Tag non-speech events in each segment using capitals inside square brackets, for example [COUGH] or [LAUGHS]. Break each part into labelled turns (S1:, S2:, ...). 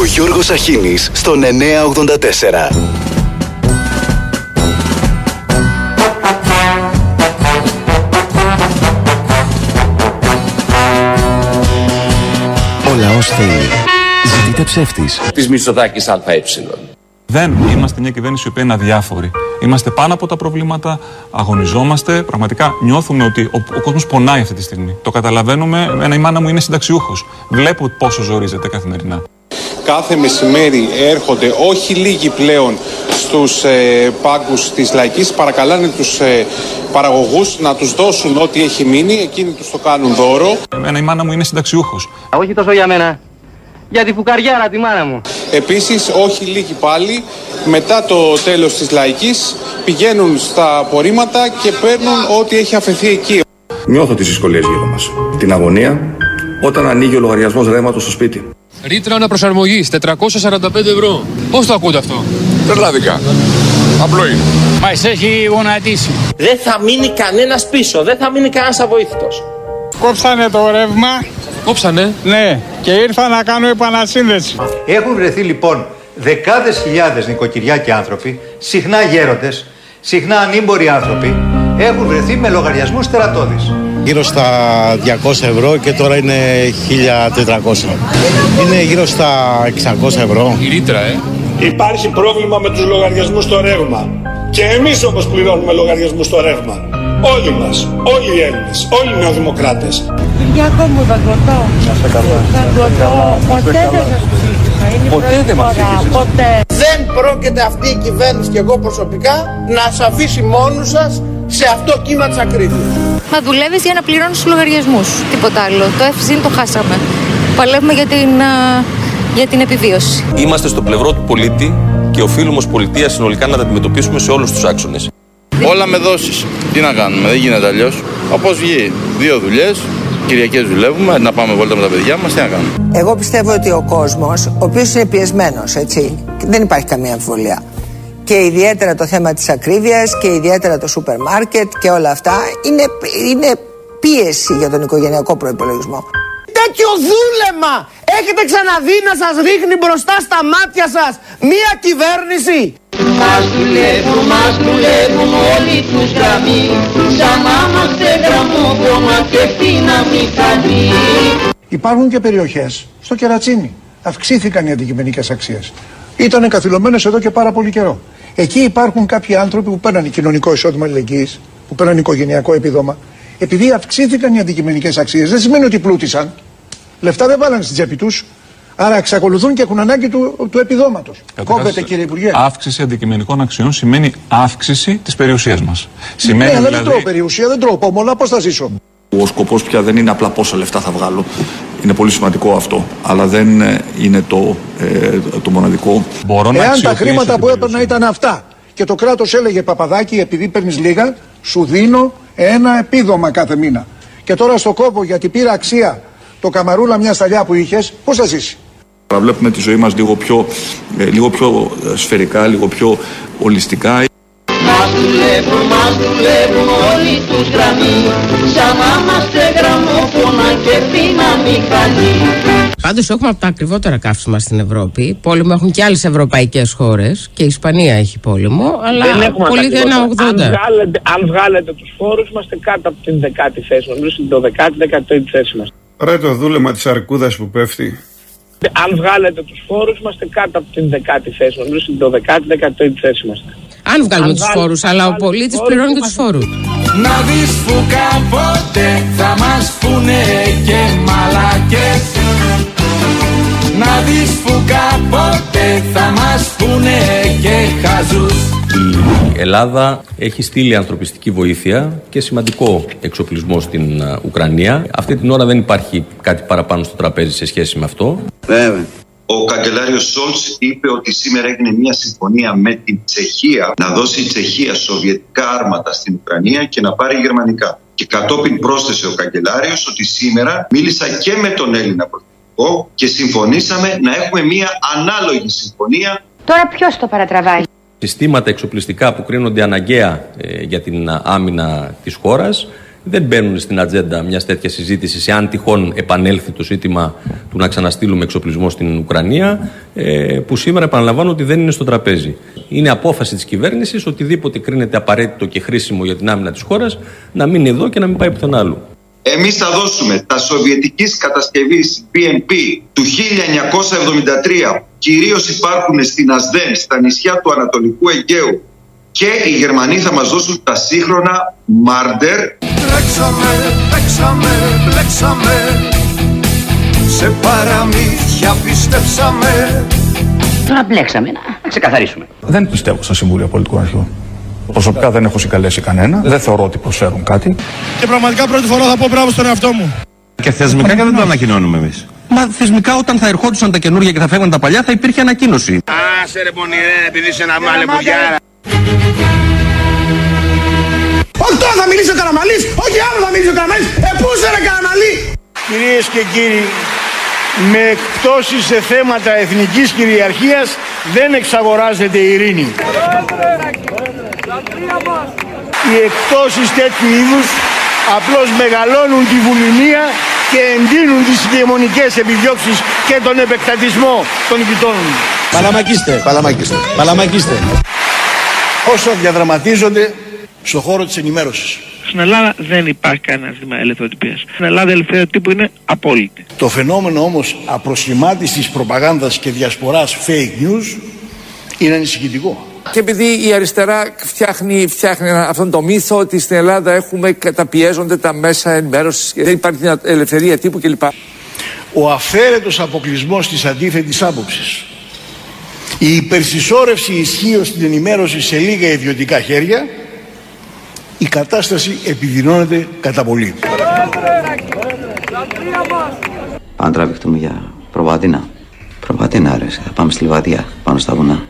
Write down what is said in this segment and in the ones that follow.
S1: Ο Γιώργος Αχίνης στον 984. Ο λαός θέλει. Ζητείτε ψεύτης.
S2: της Μητσοτάκης ΑΕ.
S3: Δεν είμαστε μια κυβέρνηση η οποία είναι αδιάφορη. Είμαστε πάνω από τα προβλήματα, αγωνιζόμαστε. Πραγματικά νιώθουμε ότι ο, ο κόσμος πονάει αυτή τη στιγμή. Το καταλαβαίνουμε. Ένα η μάνα μου είναι συνταξιούχος. Βλέπω πόσο ζορίζεται καθημερινά.
S4: Κάθε μεσημέρι έρχονται όχι λίγοι πλέον στους ε, πάγκους της Λαϊκής παρακαλάνε τους ε, παραγωγούς να τους δώσουν ό,τι έχει μείνει εκείνοι τους το κάνουν δώρο
S3: Ένα η μάνα μου είναι συνταξιούχος.
S5: Όχι τόσο για μένα. Για τη φουκαριάρα τη μάνα μου.
S4: Επίσης όχι λίγοι πάλι μετά το τέλος της Λαϊκής πηγαίνουν στα απορρίμματα και παίρνουν ό,τι έχει αφαιθεί εκεί
S6: Νιώθω τις δυσκολίες γύρω μας. Την αγωνία όταν ανοίγει ο λογαριασμός ρεύματος στο σπίτι.
S7: Ρήτρα αναπροσαρμογή 445 ευρώ. Πώς το ακούτε αυτό,
S2: Τρελάδικα. Απλό είναι.
S5: Μα έχει γονατίσει.
S8: Δεν θα μείνει κανένας πίσω, δεν θα μείνει κανένας αβοήθητος.
S9: Κόψανε το ρεύμα,
S7: Κόψανε;
S9: ναι, και ήρθα να κάνω επανασύνδεση.
S10: Έχουν βρεθεί λοιπόν δεκάδες χιλιάδες νοικοκυριά και άνθρωποι, συχνά γέροντες, συχνά ανήμποροι άνθρωποι, έχουν βρεθεί με λογαριασμούς τερατώδεις.
S11: Γύρω στα 200 ευρώ και τώρα είναι 1400. Είναι γύρω στα 600 ευρώ.
S7: Η ρήτρα, ε.
S9: Υπάρχει πρόβλημα με τους λογαριασμούς στο ρεύμα. Και εμείς όπως πληρώνουμε λογαριασμούς στο ρεύμα. Όλοι μας, όλοι οι Έλληνες, όλοι οι νεοδημοκράτες.
S12: Κυριάκο μου, θα ρωτώ. Θα ρωτώ. Ποτέ δεν σας ψήφισα. Είναι η πρώτη φορά. Ποτέ.
S8: Δεν πρόκειται αυτή η κυβέρνηση και εγώ προσωπικά να σας αφήσει μόνους σας σε αυτό κύμα της ακρίβειας.
S12: Μα δουλεύεις για να πληρώνεις τους λογαριασμούς. Τίποτα άλλο. Το ΕΦΖΙΝ το χάσαμε. Παλεύουμε για την, α, για την επιβίωση.
S2: Είμαστε στο πλευρό του πολίτη και οφείλουμε ως πολιτεία συνολικά να τα αντιμετωπίσουμε σε όλους τους άξονες.
S6: Όλα με δόσεις. Τι να κάνουμε, δεν γίνεται αλλιώς. Όπως βγει, δύο δουλειές, Κυριακές δουλεύουμε, να πάμε βόλτα με τα παιδιά μας, τι να κάνουμε.
S13: Εγώ πιστεύω ότι ο κόσμος, ο οποίος είναι πιεσμένος, έτσι, δεν υπάρχει καμία αμφιβολία. Και ιδιαίτερα το θέμα της ακρίβειας και ιδιαίτερα το σούπερ μάρκετ και όλα αυτά είναι, είναι πίεση για τον οικογενειακό προϋπολογισμό.
S8: Τέτοιο δούλεμα έχετε ξαναδεί να σας ρίχνει μπροστά στα μάτια σας μία κυβέρνηση;
S12: Μας δουλεύουν, μας δουλεύουν όλοι τους γραμμοί. Σαν να είμαστε γραμμόφωνα και πίναμη καλή.
S9: Υπάρχουν και περιοχές, στο Κερατσίνι, αυξήθηκαν οι αντικειμενικές αξίες. Ήταν καθυλωμένες εδώ και πάρα πολύ καιρό. Εκεί υπάρχουν κάποιοι άνθρωποι που παίρνουν κοινωνικό εισόδημα αλληλεγγύης, που παίρνουν οικογενειακό επίδομα. Επειδή αυξήθηκαν οι αντικειμενικές αξίες, δεν σημαίνει ότι πλούτησαν. Λεφτά δεν βάλανε στην τσέπη τους. Άρα εξακολουθούν και έχουν ανάγκη του, του επιδόματος. Κόβεται κύριε Υπουργέ.
S3: Αύξηση αντικειμενικών αξιών σημαίνει αύξηση της περιουσίας μας. Σημαίνει
S9: ναι, αλλά
S3: δηλαδή.
S9: δεν τρώω περιουσία, δεν τρώω πόμολα, πώς θα ζήσω;
S6: Ο σκοπός πια δεν είναι απλά πόσα λεφτά θα βγάλω. Είναι πολύ σημαντικό αυτό, αλλά δεν ε, είναι το, ε, το μοναδικό.
S3: Μπορώ να
S9: Εάν τα
S3: αξιοποιήσω
S9: χρήματα
S3: την
S9: που έπαιρνα
S3: περιουσία.
S9: ήταν αυτά και το κράτος έλεγε Παπαδάκη, επειδή παίρνεις λίγα, σου δίνω ένα επίδομα κάθε μήνα. Και τώρα στο κόπο γιατί πήρα αξία το καμαρούλα μια σταλιά που είχες, πώς θα ζήσεις;
S6: Να βλέπουμε τη ζωή μας λίγο πιο, ε, λίγο πιο ε, σφαιρικά, λίγο πιο ολιστικά.
S12: Μας δουλεύουν, μας δουλεύουν όλοι τους γραμμοί. Σαν να είμαστε γραμμόφωνα και πίναμη καλή.
S14: Πάντως έχουμε από τα ακριβότερα καύσιμα στην Ευρώπη. Πόλεμο έχουν και άλλες ευρωπαϊκές χώρες και η Ισπανία έχει πόλεμο, αλλά πολύ δεν είναι 80.
S8: Αν βγάλετε, αν βγάλετε τους φόρους είμαστε κάτω από την δεκάτη θέση μας. Νομίζω στην 12η-13η θέση μας.
S4: Ρε το δούλεμα της αρκούδας που πέφτει
S8: Αν βγάλετε τους φόρους είμαστε κάτω από την δεκάτη θέση μας. Νομίζω στην 12η-13η θέση μας.
S14: Αν βγάλουμε
S8: Αν
S14: τους
S8: βγάλουμε-
S14: φόρους, αλλά ο
S8: βάλουμε
S14: πολίτης
S8: φόρους,
S14: πληρώνει και τους
S8: είμαστε-
S14: φόρους.
S5: Να δεις που κάποτε θα μας πούνε και μαλακές Να δεις που κάποτε θα μας πούνε και χαζούς
S2: Η Ελλάδα έχει στείλει ανθρωπιστική βοήθεια και σημαντικό εξοπλισμό στην α, Ουκρανία. Αυτή την ώρα δεν υπάρχει κάτι παραπάνω στο τραπέζι σε σχέση με αυτό.
S6: Ο καγκελάριος Σόλτς είπε ότι σήμερα έγινε μια συμφωνία με την Τσεχία να δώσει η Τσεχία σοβιετικά άρματα στην Ουκρανία και να πάρει γερμανικά. Και κατόπιν πρόσθεσε ο καγκελάριος ότι σήμερα μίλησα και με τον Έλληνα Πρωθυπουργό και συμφωνήσαμε να έχουμε μια ανάλογη συμφωνία
S12: Τώρα ποιος το παρατραβάει;
S2: Συστήματα εξοπλιστικά που κρίνονται αναγκαία ε, για την α, άμυνα της χώρας δεν μπαίνουν στην ατζέντα μιας τέτοιας συζήτησης, αν τυχόν επανέλθει το ζήτημα του να ξαναστείλουμε εξοπλισμό στην Ουκρανία, ε, που σήμερα επαναλαμβάνω ότι δεν είναι στο τραπέζι. Είναι απόφαση της κυβέρνησης οτιδήποτε κρίνεται απαραίτητο και χρήσιμο για την άμυνα της χώρας να μείνει εδώ και να μην πάει πουθενά άλλου.
S6: Εμείς θα δώσουμε τα σοβιετικής κατασκευής BNP του 1973 κυρίως υπάρχουν στην Ασδέν, στα νησιά του Ανατολικού Αιγαίου και οι Γερμανοί θα μας δώσουν τα σύγχρονα Μάρντερ.
S5: Μπλέξαμε, μπλέξαμε, μπλέξαμε Σε παραμύθια πιστέψαμε
S15: Τώρα μπλέξαμε, να ξεκαθαρίσουμε.
S16: Δεν πιστεύω στα Συμβούλια Πολιτικών Αρχών. Προσωπικά δεν έχω συγκαλέσει κανένα. Δεν θεωρώ ότι προσφέρουν κάτι.
S17: Και πραγματικά πρώτη φορά θα πω μπράβο στον εαυτό μου.
S18: Και θεσμικά και δεν το ανακοινώνουμε εμείς.
S19: Μα θεσμικά όταν θα ερχόντουσαν τα καινούργια και θα φεύγαν τα παλιά θα υπήρχε ανακοίνωση.
S17: Άσε ρε πονηρέ, επειδή είσαι ένα μάλε μπουδιάρα. Όχι τώρα θα μιλήσει ο Καραμαλής, όχι άλλο θα μιλήσει ο Καραμαλής. Ε, πού είσαι ρε Καραμαλή; Κυρίες και κύριοι, με εκπτώσεις σε θέματα εθνικής κυριαρχίας δεν εξαγοράζεται η ειρήνη. Οι εκπτώσεις τέτοιου είδους απλώς μεγαλώνουν τη βουλημία και εντείνουν τις ηγεμονικές επιδιώξεις και τον επεκτατισμό των γειτόνων. Παλαμακίστε, παλαμακίστε, παλαμακίστε. Όσο διαδραματίζονται στον χώρο της ενημέρωσης.
S20: Στην Ελλάδα δεν υπάρχει κανένα ζήτημα ελευθεροτυπίας. Στην Ελλάδα η ελευθερία τύπου είναι απόλυτη.
S17: Το φαινόμενο όμως απροσχημάτης της προπαγάνδας και διασποράς fake news είναι ανησυχητικό.
S21: Και επειδή η αριστερά φτιάχνει, φτιάχνει αυτόν το μύθο ότι στην Ελλάδα έχουμε καταπιέζονται τα μέσα ενημέρωσης και δεν υπάρχει ελευθερία τύπου κλπ.
S17: Ο αφαίρετος αποκλεισμός της αντίθετης άποψης. Η υπερσυσσόρευση ισχύω στην ενημέρωση σε λίγα ιδιωτικά χέρια η κατάσταση επιδεινώνεται κατά πολύ.
S22: Πάμε τραβήχτουμε για προβατίνα. Προβατίνα άρεσε. Θα πάμε στη Λιβαδιά, πάνω στα βουνά.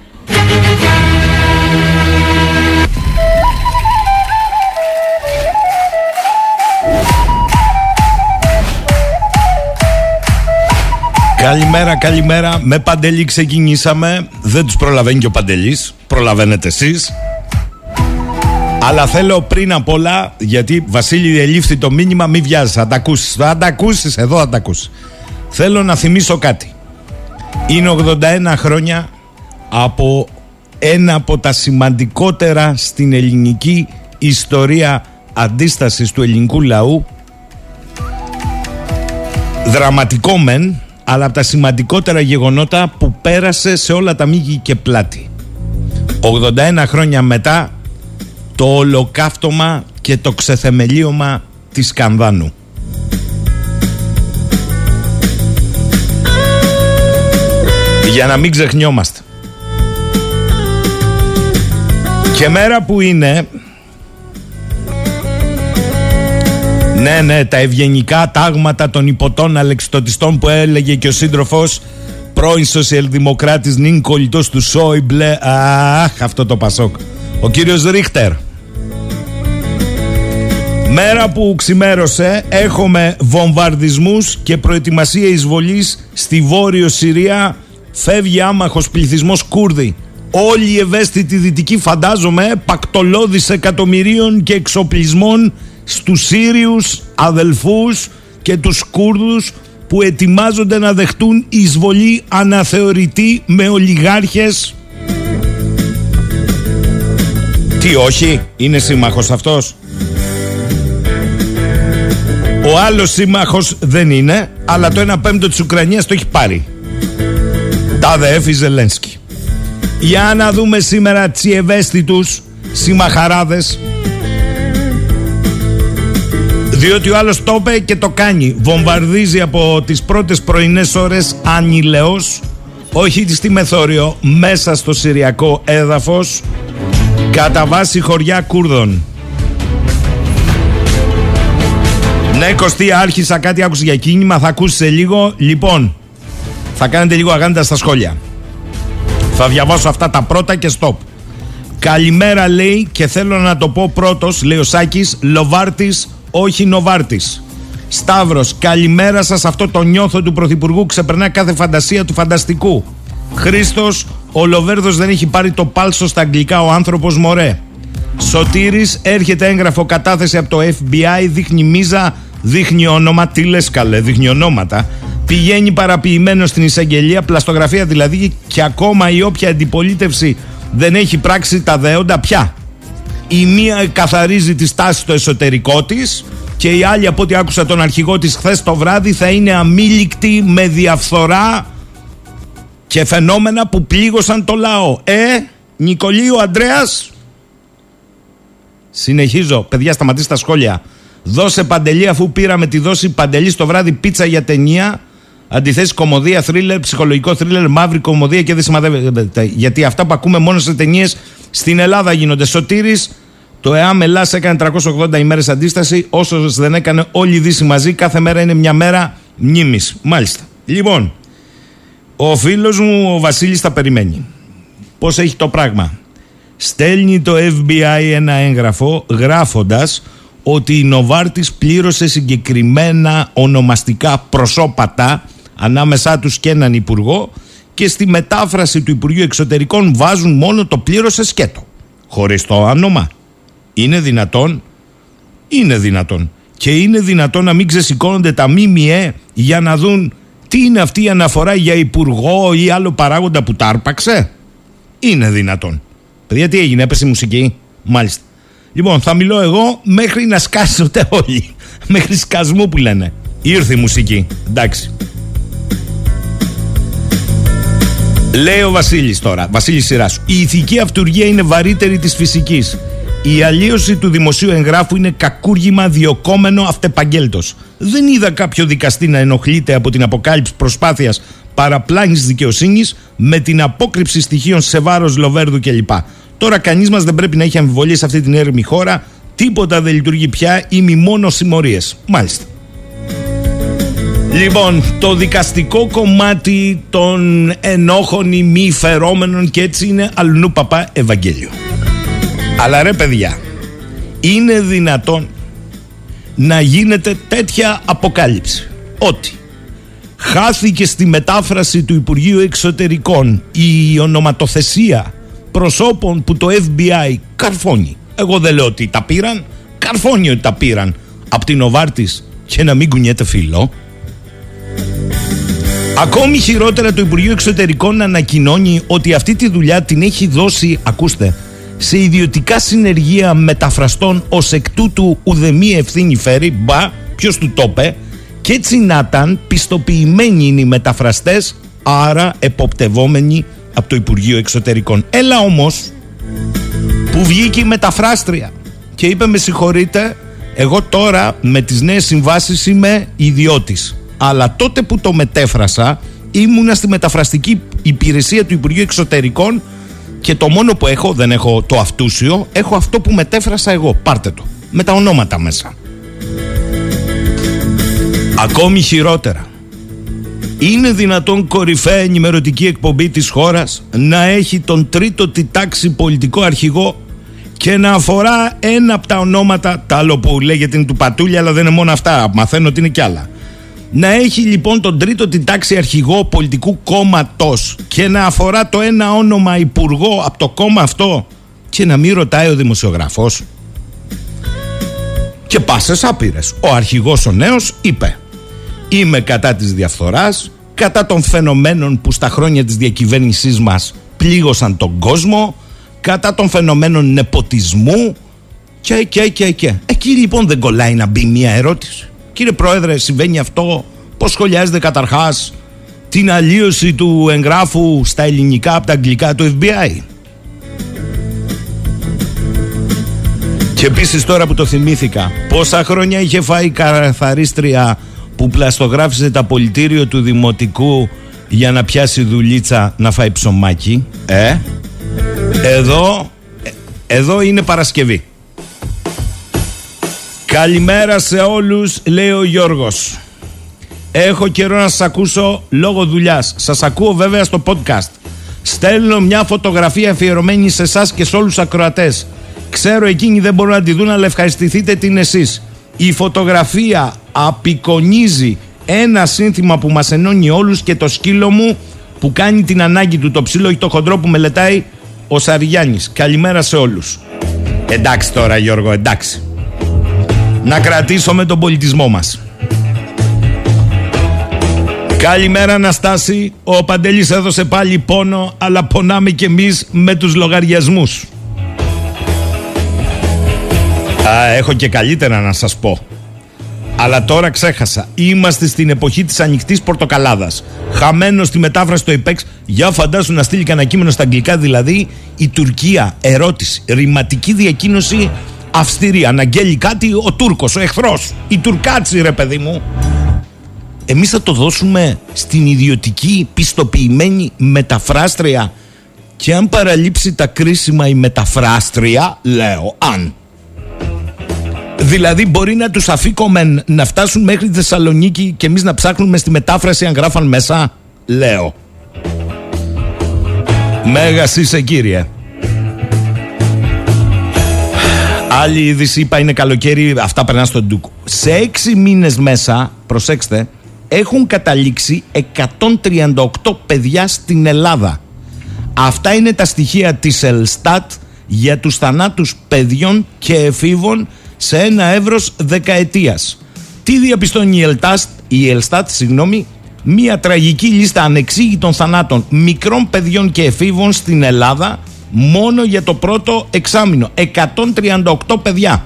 S23: Καλημέρα, καλημέρα. Με Παντελή ξεκινήσαμε. Δεν τους προλαβαίνει και ο Παντελής. Προλαβαίνετε εσείς. Αλλά θέλω πριν απ' όλα, γιατί Βασίλη ελήφθη το μήνυμα, μη βιάζεις, θα τα ακούσεις. Θα τα ακούσεις, εδώ θα τα ακούσεις. Θέλω να θυμίσω κάτι. Είναι 81 χρόνια από ένα από τα σημαντικότερα στην ελληνική ιστορία αντίστασης του ελληνικού λαού δραματικό μεν αλλά από τα σημαντικότερα γεγονότα που πέρασε σε όλα τα μήκη και πλάτη 81 χρόνια μετά το ολοκαύτωμα και το ξεθεμελίωμα της Κανδάνου για να μην ξεχνιόμαστε και μέρα που είναι Ναι, ναι, τα ευγενικά τάγματα των υποτών αλεξιτοτιστών που έλεγε και ο σύντροφος πρώην σοσιαλδημοκράτης νυν κολλητός του Σόιμπλε. Αχ, αυτό το Πασόκ. Ο κύριος Ρίχτερ. Μέρα που ξημέρωσε έχουμε βομβαρδισμούς και προετοιμασία εισβολής στη Βόρειο Συρία. Φεύγει άμαχος πληθυσμός Κούρδη όλοι οι ευαίσθητοι δυτικοί φαντάζομαι πακτολώδης εκατομμυρίων και εξοπλισμών στους Σύριους αδελφούς και τους Κούρδους που ετοιμάζονται να δεχτούν εισβολή αναθεωρητή με ολιγάρχες. Τι όχι, είναι σύμμαχος αυτός; Ο άλλος σύμμαχος δεν είναι Αλλά το 1 πέμπτο της Ουκρανίας το έχει πάρει Τάδε έφη Ζελένσκι Για να δούμε σήμερα τις ευαίσθητους συμμαχαράδες διότι ο άλλος το είπε και το κάνει. Βομβαρδίζει από τις πρώτες πρωινές ώρες ανηλαιός, όχι στη μεθόριο, μέσα στο Συριακό έδαφος, κατά βάση χωριά Κούρδων. Ναι, Κωστή, άρχισα κάτι, άκουσα για κίνημα, θα ακούσει σε λίγο. Λοιπόν, θα κάνετε λίγο αγάντα στα σχόλια. Θα διαβάσω αυτά τα πρώτα και stop. Καλημέρα λέει και θέλω να το πω πρώτος, λέει ο Σάκης, Λοβάρτης όχι Νοβάρτης. Σταύρος, καλημέρα σας. Αυτό το νιώθω του Πρωθυπουργού ξεπερνά κάθε φαντασία του φανταστικού. Χρήστος, ο Λοβέρδος δεν έχει πάρει το πάλσο στα αγγλικά ο άνθρωπος μωρέ. Σωτήρης έρχεται έγγραφο κατάθεση από το FBI, δείχνει μίζα, δείχνει όνομα. Τι λες καλέ, δείχνει ονόματα. Πηγαίνει παραποιημένο στην εισαγγελία, πλαστογραφία δηλαδή, και ακόμα η όποια αντιπολίτευση δεν έχει πράξει τα δέοντα πια. Η μία καθαρίζει τη στάση στο εσωτερικό της και η άλλη, από ό,τι άκουσα τον αρχηγό της χθες το βράδυ, θα είναι αμήλικτη με διαφθορά και φαινόμενα που πλήγωσαν το λαό. Ε, Νικολίου Αντρέας Συνεχίζω. Παιδιά, σταματήστε τα σχόλια. Δώσε παντελή αφού πήραμε τη δόση παντελή στο βράδυ πίτσα για ταινία. Αντιθέσεις κομμωδία, θρίλερ, ψυχολογικό θρίλερ, μαύρη κομμωδία και δεν σημαδεύεται. Γιατί αυτά που ακούμε μόνο σε ταινίες στην Ελλάδα γίνονται. Σωτήρης, το ΕΑΜ Ελλάς έκανε 380 ημέρες αντίσταση. Όσος δεν έκανε όλη η Δύση μαζί, κάθε μέρα είναι μια μέρα μνήμης. Μάλιστα. Λοιπόν, ο φίλος μου ο Βασίλης θα περιμένει. Πώς έχει το πράγμα; Στέλνει το FBI ένα έγγραφο γράφοντας ότι η Νοβάρτης πλήρωσε συγκεκριμένα ονομαστικά προσώπατα ανάμεσά τους και έναν υπουργό και στη μετάφραση του Υπουργείου Εξωτερικών βάζουν μόνο το πλήρωσε σκέτο χωρίς το άνομα είναι δυνατόν; Είναι δυνατόν και είναι δυνατόν να μην ξεσηκώνονται τα ΜΜΕ για να δουν τι είναι αυτή η αναφορά για υπουργό ή άλλο παράγοντα που τάρπαξε; Είναι δυνατόν Παιδιά, τι έγινε, έπεσε η μουσική. Μάλιστα. Λοιπόν, θα μιλώ εγώ μέχρι να σκάσετε όλοι. [LAUGHS] μέχρι σκασμού που λένε. Ήρθε η μουσική. Εντάξει. Λέει ο Βασίλης τώρα, Βασίλης σειράς σου. Η ηθική αυτουργία είναι βαρύτερη της φυσικής. Η αλλίωση του δημοσίου εγγράφου είναι κακούργημα διοκόμενο αυτεπαγγέλτος. Δεν είδα κάποιο δικαστή να ενοχλείται από την αποκάλυψη προσπάθειας παραπλάνη δικαιοσύνης με την απόκρυψη στοιχείων σε βάρος Λοβέρδου κλπ. Τώρα κανείς μας δεν πρέπει να έχει αμφιβολίες σε αυτή την έρημη χώρα. Τίποτα δεν λειτουργεί πια ή μη μόνο συμμορίε. Μάλιστα. Λοιπόν, το δικαστικό κομμάτι των ενόχων ή μη φερόμενων και έτσι είναι αλλού παπά Ευαγγέλιο. Αλλά ρε παιδιά, είναι δυνατόν να γίνεται τέτοια αποκάλυψη ότι χάθηκε στη μετάφραση του Υπουργείου Εξωτερικών η ονοματοθεσία προσώπων που το FBI καρφώνει. Εγώ δεν λέω ότι τα πήραν, καρφώνει ότι τα πήραν από την Οβάρτης και να μην κουνιέται φίλο. Ακόμη χειρότερα το Υπουργείο Εξωτερικών ανακοινώνει ότι αυτή τη δουλειά την έχει δώσει, ακούστε, σε ιδιωτικά συνεργεία μεταφραστών ως εκ τούτου ουδεμή ευθύνη φέρει, μπα, ποιος του το είπε, και έτσι να ήταν πιστοποιημένοι είναι οι μεταφραστές, άρα εποπτευόμενοι από το Υπουργείο Εξωτερικών. Έλα όμως που βγήκε η μεταφράστρια και είπε με συγχωρείτε εγώ τώρα με τις νέες συμβάσεις είμαι ιδιώτης. Αλλά τότε που το μετέφρασα ήμουνα στη μεταφραστική υπηρεσία του Υπουργείου Εξωτερικών και το μόνο που έχω, δεν έχω το αυτούσιο, έχω αυτό που μετέφρασα εγώ. Πάρτε το. Με τα ονόματα μέσα. Ακόμη χειρότερα. Είναι δυνατόν κορυφαία ενημερωτική εκπομπή της χώρας να έχει τον τρίτο τη τάξη πολιτικό αρχηγό και να αφορά ένα από τα ονόματα, τα άλλο που λέγεται είναι του Πατούλια αλλά δεν είναι μόνο αυτά, μαθαίνω ότι είναι κι άλλα. Να έχει λοιπόν τον τρίτο την τάξη αρχηγό πολιτικού κόμματος και να αφορά το ένα όνομα υπουργό από το κόμμα αυτό και να μην ρωτάει ο δημοσιογράφος. Και πάσες άπειρες. Ο αρχηγός ο νέος είπε Είμαι κατά της διαφθοράς, κατά των φαινομένων που στα χρόνια της διακυβέρνησής μας πλήγωσαν τον κόσμο, κατά των φαινομένων νεποτισμού και και και και. Εκεί λοιπόν δεν κολλάει να μπει μια ερώτηση. Κύριε Πρόεδρε, συμβαίνει αυτό, πώς σχολιάζετε καταρχάς την αλλίωση του εγγράφου στα ελληνικά από τα αγγλικά του FBI. Και επίσης τώρα που το θυμήθηκα, πόσα χρόνια είχε φάει η καθαρίστρια που πλαστογράφησε τα πολιτήριο του Δημοτικού για να πιάσει δουλίτσα να φάει ψωμάκι. Ε, εδώ, εδώ είναι Παρασκευή. Καλημέρα σε όλους, λέει ο Γιώργος. Έχω καιρό να σας ακούσω λόγω δουλειάς. Σας ακούω βέβαια στο podcast. Στέλνω μια φωτογραφία αφιερωμένη σε εσάς και σε όλους τους ακροατές. Ξέρω εκείνοι δεν μπορούν να τη δουν, αλλά ευχαριστηθείτε την εσείς. Η φωτογραφία απεικονίζει ένα σύνθημα που μας ενώνει όλους και το σκύλο μου που κάνει την ανάγκη του το ψήλο ή το χοντρό που μελετάει ο Σαριγιάννης. Καλημέρα σε όλους. Εντάξει τώρα Γιώργο, εντάξει. Να κρατήσουμε τον πολιτισμό μας. Καλημέρα Αναστάση, ο Παντελής έδωσε πάλι πόνο, αλλά πονάμε κι εμείς με τους λογαριασμούς. Α, έχω και καλύτερα να σας πω. Αλλά τώρα ξέχασα. Είμαστε στην εποχή της ανοιχτής πορτοκαλάδας. Χαμένος στη μετάφραση το ΕΠΕΞ. Για φαντάσου να στείλει κανένα κείμενο στα αγγλικά, δηλαδή η Τουρκία. Ερώτηση. Ρηματική διακοίνωση αυστηρή. Αναγγέλει κάτι ο Τούρκος, ο εχθρός. Η Τουρκάτσι, ρε παιδί μου. Εμείς θα το δώσουμε στην ιδιωτική πιστοποιημένη μεταφράστρια και αν παραλείψει τα κρίσιμα η μεταφράστρια, λέω, αν Δηλαδή μπορεί να τους αφήκομεν να φτάσουν μέχρι τη Θεσσαλονίκη και εμείς να ψάχνουμε στη μετάφραση αν γράφαν μέσα; Λέω. Μέγας είσαι κύριε. Άλλη είδηση είπα είναι καλοκαίρι, αυτά περνά στον Ντουκ. Σε έξι μήνες μέσα, προσέξτε, έχουν καταλήξει 138 παιδιά στην Ελλάδα. Αυτά είναι τα στοιχεία της Ελστάτ για τους θανάτους παιδιών και εφήβων σε ένα εύρος δεκαετίας. Τι διαπιστώνει η Ελστάτ, η Ελστάτ συγγνώμη, μια τραγική λίστα ανεξήγητων θανάτων μικρών παιδιών και εφήβων στην Ελλάδα μόνο για το πρώτο εξάμεινο. 138 παιδιά.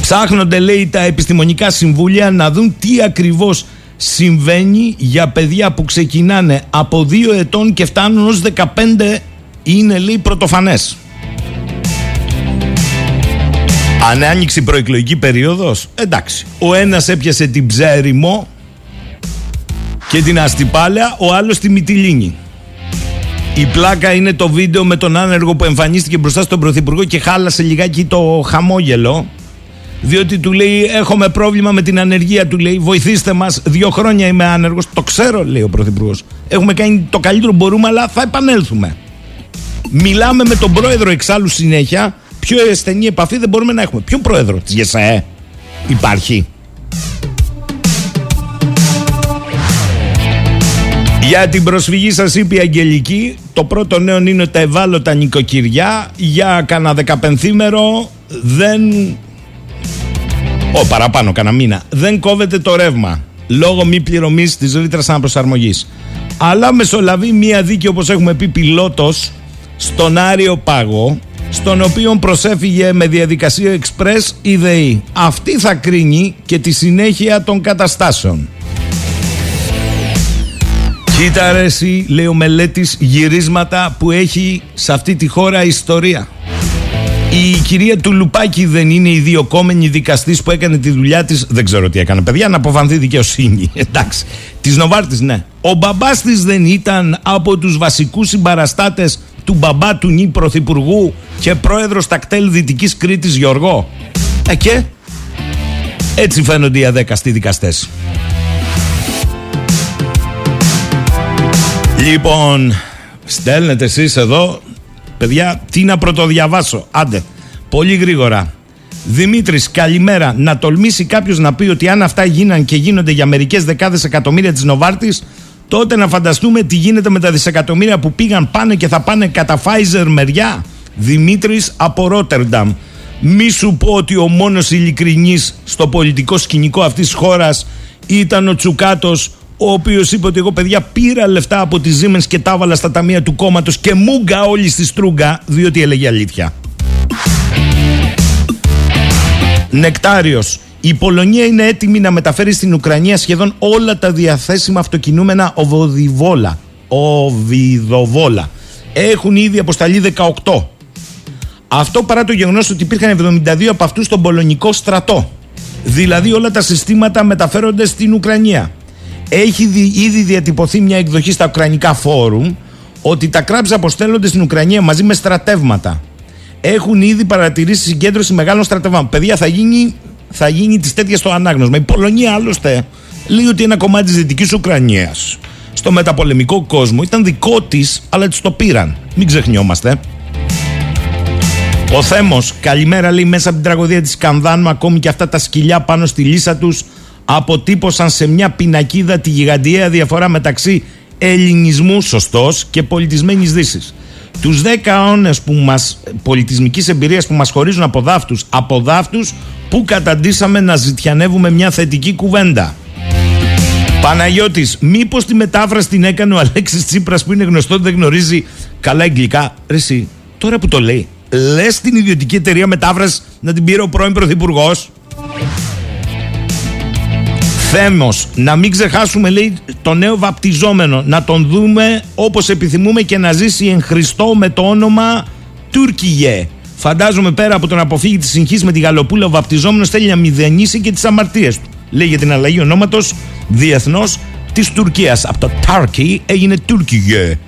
S23: Ψάχνονται λέει τα επιστημονικά συμβούλια να δουν τι ακριβώς συμβαίνει για παιδιά που ξεκινάνε από 2 ετών και φτάνουν ως 15 είναι λέει πρωτοφανές. Αν άνοιξε η προεκλογική περίοδος, εντάξει. Ο ένας έπιασε την ψέριμο και την αστυπάλαια, ο άλλος τη μυτιλίνη. Η πλάκα είναι το βίντεο με τον άνεργο που εμφανίστηκε μπροστά στον Πρωθυπουργό και χάλασε λιγάκι το χαμόγελο. Διότι του λέει: Έχουμε πρόβλημα με την ανεργία. Του λέει: Βοηθήστε μας. Δύο χρόνια είμαι άνεργος. Το ξέρω, λέει ο Πρωθυπουργός. Έχουμε κάνει το καλύτερο που μπορούμε, αλλά θα επανέλθουμε. Μιλάμε με τον πρόεδρο εξάλλου συνέχεια πιο στενή επαφή δεν μπορούμε να έχουμε. Ποιον πρόεδρο της ΓΕΣΑΕ υπάρχει. Για την προσφυγή σας είπε η Αγγελική, το πρώτο νέο είναι τα ευάλωτα νοικοκυριά. Για κανένα δεκαπενθήμερο δεν. Ω, παραπάνω, κανένα μήνα. Δεν κόβεται το ρεύμα λόγω μη πληρωμής της ρήτρας αναπροσαρμογής. Αλλά μεσολαβεί μία δίκη, όπως έχουμε πει, πιλότος στον Άριο Πάγο στον οποίο προσέφυγε με διαδικασία εξπρές η ΔΕΗ. Αυτή θα κρίνει και τη συνέχεια των καταστάσεων. Κοίτα ρε εσύ, λέει ο μελέτης, γυρίσματα που έχει σε αυτή τη χώρα ιστορία. Η κυρία του Λουπάκη δεν είναι η διοκόμενη δικαστής που έκανε τη δουλειά της, δεν ξέρω τι έκανε παιδιά, να αποφανθεί δικαιοσύνη. [LAUGHS] Εντάξει. Της Νοβάρτης ναι. Ο μπαμπάς της δεν ήταν από τους βασικούς συμπαραστάτες του μπαμπά του νη πρωθυπουργού και πρόεδρος τακτέλ Δυτικής Κρήτης Γιώργο. Ε και; Έτσι φαίνονται οι αδέκαστοι δικαστές. Λοιπόν, στέλνετε εσείς εδώ, παιδιά, τι να πρωτοδιαβάσω. Άντε, πολύ γρήγορα. Δημήτρης, καλημέρα. Να τολμήσει κάποιος να πει ότι αν αυτά γίναν και γίνονται για μερικές δεκάδες εκατομμύρια της Νοβάρτης, τότε να φανταστούμε τι γίνεται με τα δισεκατομμύρια που πήγαν πάνε και θα πάνε κατά Pfizer μεριά. Δημήτρης από Ρότερνταμ. Μη σου πω ότι ο μόνος ειλικρινής στο πολιτικό σκηνικό αυτής της χώρας ήταν ο Τσουκάτος ο οποίος είπε ότι εγώ παιδιά πήρα λεφτά από τη Siemens και τα έβαλα στα ταμεία του κόμματος και μούγκα όλη στη στρούγκα, διότι έλεγε αλήθεια. Νεκτάριος. Η Πολωνία είναι έτοιμη να μεταφέρει στην Ουκρανία σχεδόν όλα τα διαθέσιμα αυτοκινούμενα οβοδιβόλα. Οβιδοβόλα. Έχουν ήδη αποσταλεί 18. Αυτό παρά το γεγονός ότι υπήρχαν 72 από αυτούς στον πολωνικό στρατό. Δηλαδή όλα τα συστήματα μεταφέρονται στην Ουκρανία. Έχει ήδη διατυπωθεί μια εκδοχή στα Ουκρανικά φόρουμ ότι τα κράψη αποστέλλονται στην Ουκρανία μαζί με στρατεύματα. Έχουν ήδη παρατηρήσει συγκέντρωση μεγάλων στρατευμάτων. Παιδιά, θα γίνει θα γίνει τη τέτοια στο ανάγνωσμα. Η Πολωνία άλλωστε λέει ότι ένα κομμάτι της Δυτικής Ουκρανίας στο μεταπολεμικό κόσμο ήταν δικό της, αλλά τη το πήραν. Μην ξεχνιόμαστε. Ο Θέμος, καλημέρα λέει μέσα από την τραγωδία της Κανδάνου, ακόμη και αυτά τα σκυλιά πάνω στη λύσα τους αποτύπωσαν σε μια πινακίδα τη γιγαντιαία διαφορά μεταξύ ελληνισμού, σωστός, και πολιτισμένης δύσης. Τους 10 αιώνες που μας, πολιτισμικής εμπειρίας που μας χωρίζουν από δάφτους, από δάφτους που καταντήσαμε να ζητιανεύουμε μια θετική κουβέντα; Παναγιώτης, μήπως τη μετάφραση την έκανε ο Αλέξης Τσίπρας που είναι γνωστό ότι δεν γνωρίζει καλά εγγλικά. Ρε εσύ, τώρα που το λέει, λες την ιδιωτική εταιρεία μετάφρασης να την πήρε ο πρώην πρωθυπουργός; Θέμος, να μην ξεχάσουμε λέει το νέο βαπτιζόμενο, να τον δούμε όπως επιθυμούμε και να ζήσει εν Χριστώ με το όνομα Τούρκιγε. Φαντάζομαι πέρα από τον αποφύγει της συγχύση με τη Γαλοπούλα, ο βαπτιζόμενος θέλει να μηδενίσει και τις αμαρτίες του. Λέει για την αλλαγή ονόματος διεθνώς της Τουρκίας. Από το Turkey έγινε Τούρκιγε.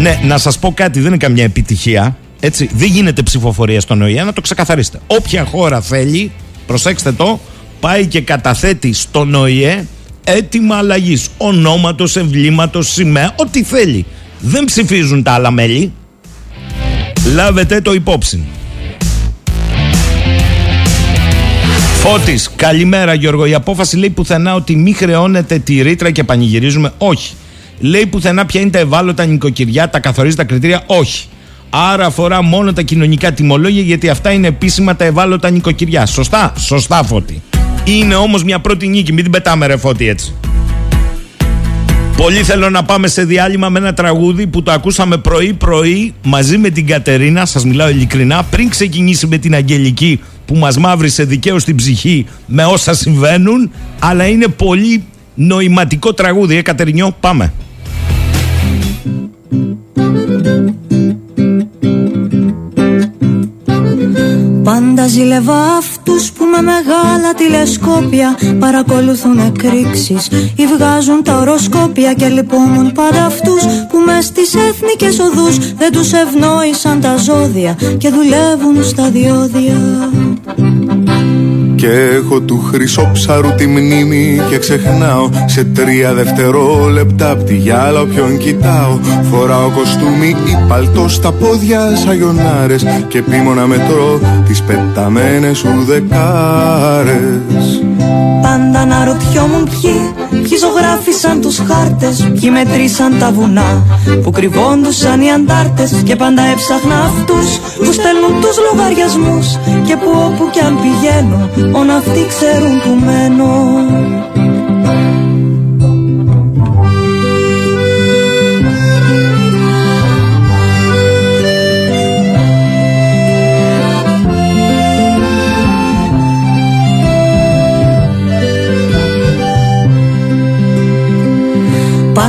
S23: Ναι, να σας πω κάτι, δεν είναι καμιά επιτυχία. Έτσι, δεν γίνεται ψηφοφορία στον ΟΗΕ, να το ξεκαθαρίσετε. Όποια χώρα θέλει, προσέξτε το, πάει και καταθέτει στον ΟΗΕ έτοιμα αλλαγής. Ονόματος, εμβλήματος, σημαία, ό,τι θέλει. Δεν ψηφίζουν τα άλλα μέλη. Λάβετε το υπόψη. Φώτης, καλημέρα Γιώργο. Η απόφαση λέει πουθενά ότι μη χρεώνεται τη ρήτρα και πανηγυρίζουμε. Όχι. Λέει πουθενά ποια είναι τα ευάλωτα νοικοκυριά, τα καθορίζει τα κριτήρια. Όχι. Άρα αφορά μόνο τα κοινωνικά τιμολόγια γιατί αυτά είναι επίσημα τα ευάλωτα νοικοκυριά. Σωστά, σωστά Φώτη. Είναι όμως μια πρώτη νίκη, μην την πετάμε ρε Φώτη έτσι. Πολύ θέλω να πάμε σε διάλειμμα με ένα τραγούδι που το ακούσαμε πρωί-πρωί μαζί με την Κατερίνα, σας μιλάω ειλικρινά, πριν ξεκινήσει με την Αγγελική που μας μαύρισε δικαίως την ψυχή με όσα συμβαίνουν, αλλά είναι πολύ νοηματικό τραγούδι, ε Κατερινιό, πάμε.
S24: Πάντα ζηλεύα αυτούς που με μεγάλα τηλεσκόπια παρακολουθούν εκρήξεις ή βγάζουν τα οροσκόπια και λυπούμουν πάντα αυτούς που μες στις εθνικές οδούς δεν τους ευνόησαν τα ζώδια και δουλεύουν στα διόδια.
S25: Και έχω του χρυσόψαρου τη μνήμη και ξεχνάω. Σε τρία δευτερόλεπτα απ' τη γυάλα όποιον κοιτάω. Φοράω κοστούμι ή παλτό στα πόδια σαγιονάρες Και πίμωνα μετρώ τις πεταμένες σου δεκάρες
S24: Πάντα να ρωτιόμουν ποιοι, ποιοι ζωγράφισαν τους χάρτες Ποιοι μετρήσαν τα βουνά που κρυβόντουσαν οι αντάρτες Και πάντα έψαχνα αυτούς που στέλνουν τους λογαριασμούς Και που όπου κι αν πηγαίνουν μόνο αυτοί ξέρουν που μένω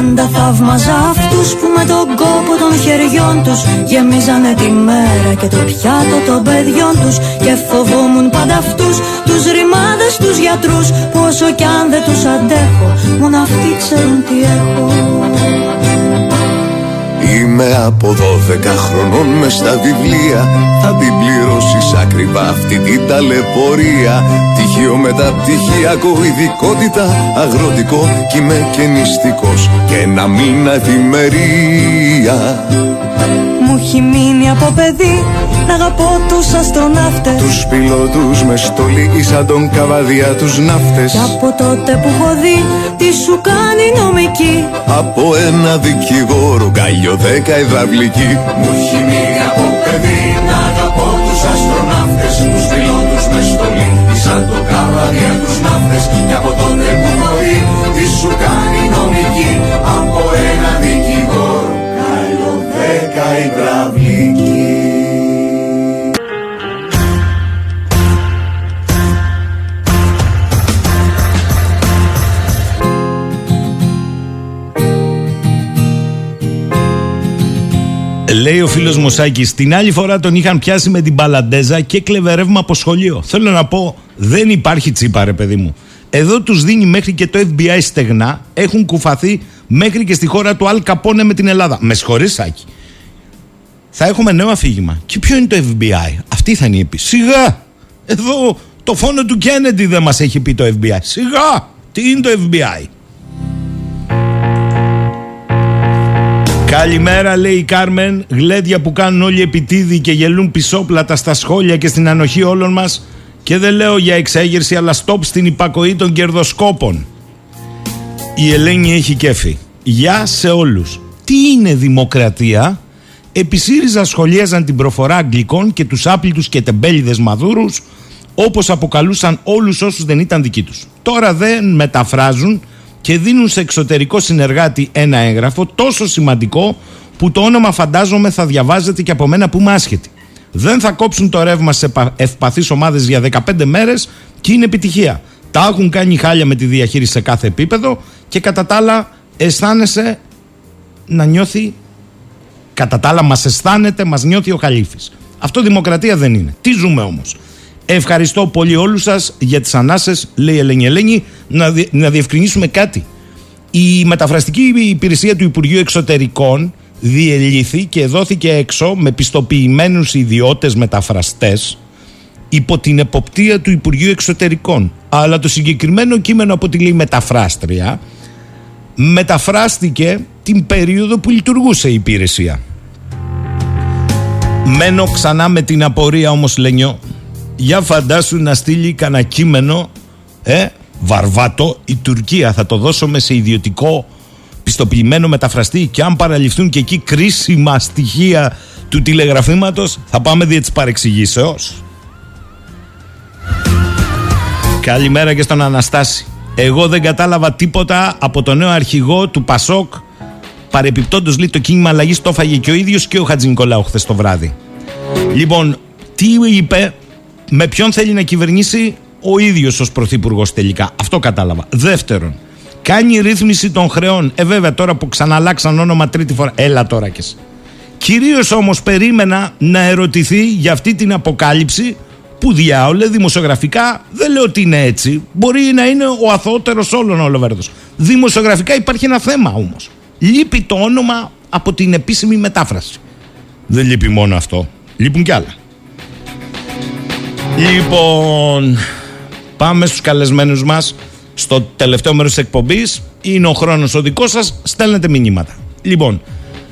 S24: Πάντα θαύμαζα αυτούς που με τον κόπο των χεριών τους Γεμίζανε τη μέρα και το πιάτο των παιδιών τους Και φοβόμουν πάντα αυτούς τους ρημάδες τους γιατρούς Που όσο κι αν δεν τους αντέχω Μόνο αυτοί ξέρουν τι έχω
S25: Είμαι από 12 χρονών μες στα βιβλία. Θα την πληρώσεις ακριβά αυτή την ταλαιπωρία. Πτυχίο μεταπτυχιακό, ειδικότητα αγροτικό Κι είμαι και νηστικός. Και ένα μήνα εφημερία
S24: Μου έχει μείνει από παιδί να αγαπώ τους αστροναύτες.
S25: Τους πιλότους μες στολή σαν τον καβαδία τους ναύτες.
S24: Και από τότε που έχω δει τι σου κάνει νομική.
S25: Από ένα δικηγόρο καλλιο δέκα υδραυλική. Μου έχει μείνει από παιδί να αγαπώ τους αστροναύτες. Τους πιλότους μες στολή σαν τον καβαδία τους ναύτες. Και από τότε που έχω δει τι σου κάνει νομική. Από ένα δικηγόρο καλλιο δέκα υδραυλική
S23: Λέει ο φίλος Μωσάκη, την άλλη φορά τον είχαν πιάσει με την μπαλαντέζα και κλεβερεύμα από σχολείο. Θέλω να πω, δεν υπάρχει τσίπα, ρε παιδί μου. Εδώ τους δίνει μέχρι και το FBI στεγνά, έχουν κουφαθεί μέχρι και στη χώρα του Αλ Καπόνε με την Ελλάδα. Με συγχωρείς, Σάκη. Θα έχουμε νέο αφήγημα. Και ποιο είναι το FBI, αυτή θα είναι η επίση. Σιγά! Εδώ το φόνο του Κέννεντι δεν μας έχει πει το FBI. Σιγά! Τι είναι το FBI. Καλημέρα, λέει η Κάρμεν. Γλέδια που κάνουν όλοι επιτίδη και γελούν πισόπλατα στα σχόλια και στην ανοχή όλων μας. Και δεν λέω για εξέγερση, αλλά στόπ στην υπακοή των κερδοσκόπων. Η Ελένη έχει κέφι. Γεια σε όλους. Τι είναι δημοκρατία; Επί ΣΥΡΙΖΑ σχολίαζαν την προφορά Αγγλικών και τους άπλητους και τεμπέληδες μαδούρους όπως αποκαλούσαν όλους όσους δεν ήταν δικοί τους. Τώρα δεν μεταφράζουν και δίνουν σε εξωτερικό συνεργάτη ένα έγγραφο τόσο σημαντικό που το όνομα φαντάζομαι θα διαβάζετε και από μένα που είμαι άσχετη. Δεν θα κόψουν το ρεύμα σε ευπαθείς ομάδες για 15 μέρες και είναι επιτυχία. Τα έχουν κάνει χάλια με τη διαχείριση σε κάθε επίπεδο και κατά τα άλλα αισθάνεσαι να νιώθει κατά τα άλλα μας αισθάνεται, μας νιώθει ο Χαλίφης. Αυτό δημοκρατία δεν είναι. Τι ζούμε όμως; Ευχαριστώ πολύ όλους σας για τις ανάσες, λέει η Ελένη Ελένη, να, να διευκρινίσουμε κάτι. Η μεταφραστική υπηρεσία του Υπουργείου Εξωτερικών διελήθη και δόθηκε έξω με πιστοποιημένους ιδιώτες μεταφραστές υπό την εποπτεία του Υπουργείου Εξωτερικών. Αλλά το συγκεκριμένο κείμενο από τη λέει μεταφράστρια μεταφράστηκε την περίοδο που λειτουργούσε η υπηρεσία. Μένω ξανά με την απορία όμως Λενιό για φαντάσου να στείλει κανένα κείμενο ε, βαρβάτο η Τουρκία. Θα το δώσουμε σε ιδιωτικό πιστοποιημένο μεταφραστή. Και αν παραληφθούν και εκεί κρίσιμα στοιχεία του τηλεγραφήματος θα πάμε δια της παρεξηγήσεως. Καλημέρα και στον Αναστάση. Εγώ δεν κατάλαβα τίποτα από το νέο αρχηγό του Πασόκ. Παρεπιπτόντως λέει το κίνημα αλλαγής το έφαγε και ο ίδιος και ο Χατζη Νικολάου χθες το βράδυ. Λοιπόν τι είπε με ποιον θέλει να κυβερνήσει ο ίδιος ως πρωθυπουργός τελικά. Αυτό κατάλαβα. Δεύτερον, κάνει ρύθμιση των χρεών. Ε, βέβαια, τώρα που ξαναλλάξαν όνομα τρίτη φορά. Έλα τώρα κι εσύ. Κυρίως όμως περίμενα να ερωτηθεί για αυτή την αποκάλυψη που διάολε δημοσιογραφικά δεν λέω ότι είναι έτσι. Μπορεί να είναι ο αθώτερο όλων ο Λοβέρδο. Δημοσιογραφικά υπάρχει ένα θέμα όμως. Λείπει το όνομα από την επίσημη μετάφραση. Δεν λείπει μόνο αυτό. Λείπουν κι άλλα. Λοιπόν, πάμε στους καλεσμένους μας στο τελευταίο μέρος της εκπομπής. Είναι ο χρόνος ο δικός σας, στέλνετε μηνύματα. Λοιπόν,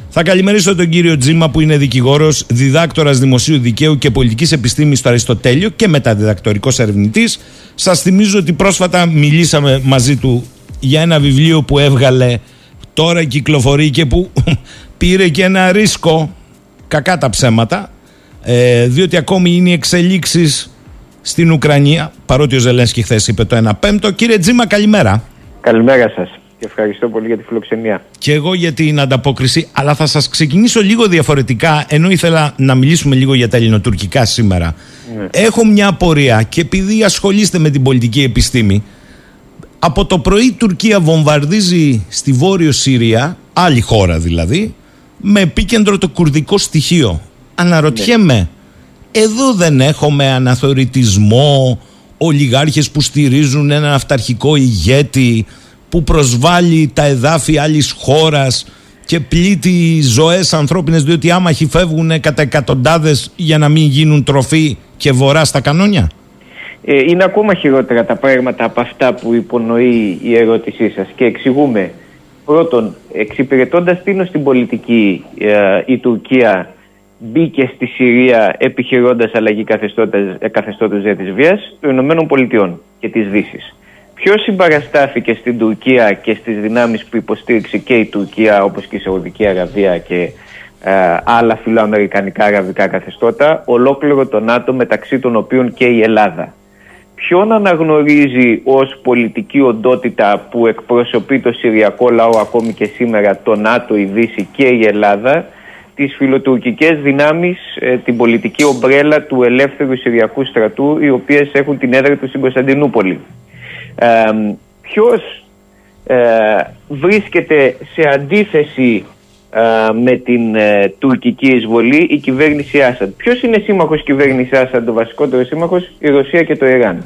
S23: θα καλημερίσω τον κύριο Τζίμα που είναι δικηγόρος, διδάκτορας δημοσίου δικαίου και πολιτικής επιστήμης στο Αριστοτέλειο και μεταδιδακτορικός ερευνητής. Σας θυμίζω ότι πρόσφατα μιλήσαμε μαζί του για ένα βιβλίο που έβγαλε τώρα κυκλοφορεί και που [LAUGHS] πήρε και ένα ρίσκο, κακά τα ψέματα, ε, διότι ακόμη είναι οι εξελίξεις στην Ουκρανία, παρότι ο Ζελένσκι χθες είπε το 1 πέμπτο. Κύριε Τζίμα, καλημέρα.
S26: Καλημέρα σας και ευχαριστώ πολύ για τη φιλοξενία.
S23: Και εγώ για την ανταπόκριση, αλλά θα σας ξεκινήσω λίγο διαφορετικά, ενώ ήθελα να μιλήσουμε λίγο για τα ελληνοτουρκικά σήμερα. Ναι. Έχω μια απορία και επειδή ασχολείστε με την πολιτική επιστήμη, από το πρωί η Τουρκία βομβαρδίζει στη Βόρειο Συρία, άλλη χώρα δηλαδή, με επίκεντρο το κουρδικό στοιχείο. Αναρωτιέμαι, ναι. Εδώ δεν έχουμε αναθεωρητισμό, ολιγάρχες που στηρίζουν έναν αυταρχικό ηγέτη που προσβάλλει τα εδάφη άλλης χώρας και πλήττει ζωές ανθρώπινες διότι άμαχοι φεύγουν κατά εκατοντάδες για να μην γίνουν τροφή και βορρά στα κανόνια;
S26: Ε, είναι ακόμα χειρότερα τα πράγματα από αυτά που υπονοεί η ερώτησή σας και εξηγούμε. Πρώτον, εξυπηρετώντας τίνο στην πολιτική ε, η Τουρκία μπήκε στη Συρία επιχειρώντας αλλαγή καθεστώτος για της βίας των Ηνωμένων Πολιτειών και της Δύσης. Ποιος συμπαραστάθηκε στην Τουρκία και στις δυνάμεις που υποστήριξε και η Τουρκία όπως και η Σαουδική Αραβία και ε, άλλα φιλοαμερικανικά αραβικά καθεστώτα, ολόκληρο το ΝΑΤΟ μεταξύ των οποίων και η Ελλάδα. Ποιον αναγνωρίζει ως πολιτική οντότητα που εκπροσωπεί το Συριακό λαό ακόμη και σήμερα το ΝΑΤΟ, η Δύση και η Ελλάδα; Τις φιλοτουρκικές δυνάμεις, ε, την πολιτική ομπρέλα του ελεύθερου Συριακού στρατού, οι οποίες έχουν την έδρα τους στην Κωνσταντινούπολη. Ε, ποιος ε, βρίσκεται σε αντίθεση ε, με την ε, τουρκική εισβολή; Η κυβέρνηση Άσαντ. Ποιος είναι σύμμαχος κυβέρνησης Άσαντ, ο βασικότερος σύμμαχος, η Ρωσία και το Ιράν.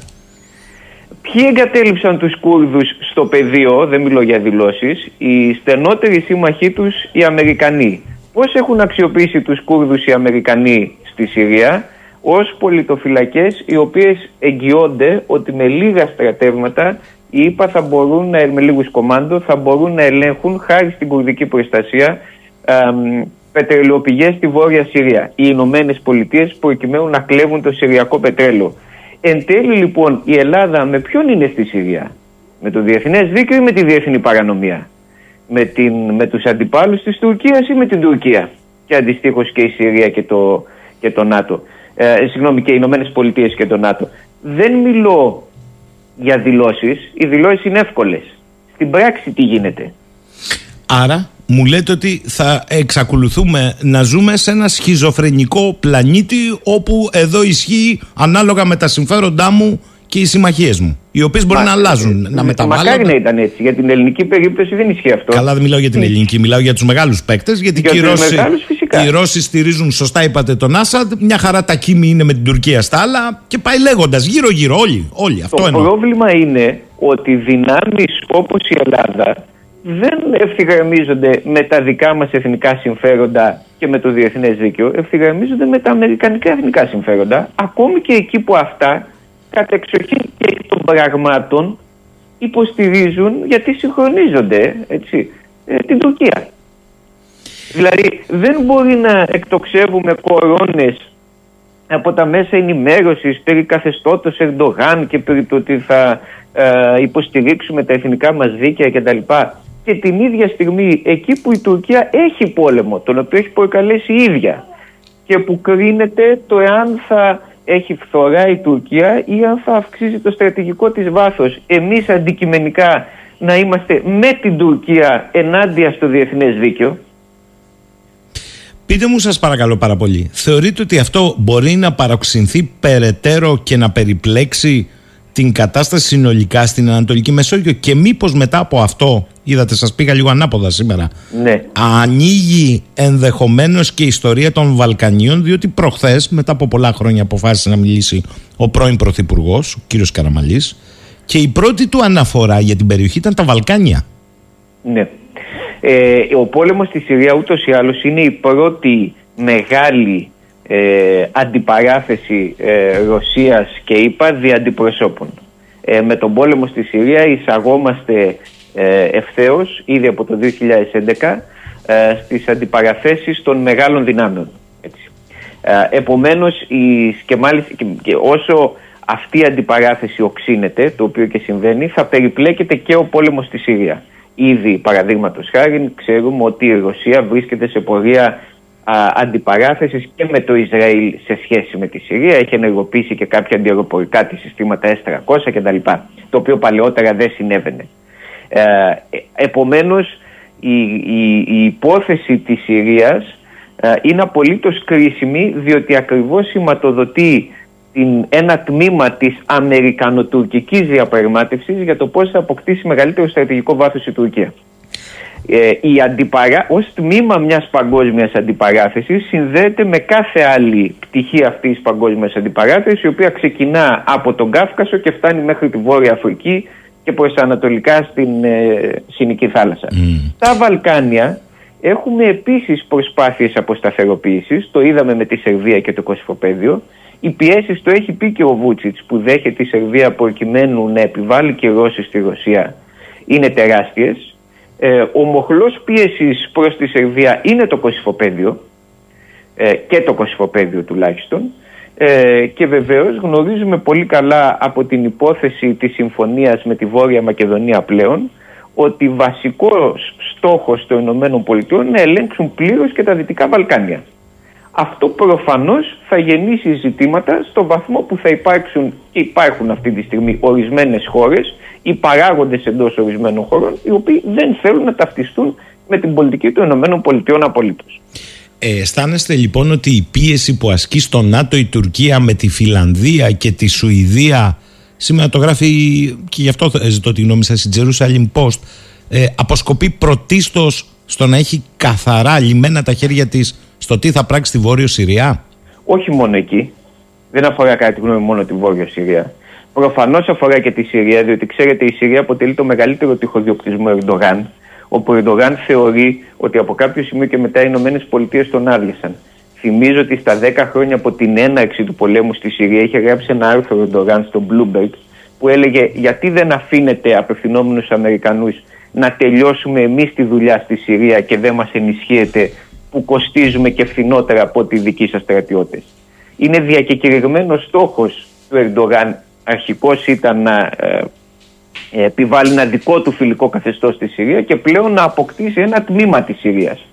S26: Ποιοι εγκατέλειψαν τους Κούρδους στο πεδίο, δεν μιλώ για δηλώσεις, οι στενότεροι σύμμαχοί τους οι Αμερικανοί πώς έχουν αξιοποιήσει τους Κούρδους οι Αμερικανοί στη Συρία ως πολιτοφυλακές οι οποίες εγγυώνται ότι με λίγα στρατεύματα οι ΙΠΑ θα μπορούν να, με λίγους κομμάντο θα μπορούν να ελέγχουν χάρη στην κουρδική προστασία πετρελαιοπηγές στη Βόρεια Συρία. Οι Ηνωμένε Πολιτείε προκειμένου να κλέβουν το Συριακό πετρέλαιο. Εν τέλει λοιπόν η Ελλάδα με ποιον είναι στη Συρία; Με το διεθνές δίκαιο ή με τη διεθνή παρανομία; Με, την, με τους αντιπάλους της Τουρκίας ή με την Τουρκία. και αντιστοίχως και η Συρία και το, και το ΝΑΤΟ. Ε, συγγνώμη, και οι Ηνωμένες Πολιτείες και το ΝΑΤΟ. Δεν μιλώ για δηλώσεις. Οι δηλώσεις είναι εύκολες. Στην πράξη τι γίνεται.
S23: Άρα μου λέτε ότι θα εξακολουθούμε να ζούμε σε ένα σχιζοφρενικό πλανήτη όπου εδώ ισχύει ανάλογα με τα συμφέροντά μου και οι συμμαχίες μου. Οι οποίες μπορεί να αλλάζουν, να μεταβάλλονται.
S26: Μακάρι να ήταν έτσι. Για την ελληνική περίπτωση δεν ισχύει αυτό.
S23: Καλά, δεν μιλάω για την ελληνική, μιλάω για τους μεγάλους παίκτες. Γιατί
S26: Για
S23: και οι,
S26: τους
S23: Ρώσοι,
S26: μεγάλους, φυσικά.
S23: οι Ρώσοι στηρίζουν, σωστά είπατε, τον Άσαντ. Μια χαρά τα κίμη είναι με την Τουρκία στα άλλα και πάει λέγοντας γύρω-γύρω. Όλοι, όλοι. Αυτό
S26: Το
S23: εννοώ.
S26: πρόβλημα είναι ότι δυνάμεις όπως η Ελλάδα δεν ευθυγραμμίζονται με τα δικά μας εθνικά συμφέροντα και με το διεθνές δίκαιο, ευθυγραμμίζονται με τα αμερικανικά εθνικά συμφέροντα, ακόμη και εκεί που αυτά, κατ' εξοχήν και εκ των πραγμάτων, υποστηρίζουν γιατί συγχρονίζονται έτσι, ε, την Τουρκία. Δηλαδή δεν μπορεί να εκτοξεύουμε κορώνες από τα μέσα ενημέρωσης περί καθεστώτος Ερντογάν και περί το ότι θα ε, υποστηρίξουμε τα εθνικά μας δίκαια κτλ. Και την ίδια στιγμή εκεί που η Τουρκία έχει πόλεμο, τον οποίο έχει προκαλέσει η ίδια και που κρίνεται το εάν θα έχει φθορά η Τουρκία ή αν θα αυξήσει το στρατηγικό της βάθος. Εμείς αντικειμενικά να είμαστε με την Τουρκία ενάντια στο διεθνές δίκαιο.
S23: Πείτε μου σας παρακαλώ πάρα πολύ, θεωρείτε ότι αυτό μπορεί να παροξυνθεί περαιτέρω και να περιπλέξει την κατάσταση συνολικά στην Ανατολική Μεσόγειο και μήπως μετά από αυτό, είδατε σας πήγα λίγο ανάποδα σήμερα,
S26: Ναι.
S23: ανοίγει ενδεχομένως και η ιστορία των Βαλκανίων διότι προχθές μετά από πολλά χρόνια αποφάσισε να μιλήσει ο πρώην Πρωθυπουργός, ο κύριος Καραμαλής και η πρώτη του αναφορά για την περιοχή ήταν τα Βαλκάνια.
S26: Ναι. Ε, ο πόλεμος στη Συρία ούτως ή άλλως είναι η πρώτη μεγάλη ε, αντιπαράθεση ε, Ρωσίας και ΙΠΑ δι' αντιπροσώπων. Ε, με τον πόλεμο στη Συρία εισαγόμαστε ε, ευθέως ήδη από το 2011 ε, στις αντιπαραθέσεις των μεγάλων δυνάμεων. Έτσι. Ε, επομένως η, και, μάλιστα, και, και όσο αυτή η αντιπαράθεση οξύνεται, το οποίο και συμβαίνει, θα περιπλέκεται και ο πόλεμος στη Συρία. Ήδη, παραδείγματος χάρη, ξέρουμε ότι η Ρωσία βρίσκεται σε πορεία α, αντιπαράθεσης και με το Ισραήλ σε σχέση με τη Συρία. Έχει ενεργοποιήσει και κάποια αντιεροπορικά της συστήματα S-300 κτλ. Το οποίο παλαιότερα δεν συνέβαινε. Ε, επομένως, η, η, η υπόθεση της Συρίας ε, είναι απολύτως κρίσιμη διότι ακριβώς σηματοδοτεί την, ένα τμήμα της αμερικανοτουρκικής διαπραγμάτευσης για το πώς θα αποκτήσει μεγαλύτερο στρατηγικό βάθος η Τουρκία. Ε, η αντιπαρά... Ως τμήμα μιας παγκόσμιας αντιπαράθεσης συνδέεται με κάθε άλλη πτυχή αυτής της παγκόσμιας αντιπαράθεσης η οποία ξεκινά από τον Κάφκασο και φτάνει μέχρι τη Βόρεια Αφρική και προς τα ανατολικά στην ε, Συνική θάλασσα. Στα Βαλκάνια έχουμε επίσης προσπάθειες αποσταθεροποίησης, το είδαμε με τη Σερβία και το Κωσυφοπαίδιο. Οι πιέσεις το έχει πει και ο Βούτσιτς που δέχεται η Σερβία προκειμένου να επιβάλλει κυρώσεις στη Ρωσία είναι τεράστιες. Ε, ο μοχλός πίεσης προς τη Σερβία είναι το Κωσυφοπαίδιο ε, και το Κωσυφοπαίδιο τουλάχιστον ε, και βεβαίως γνωρίζουμε πολύ καλά από την υπόθεση της συμφωνίας με τη Βόρεια Μακεδονία πλέον ότι βασικός στόχος των Ηνωμένων Πολιτειών είναι να ελέγξουν πλήρως και τα Δυτικά Βαλκάνια. Αυτό προφανώς θα γεννήσει ζητήματα στο βαθμό που θα υπάρξουν και υπάρχουν αυτή τη στιγμή ορισμένες χώρες ή παράγοντες εντός ορισμένων χωρών οι οποίοι δεν θέλουν να ταυτιστούν με την πολιτική των Ηνωμένων Πολιτειών απολύτως.
S23: Ε, αισθάνεστε λοιπόν ότι η πίεση που ασκεί στο ΝΑΤΟ η Τουρκία με τη Φιλανδία και τη Σουηδία σήμερα το γράφει και γι' αυτό ζητώ τη γνώμη σας η Jerusalem Post ε, αποσκοπεί πρωτίστως στο να έχει καθαρά λιμένα τα χέρια της στο τι θα πράξει στη Βόρειο Συρία;
S26: Όχι μόνο εκεί. Δεν αφορά κατά τη γνώμη μόνο τη Βόρεια Συρία. Προφανώς αφορά και τη Συρία, διότι ξέρετε η Συρία αποτελεί το μεγαλύτερο τυχοδιοκτισμό Ερντογάν. Όπου ο Ερντογάν θεωρεί ότι από κάποιο σημείο και μετά οι Ηνωμένες Πολιτείες τον άδειασαν. Θυμίζω ότι στα 10 χρόνια από την έναρξη του πολέμου στη Συρία είχε γράψει ένα άρθρο ο Ερντογάν στο Bloomberg που έλεγε γιατί δεν αφήνετε απευθυνόμενους Αμερικανούς να τελειώσουμε εμείς τη δουλειά στη Συρία και δεν μας ενισχύετε που κοστίζουμε και φθηνότερα από ό,τι δικοί σας στρατιώτες. Είναι διακεκριγμένος στόχος του Ερντογάν αρχικός ήταν να ε, επιβάλλει ένα δικό του φιλικό καθεστώς στη Συρία και πλέον να αποκτήσει ένα τμήμα της Συρίας.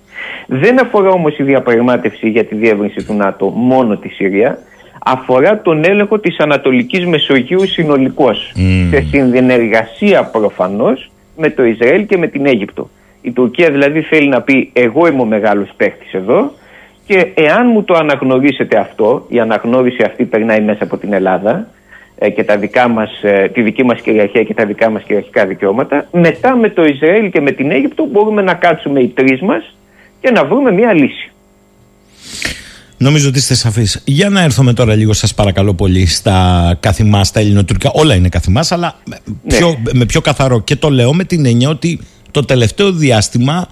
S26: Δεν αφορά όμως η διαπραγμάτευση για τη διεύρυνση του ΝΑΤΟ μόνο τη Συρία, αφορά τον έλεγχο της Ανατολικής Μεσογείου συνολικώς, σε συνεργασία προφανώς με το Ισραήλ και με την Αίγυπτο. Η Τουρκία δηλαδή θέλει να πει εγώ είμαι ο μεγάλος παίχτης εδώ και εάν μου το αναγνωρίσετε αυτό, η αναγνώριση αυτή περνάει μέσα από την Ελλάδα ε, και τα δικά μας, ε, τη δική μας κυριαρχία και τα δικά μας κυριαρχικά δικαιώματα, μετά με το Ισραήλ και με την Αίγυπτο μπορούμε να κάτσουμε οι τρεις μας και να βρούμε μια λύση.
S23: Νομίζω ότι είστε σαφείς. Για να έρθουμε τώρα λίγο, σας παρακαλώ πολύ, στα καθημά, στα ελληνοτουρκικά. Όλα είναι καθημάς, αλλά με
S26: Ναι.
S23: πιο, με πιο καθαρό. Και το λέω με την έννοια ότι το τελευταίο διάστημα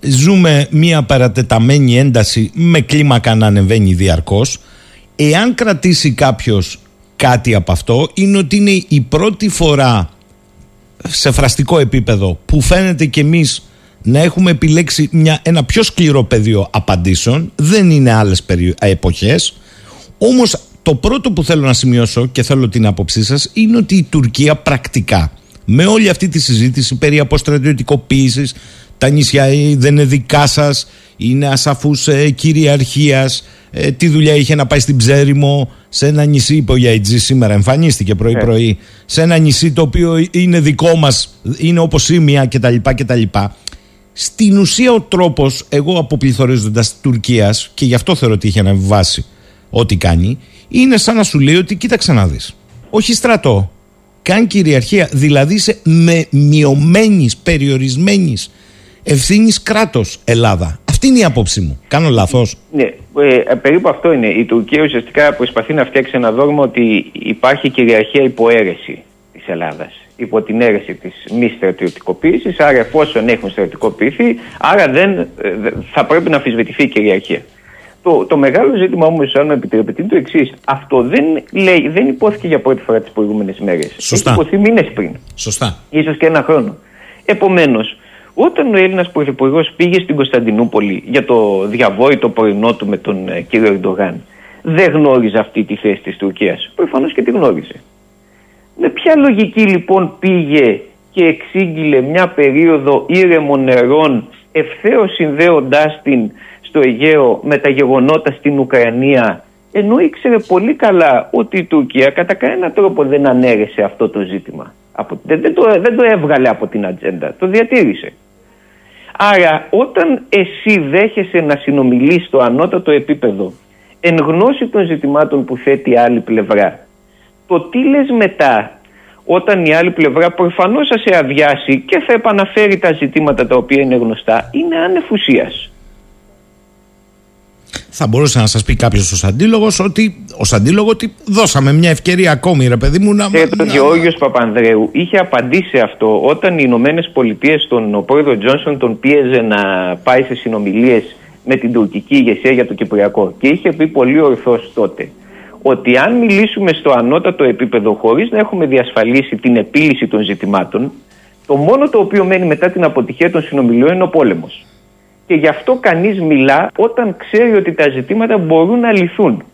S23: ζούμε μια παρατεταμένη ένταση με κλίμακα να ανεβαίνει διαρκώς. Εάν κρατήσει κάποιος κάτι από αυτό, είναι ότι είναι η πρώτη φορά σε φραστικό επίπεδο που φαίνεται και εμείς να έχουμε επιλέξει μια, ένα πιο σκληρό πεδίο απαντήσεων. Δεν είναι άλλες περι, ε, εποχές. Όμως το πρώτο που θέλω να σημειώσω και θέλω την άποψή σας είναι ότι η Τουρκία πρακτικά με όλη αυτή τη συζήτηση περί αποστρατιωτικοποίησης τα νησιά ε, δεν είναι δικά σας είναι ασαφούς ε, κυριαρχίας ε, τι δουλειά είχε να πάει στην Ψέριμο σε ένα νησί είπε ο Γιαϊτζή σήμερα εμφανίστηκε πρωί
S26: Ναι.
S23: πρωί σε ένα νησί το οποίο είναι δικό μας είναι όπως Ήμια κτλ κτλ στην ουσία ο τρόπος εγώ αποπληθωρίζοντας Τουρκίας και γι' αυτό θεωρώ ότι είχε αναβιβάσει ό,τι κάνει είναι σαν να σου λέει ότι κοίταξε να δεις όχι στρατό καν κυριαρχία δηλαδή είσαι με μειωμένης περιορισμένης ευθύνης κράτος Ελλάδα αυτή είναι η άποψή μου κάνω λάθος;
S26: Ναι, ε, περίπου αυτό είναι. Η Τουρκία ουσιαστικά προσπαθεί να φτιάξει ένα δόγμα ότι υπάρχει κυριαρχία υποαίρεση της Ελλάδας. Υπό την αίρεση της μη στρατιωτικοποίησης, άρα εφόσον έχουν στρατιωτικοποιηθεί, άρα δεν, ε, δε- θα πρέπει να αμφισβητηθεί η κυριαρχία. Το, το μεγάλο ζήτημα όμως, αν με επιτρέπετε, είναι το εξής. Αυτό δεν, λέει, δεν υπόθηκε για πρώτη φορά τις προηγούμενες μέρες.
S23: Σωστά.
S26: Έχει υποθεί μήνες πριν.
S23: Σωστά.
S26: ίσως και ένα χρόνο. Επομένως, όταν ο Έλληνας Πρωθυπουργός πήγε στην Κωνσταντινούπολη για το διαβόητο πρωινό του με τον ε, κύριο Ερντογάν, δεν γνώριζε αυτή τη θέση της Τουρκίας. Προφανώς και τη γνώριζε. Με ποια λογική λοιπόν πήγε και εξήγηλε μια περίοδο ήρεμων νερών ευθέως συνδέοντάς την στο Αιγαίο με τα γεγονότα στην Ουκρανία ενώ ήξερε πολύ καλά ότι η Τουρκία κατά κανένα τρόπο δεν ανέρεσε αυτό το ζήτημα. Από, δεν, δεν, το, δεν το έβγαλε από την ατζέντα, το διατήρησε. Άρα όταν εσύ δέχεσαι να συνομιλείς στο ανώτατο επίπεδο εν γνώση των ζητημάτων που θέτει η άλλη πλευρά το τι λες μετά όταν η άλλη πλευρά προφανώς θα σε αδειάσει και θα επαναφέρει τα ζητήματα τα οποία είναι γνωστά είναι ανεφουσίας.
S23: Θα μπορούσε να σας πει κάποιος ως αντίλογος ότι, ως αντίλογο ότι δώσαμε μια ευκαιρία ακόμη ρε παιδί μου να...
S26: Και ο Γεώργιος Παπανδρέου είχε απαντήσει σε αυτό όταν οι Ηνωμένες Πολιτείες, τον ο πρόεδρος Τζόνσον τον πίεζε να πάει σε συνομιλίες με την τουρκική ηγεσία για το Κυπριακό και είχε πει πολύ ορθώς τότε ότι αν μιλήσουμε στο ανώτατο επίπεδο χωρίς να έχουμε διασφαλίσει την επίλυση των ζητημάτων το μόνο το οποίο μένει μετά την αποτυχία των συνομιλιών είναι ο πόλεμος. Και γι' αυτό κανείς μιλά όταν ξέρει ότι τα ζητήματα μπορούν να λυθούν.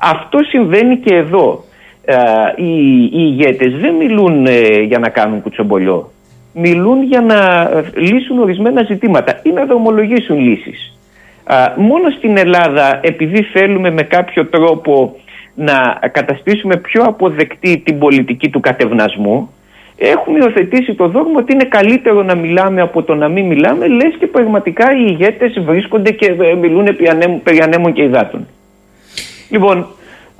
S26: Αυτό συμβαίνει και εδώ. Ε, οι, οι ηγέτες δεν μιλούν ε, για να κάνουν κουτσομπολιό. Μιλούν για να ε, λύσουν ορισμένα ζητήματα ή να δρομολογήσουν λύσεις. Α, μόνο στην Ελλάδα, επειδή θέλουμε με κάποιο τρόπο να καταστήσουμε πιο αποδεκτή την πολιτική του κατευνασμού, έχουμε υιοθετήσει το δόγμα ότι είναι καλύτερο να μιλάμε από το να μην μιλάμε, λες και πραγματικά οι ηγέτες βρίσκονται και ε, μιλούν επί ανέμου- περί ανέμων και υδάτων. Λοιπόν,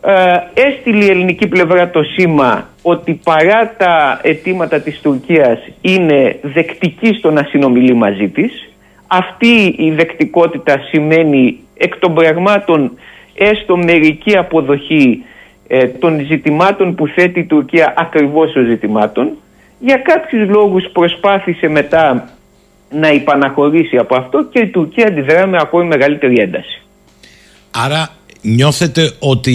S26: ε, έστειλε η ελληνική πλευρά το σήμα ότι παρά τα αιτήματα της Τουρκίας είναι δεκτική στο να συνομιλεί μαζί της. Αυτή η δεκτικότητα σημαίνει εκ των πραγμάτων έστω μερική αποδοχή ε, των ζητημάτων που θέτει η Τουρκία ακριβώς ως ζητημάτων. Για κάποιους λόγους προσπάθησε μετά να υπαναχωρήσει από αυτό και η Τουρκία αντιδρά με ακόμη μεγαλύτερη ένταση.
S23: Άρα νιώθετε ότι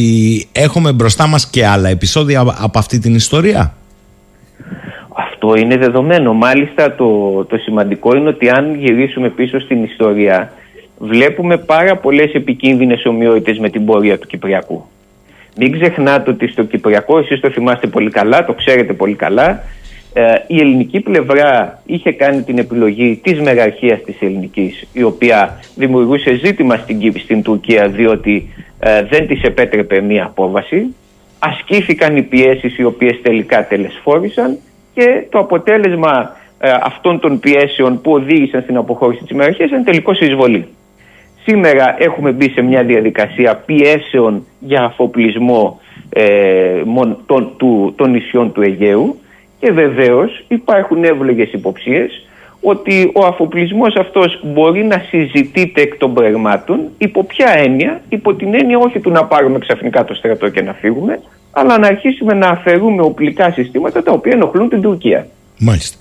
S23: έχουμε μπροστά μας και άλλα επεισόδια από- από αυτή την ιστορία;
S26: Αυτό είναι δεδομένο. Μάλιστα το, το σημαντικό είναι ότι αν γυρίσουμε πίσω στην ιστορία βλέπουμε πάρα πολλές επικίνδυνες ομοιότητες με την πορεία του Κυπριακού. Μην ξεχνάτε ότι στο Κυπριακό, εσείς το θυμάστε πολύ καλά, το ξέρετε πολύ καλά, Ε, η ελληνική πλευρά είχε κάνει την επιλογή της μεγαρχίας της ελληνικής η οποία δημιουργούσε ζήτημα στην, στην Τουρκία διότι ε, δεν της επέτρεπε μία απόβαση ασκήθηκαν οι πιέσεις οι οποίες τελικά τελεσφόρησαν και το αποτέλεσμα ε, αυτών των πιέσεων που οδήγησαν στην αποχώρηση της μεγαρχίας ήταν τελικώς εισβολή. Σήμερα έχουμε μπει σε μια διαδικασία πιέσεων για αφοπλισμό ε, των, του, των νησιών του Αιγαίου και βεβαίως υπάρχουν εύλογες υποψίες ότι ο αφοπλισμός αυτός μπορεί να συζητείται εκ των πραγμάτων υπό ποια έννοια, υπό την έννοια όχι του να πάρουμε ξαφνικά το στρατό και να φύγουμε αλλά να αρχίσουμε να αφαιρούμε οπλικά συστήματα τα οποία ενοχλούν την Τουρκία.
S23: Μάλιστα.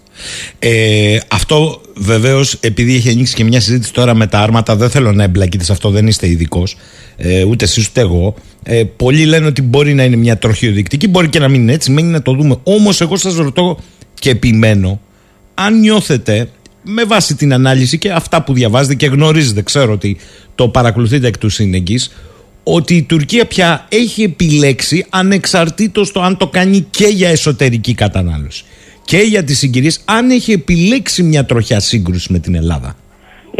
S23: Ε, αυτό βεβαίως, επειδή έχει ανοίξει και μια συζήτηση τώρα με τα άρματα, δεν θέλω να εμπλακείτε σε αυτό, δεν είστε ειδικός, ε, ούτε εσείς ούτε εγώ. Ε, πολλοί λένε ότι μπορεί να είναι μια τροχιοδεικτική, μπορεί και να μην είναι έτσι, μένει να το δούμε. Όμως, εγώ σας ρωτώ και επιμένω, αν νιώθετε με βάση την ανάλυση και αυτά που διαβάζετε και γνωρίζετε, ξέρω ότι το παρακολουθείτε εκ του σύνεγγυς, ότι η Τουρκία πια έχει επιλέξει ανεξαρτήτως το αν το κάνει και για εσωτερική κατανάλωση και για τις συγκυρίες αν έχει επιλέξει μια τροχιά σύγκρουση με την Ελλάδα.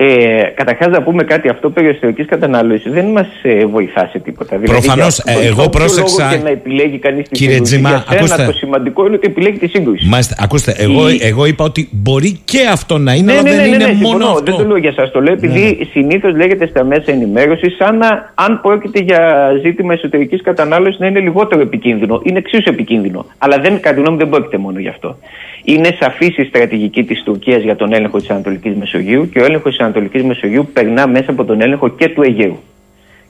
S26: Ε, Καταρχάς, να πούμε κάτι αυτό περί εσωτερική κατανάλωσης δεν μας ε, βοηθά σε τίποτα.
S23: Προφανώς, δηλαδή, εγώ πρόσεξα.
S26: Και να επιλέγει κανείς τη
S23: Κύριε
S26: σύγκρουση.
S23: Τζιμά,
S26: ακούστε. Το σημαντικό είναι ότι επιλέγει τη σύγκρουση.
S23: Μάλιστα, ακούστε, εγώ,
S26: Η...
S23: εγώ είπα ότι μπορεί και αυτό να είναι,
S26: ναι,
S23: αλλά
S26: ναι,
S23: δεν
S26: ναι,
S23: είναι
S26: ναι,
S23: μόνο
S26: συμφωνώ,
S23: αυτό.
S26: Δεν το λέω για εσά, το λέω επειδή
S23: Ναι.
S26: συνήθως λέγεται στα μέσα ενημέρωσης σαν να, αν πρόκειται για ζήτημα εσωτερικής κατανάλωσης, να είναι λιγότερο επικίνδυνο. Είναι εξίσου επικίνδυνο. Αλλά δεν, κατά τη γνώμη, μου, δεν πρόκειται μόνο γι' αυτό. Είναι σαφής η στρατηγική της Τουρκίας για τον έλεγχο της Ανατολικής Μεσογείου και ο έλεγχος της Ανατολικής Μεσογείου περνά μέσα από τον έλεγχο και του Αιγαίου.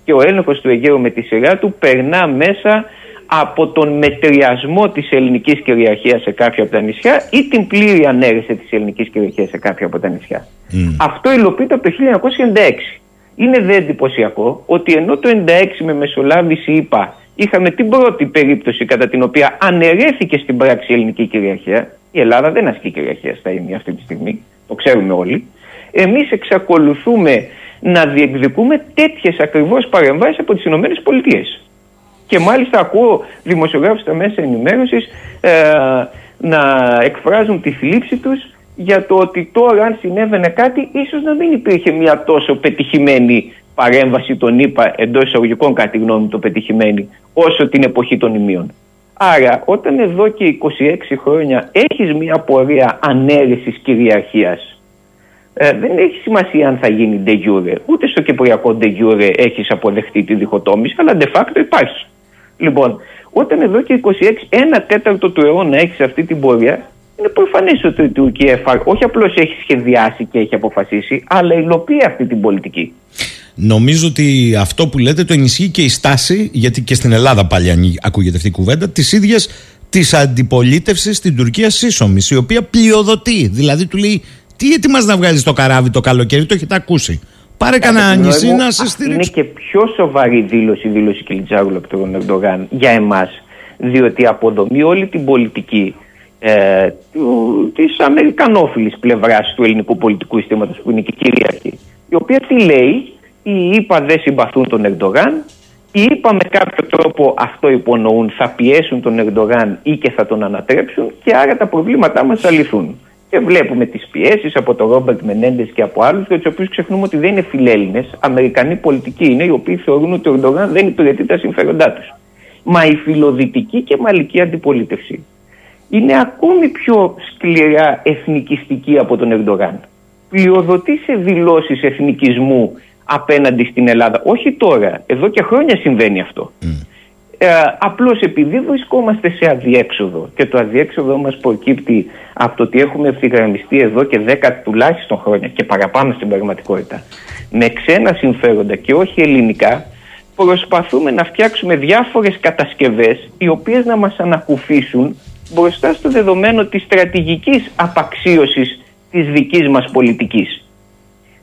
S26: Και ο έλεγχος του Αιγαίου με τη σειρά του περνά μέσα από τον μετριασμό της ελληνικής κυριαρχίας σε κάποια από τα νησιά ή την πλήρη ανέρεση της ελληνικής κυριαρχίας σε κάποια από τα νησιά. Αυτό υλοποιείται από το 1996. Είναι δε εντυπωσιακό ότι ενώ το 1996 με μεσολάβηση είπα είχαμε την πρώτη περίπτωση κατά την οποία αναιρέθηκε στην πράξη η ελληνική κυριαρχία. Η Ελλάδα δεν ασκεί κυριαρχία στα ίμια αυτή τη στιγμή, το ξέρουμε όλοι. Εμείς εξακολουθούμε να διεκδικούμε τέτοιες ακριβώς παρεμβάσεις από τις Ηνωμένες Πολιτείες. Και μάλιστα ακούω δημοσιογράφους στα μέσα ενημέρωσης ε, να εκφράζουν τη θλίψη τους για το ότι τώρα αν συνέβαινε κάτι ίσως να μην υπήρχε μια τόσο πετυχημένη παρέμβαση των ΗΠΑ εντός εισαγωγικών κατά τη γνώμη μου το πετυχημένη όσο την εποχή των ημείων. Άρα όταν εδώ και 26 χρόνια έχεις μια πορεία ανέρεσης κυριαρχίας ε, δεν έχει σημασία αν θα γίνει de jure. Ούτε στο κυπριακό de jure έχεις αποδεχτεί τη διχοτόμηση, αλλά de facto υπάρχει. Λοιπόν, όταν εδώ και 26, ένα τέταρτο του αιώνα έχεις αυτή την πορεία, είναι προφανές ότι η Τουρκία εφα... όχι απλώς έχει σχεδιάσει και έχει αποφασίσει, αλλά υλοποιεί αυτή την πολιτική.
S23: Νομίζω ότι αυτό που λέτε το ενισχύει και η στάση, γιατί και στην Ελλάδα πάλι ανοίγει- ακούγεται αυτή η κουβέντα, της ίδιας της αντιπολίτευσης στην Τουρκία σύσσωμης, η οποία πλειοδοτεί. Δηλαδή του λέει, τι έτοιμας να βγάλεις το καράβι το καλοκαίρι, το έχετε ακούσει. Πάρε κανένα
S26: Κατά τη
S23: νησί
S26: γνώμη μου,
S23: να σε
S26: αυτή
S23: στηρίξει.
S26: Είναι και πιο σοβαρή δήλωση, η δήλωση Κιλιτζάγουλου από τον Ερντογάν για εμάς. Διότι αποδομεί όλη την πολιτική ε, του, της αμερικανόφιλης πλευράς του ελληνικού πολιτικού συστήματος που είναι και κυρίαρχη η οποία τι λέει; Οι ΙΠΑ δεν συμπαθούν τον Ερντογάν οι ΙΠΑ με κάποιο τρόπο αυτό υπονοούν θα πιέσουν τον Ερντογάν ή και θα τον ανατρέψουν και άρα τα προβλήματά μας θα λυθούν. Και βλέπουμε τις πιέσεις από τον Ρόμπερτ Μενέντες και από άλλους για τους οποίους ξεχνούμε ότι δεν είναι φιλέλληνες, Αμερικανοί πολιτικοί είναι οι οποίοι θεωρούν ότι ο Ερντογάν δεν υπηρετεί τα συμφέροντά τους. Μα η φιλοδυτική και μαλική αντιπολίτευση είναι ακόμη πιο σκληρά εθνικιστική από τον Ερντογάν. Πλειοδοτεί σε δηλώσεις εθνικισμού απέναντι στην Ελλάδα. Όχι τώρα, εδώ και χρόνια συμβαίνει αυτό. Ε, απλώς επειδή βρισκόμαστε σε αδιέξοδο και το αδιέξοδο μας προκύπτει από το ότι έχουμε ευθυγραμμιστεί εδώ και 10 τουλάχιστον χρόνια και παραπάνω στην πραγματικότητα με ξένα συμφέροντα και όχι ελληνικά προσπαθούμε να φτιάξουμε διάφορες κατασκευές οι οποίες να μας ανακουφίσουν μπροστά στο δεδομένο της στρατηγικής απαξίωσης της δικής μας πολιτικής.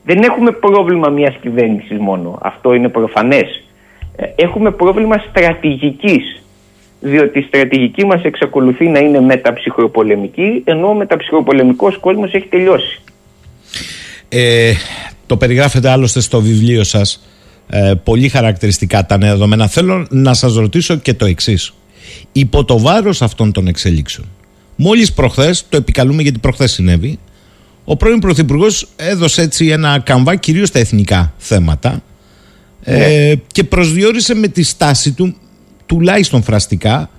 S26: Δεν έχουμε πρόβλημα μιας κυβέρνησης μόνο. Αυτό είναι προφανές. Ε, Έχουμε πρόβλημα στρατηγικής. Διότι η στρατηγική μας εξακολουθεί να είναι μεταψυχροπολεμική, ενώ ο μεταψυχροπολεμικός κόσμος έχει τελειώσει.
S23: Ε, το περιγράφετε άλλωστε στο βιβλίο σας ε, πολύ χαρακτηριστικά τα νέα δεδομένα. Θέλω να σας ρωτήσω και το εξής. Υπό το βάρος αυτών των εξελίξεων, Μόλις προχθές, το επικαλούμε γιατί προχθές συνέβη, ο πρώην Πρωθυπουργός έδωσε έτσι ένα καμβά κυρίως στα εθνικά θέματα ε, και προσδιορίσε με τη στάση του, τουλάχιστον φραστικά,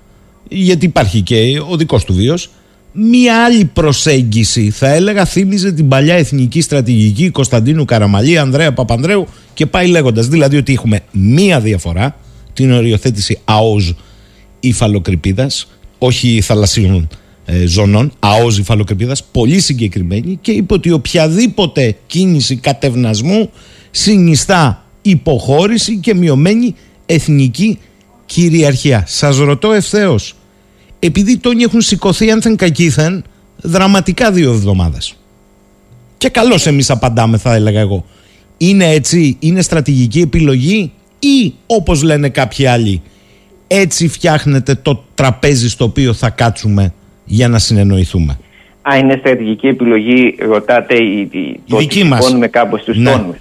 S23: γιατί υπάρχει και ο δικός του βίος, μία άλλη προσέγγιση. Θα έλεγα θύμιζε την παλιά εθνική στρατηγική Κωνσταντίνου Καραμαλή, Ανδρέα Παπανδρέου και πάει λέγοντας. Δηλαδή ότι έχουμε μία διαφορά, την οριοθέτηση ΑΟΖ υφαλοκρηπίδας, όχι θαλασσίων ε, ζωνών, ΑΟΖ υφαλοκρηπίδας, πολύ συγκεκριμένη και είπε ότι οποιαδήποτε κίνηση κατευνασμού συνιστά υποχώρηση και μειωμένη εθνική κυριαρχία. Σας ρωτώ ευθέως, επειδή τόνοι έχουν σηκωθεί άνθεν κακήθεν δραματικά δύο εβδομάδες. Και καλώς εμείς απαντάμε θα έλεγα εγώ. Είναι έτσι, είναι στρατηγική επιλογή ή όπως λένε κάποιοι άλλοι έτσι φτιάχνεται το τραπέζι στο οποίο θα κάτσουμε για να συνεννοηθούμε.
S26: Α, είναι στρατηγική επιλογή, ρωτάτε, η, η, το
S23: δική μας.
S26: κάπως στους
S23: Ναι.
S26: τόνους.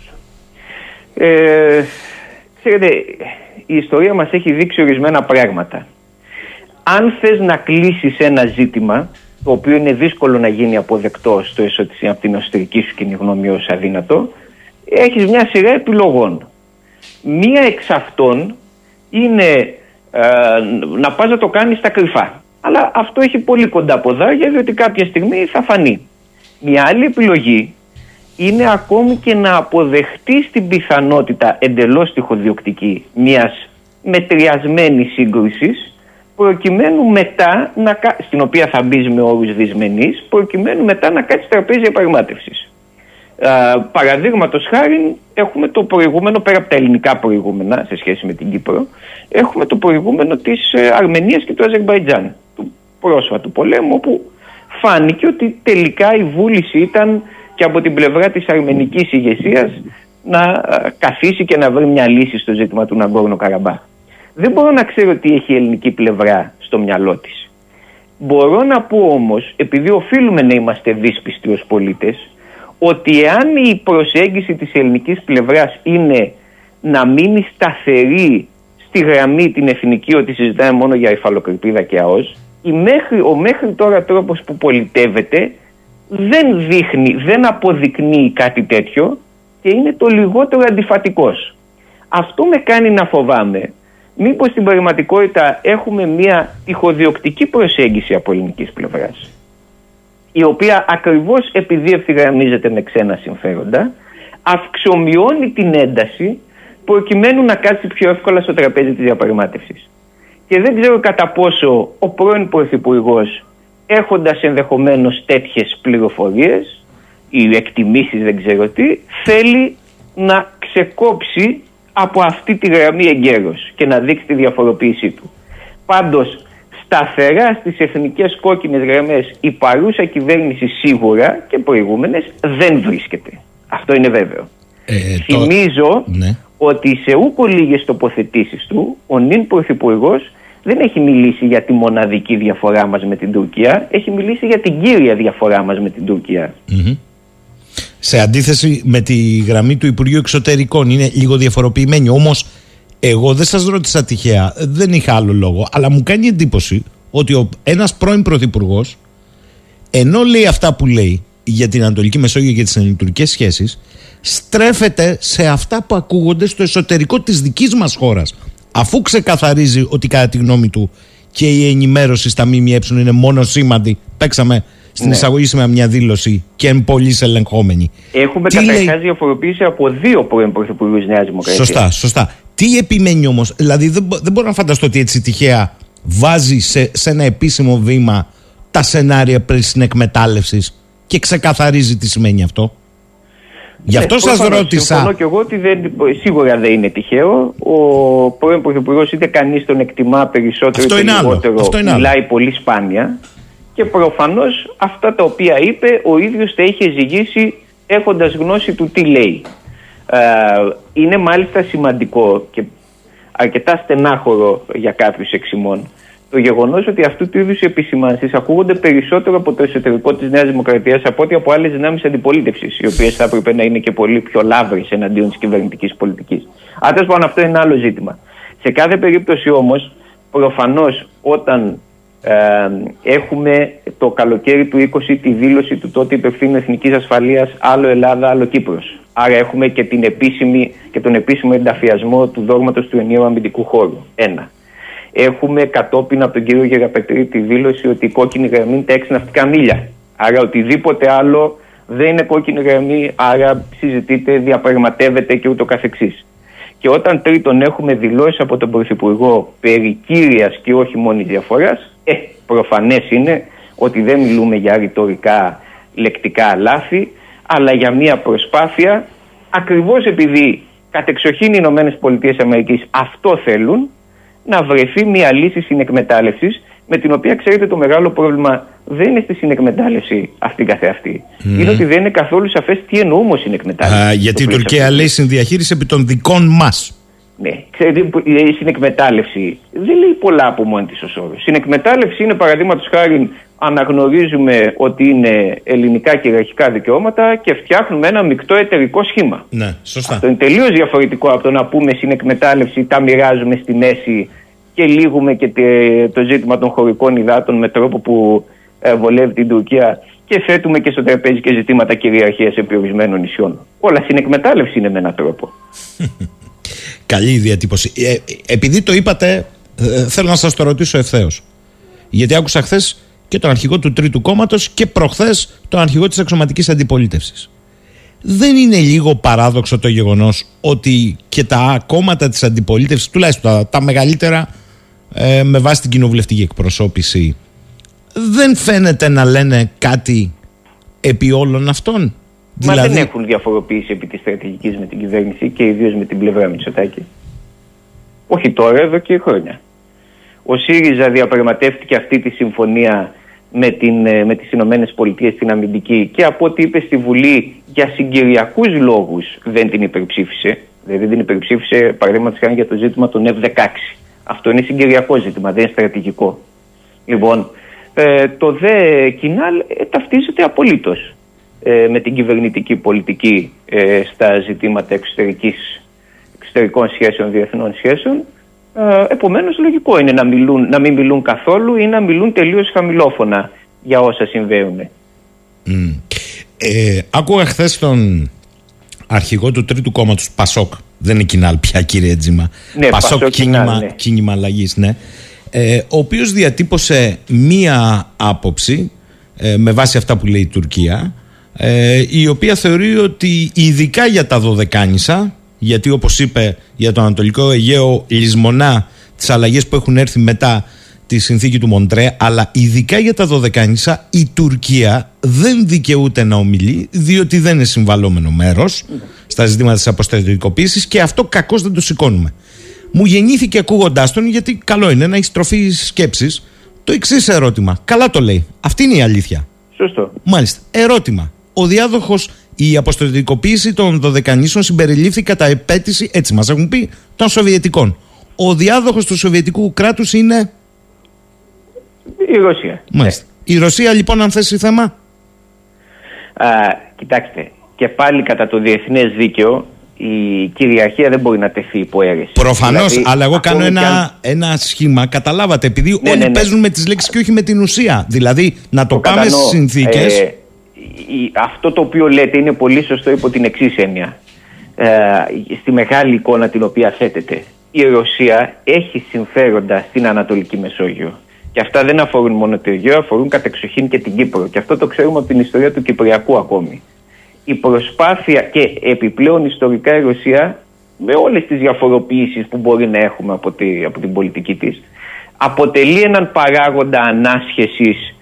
S26: Ε, ξέρετε, η ιστορία μας έχει δείξει ορισμένα πράγματα. Αν θες να κλείσεις ένα ζήτημα, το οποίο είναι δύσκολο να γίνει αποδεκτό στο εσωτερικό, από την εσωτερική σου κοινή γνώμη ως αδύνατο, έχεις μια σειρά επιλογών. Μία εξ αυτών είναι ε, να πας να το κάνεις στα κρυφά. Αλλά αυτό έχει πολύ κοντά ποδάρια διότι κάποια στιγμή θα φανεί. Μια άλλη επιλογή είναι ακόμη και να αποδεχτείς την πιθανότητα εντελώς τυχοδιοκτική μιας μετριασμένης σύγκρουσης προκειμένου μετά, να, κα- στην οποία θα μπει με όρους δυσμενείς, προκειμένου μετά να κάτσει τραπέζι διαπραγμάτευσης. Παραδείγματος χάρη, έχουμε το προηγούμενο, πέρα από τα ελληνικά προηγούμενα σε σχέση με την Κύπρο, έχουμε το προηγούμενο της Αρμενίας και του Αζερμπαϊτζάν, του πρόσφατου πολέμου, όπου φάνηκε ότι τελικά η βούληση ήταν και από την πλευρά της αρμενικής ηγεσίας να α, καθίσει και να βρει μια λύση στο ζήτημα του Ναγκόρνο Καραμπάχ. Δεν μπορώ να ξέρω τι έχει η ελληνική πλευρά στο μυαλό της. Μπορώ να πω όμως, επειδή οφείλουμε να είμαστε δύσπιστοι ως πολίτες, ότι εάν η προσέγγιση της ελληνικής πλευράς είναι να μείνει σταθερή στη γραμμή την εθνική ότι συζητάμε μόνο για υφαλοκρηπίδα και ΑΟΣ, η μέχρι, ο μέχρι τώρα τρόπος που πολιτεύεται δεν δείχνει, δεν αποδεικνύει κάτι τέτοιο και είναι το λιγότερο αντιφατικός. Αυτό με κάνει να φοβάμαι μήπως στην πραγματικότητα έχουμε μια τυχοδιοκτική προσέγγιση από ελληνικής πλευράς η οποία ακριβώς επειδή ευθυγραμμίζεται με ξένα συμφέροντα αυξομειώνει την ένταση προκειμένου να κάτσει πιο εύκολα στο τραπέζι της διαπραγμάτευσης. Και δεν ξέρω κατά πόσο ο πρώην Πρωθυπουργός, έχοντας ενδεχομένως τέτοιες πληροφορίες ή εκτιμήσεις δεν ξέρω τι, θέλει να ξεκόψει από αυτή τη γραμμή εγκαίρως και να δείξει τη διαφοροποίησή του. Πάντως σταθερά στις εθνικές κόκκινες γραμμές η παρούσα κυβέρνηση σίγουρα και προηγούμενες δεν βρίσκεται. Αυτό είναι βέβαιο.
S23: Ε,
S26: Θυμίζω
S23: Ναι.
S26: ότι σε ούκο λίγες τοποθετήσεις του ο νυν Πρωθυπουργός δεν έχει μιλήσει για τη μοναδική διαφορά μας με την Τουρκία, έχει μιλήσει για την κύρια διαφορά μας με την Τουρκία.
S23: Μμμ. Σε αντίθεση με τη γραμμή του Υπουργείου Εξωτερικών είναι λίγο διαφοροποιημένη. Όμως εγώ δεν σας ρώτησα τυχαία, δεν είχα άλλο λόγο, αλλά μου κάνει εντύπωση ότι ο, ένας πρώην Πρωθυπουργός, ενώ λέει αυτά που λέει για την Ανατολική Μεσόγειο και τις ελληνοτουρκικές σχέσεις, στρέφεται σε αυτά που ακούγονται στο εσωτερικό της δικής μας χώρας. Αφού ξεκαθαρίζει ότι κατά τη γνώμη του και η ενημέρωση στα ΜΜΕ είναι μόνο σήμαντη, παίξαμε στην
S26: Ναι.
S23: εισαγωγή σήμερα μια δήλωση και εν πολύ ελεγχόμενη.
S26: Έχουμε
S23: Τι λέει-
S26: καταρχάς διαφοροποίηση από δύο πρώην Πρωθυπουργούς Νέας Δημοκρατίας.
S23: Σωστά, σωστά. Τι επιμένει όμως, δηλαδή δεν, μπο- δεν μπορώ να φανταστώ ότι έτσι τυχαία βάζει σε, σε ένα επίσημο βήμα τα σενάρια περί συνεκμετάλλευση και ξεκαθαρίζει τι σημαίνει αυτό. Γι' αυτό
S26: Ναι,
S23: σας
S26: προφανώς.
S23: ρώτησα.
S26: Συμφωνώ και εγώ ότι δεν, σίγουρα δεν είναι τυχαίο. Ο πρώην Πρωθυπουργός είτε κανείς τον εκτιμά περισσότερο
S23: Αυτό
S26: είτε
S23: είναι άλλο.
S26: λιγότερο.
S23: Αυτό είναι άλλο.
S26: μιλάει πολύ σπάνια. Και προφανώς αυτά τα οποία είπε ο ίδιος τα είχε ζυγίσει έχοντας γνώση του τι λέει. Ε, είναι μάλιστα σημαντικό και αρκετά στενάχωρο για κάποιους εξημών το γεγονός ότι αυτού του είδους οι επισημάνσεις ακούγονται περισσότερο από το εσωτερικό της Νέας Δημοκρατίας από ό,τι από άλλες δυνάμεις αντιπολίτευσης, οι οποίες θα έπρεπε να είναι και πολύ πιο λαύρε εναντίον της κυβερνητικής πολιτικής. Αν τέλος πάντων, αυτό είναι άλλο ζήτημα. Σε κάθε περίπτωση όμως, προφανώς όταν Ε, έχουμε το καλοκαίρι του 20 τη δήλωση του τότε υπευθύνου εθνικής ασφαλείας άλλο Ελλάδα, άλλο Κύπρος. Άρα έχουμε και, την επίσημη, και τον επίσημο ενταφιασμό του δόγματος του ενιαίου αμυντικού χώρου. Ένα. Έχουμε κατόπιν από τον κύριο Γεραπετρή τη δήλωση ότι η κόκκινη γραμμή είναι τα έξι ναυτικά μίλια. Άρα οτιδήποτε άλλο δεν είναι κόκκινη γραμμή, άρα συζητείτε, διαπραγματεύεται και ούτω καθεξής. Και όταν τρίτον έχουμε δηλώσεις από τον Πρωθυπουργό περί κύριας και όχι μόνης διαφοράς, ε, προφανές είναι ότι δεν μιλούμε για ρητορικά λεκτικά λάθη, αλλά για μια προσπάθεια, ακριβώς επειδή κατεξοχήν οι Ηνωμένες Πολιτείες Αμερικής αυτό θέλουν, να βρεθεί μια λύση συνεκμετάλλευσης με την οποία ξέρετε το μεγάλο πρόβλημα δεν είναι στη συνεκμετάλλευση αυτή καθεαυτή. Mm. Είναι ότι δεν είναι καθόλου σαφές τι εννοούμε συνεκμετάλλευση.
S23: Α, γιατί η Τουρκία λέει συνδιαχείριση επί των δικών μας.
S26: Ναι, ξέρετε, η συνεκμετάλλευση δεν λέει πολλά από μόνη της ω όρο. Συνεκμετάλλευση είναι παραδείγματος χάρη αναγνωρίζουμε ότι είναι ελληνικά κυριαρχικά δικαιώματα και φτιάχνουμε ένα μεικτό εταιρικό σχήμα.
S23: Ναι, σωστά.
S26: Αυτό είναι τελείως διαφορετικό από το να πούμε συνεκμετάλλευση, τα μοιράζουμε στη μέση και λύγουμε και το ζήτημα των χωρικών υδάτων με τρόπο που ε, βολεύει την Τουρκία και θέτουμε και στο τραπέζι και ζητήματα κυριαρχίας επί ορισμένων νησιών. Όλα συνεκμετάλλευση είναι με έναν τρόπο. [LAUGHS]
S23: Καλή διατύπωση. Ε, επειδή το είπατε, ε, θέλω να σας το ρωτήσω ευθέως. Γιατί άκουσα χθες και τον αρχηγό του Τρίτου Κόμματος και προχθές τον αρχηγό της Αξιωματική Αντιπολίτευσης. Δεν είναι λίγο παράδοξο το γεγονός ότι και τα κόμματα της αντιπολίτευσης, τουλάχιστον τα, τα μεγαλύτερα, ε, με βάση την κοινοβουλευτική εκπροσώπηση δεν φαίνεται να λένε κάτι επί όλων αυτών;
S26: Μα δηλαδή... δεν έχουν διαφοροποίηση επί της στρατηγικής με την κυβέρνηση και ιδίως με την πλευρά Μητσοτάκη. Όχι τώρα, εδώ και χρόνια. Ο ΣΥΡΙΖΑ διαπραγματεύτηκε αυτή τη συμφωνία με, την, ε, με τις Ηνωμένες Πολιτείες στην αμυντική και από ό,τι είπε στη Βουλή για συγκυριακούς λόγους δεν την υπερψήφισε. Δηλαδή δεν την υπερψήφισε παραδείγματος χάρη για το ζήτημα των F-16. Αυτό είναι συγκυριακό ζήτημα, δεν είναι στρατηγικό. Λοιπόν, ε, το ΔΕ Κινάλ ε, ταυτίζεται απολύτως ε, με την κυβερνητική πολιτική ε, στα ζητήματα εξωτερικής, εξωτερικών σχέσεων, διεθνών σχέσεων. Ε, επομένως λογικό είναι να, μιλούν, να μην μιλούν καθόλου ή να μιλούν τελείως χαμηλόφωνα για όσα συμβαίνουν.
S23: Mm. Ε, άκουγα χθες τον αρχηγό του τρίτου κόμματος Πασόκ, δεν είναι κοινάλ πια κύριε Τζίμα,
S26: ναι,
S23: Πασόκ, Πασόκ κίνημα, ναι. κίνημα αλλαγής, ναι ε, ο οποίος διατύπωσε μία άποψη ε, με βάση αυτά που λέει η Τουρκία ε, η οποία θεωρεί ότι ειδικά για τα Δωδεκάνησα γιατί όπως είπε για το Ανατολικό Αιγαίο λησμονά τις αλλαγές που έχουν έρθει μετά τη συνθήκη του Μοντρέ αλλά ειδικά για τα Δωδεκάνησα η Τουρκία δεν δικαιούται να ομιλεί διότι δεν είναι συμβαλόμενο μέρος στα ζητήματα της αποστατικοποίησης και αυτό κακώς δεν το σηκώνουμε μου γεννήθηκε ακούγοντάς τον, γιατί καλό είναι να έχεις τροφή σκέψης, το εξής ερώτημα. Καλά το λέει. Αυτή είναι η αλήθεια.
S26: Σωστό.
S23: Μάλιστα. Ερώτημα. Ο διάδοχος, η αποστολικοποίηση των Δωδεκανήσων συμπεριλήφθη κατά επέτηση, έτσι μας έχουν πει, των Σοβιετικών. Ο διάδοχος του Σοβιετικού κράτους είναι;
S26: Η Ρωσία.
S23: Μάλιστα. Η Ρωσία λοιπόν αν θέσει θέμα;
S26: Α, κοιτάξτε, και πάλι κατά το διεθνές δίκαιο η κυριαρχία δεν μπορεί να τεθεί υπό αίρεση.
S23: Προφανώς, δηλαδή, αλλά εγώ κάνω ένα, ένα σχήμα. Καταλάβατε, επειδή ναι, όλοι ναι, ναι. παίζουν με τις λέξεις και όχι με την ουσία. Δηλαδή, να το, το πάμε στις συνθήκες. Ε,
S26: αυτό το οποίο λέτε είναι πολύ σωστό υπό την εξής έννοια. Ε, στη μεγάλη εικόνα την οποία θέτεται. Η Ρωσία έχει συμφέροντα στην Ανατολική Μεσόγειο. Και αυτά δεν αφορούν μόνο το Αιγαίο, αφορούν κατεξοχήν και την Κύπρο. Και αυτό το ξέρουμε από την ιστορία του Κυπριακού ακόμη η προσπάθεια και επιπλέον ιστορικά η Ρωσία με όλες τις διαφοροποιήσεις που μπορεί να έχουμε από, τη, από την πολιτική της αποτελεί έναν παράγοντα ανάσχεσης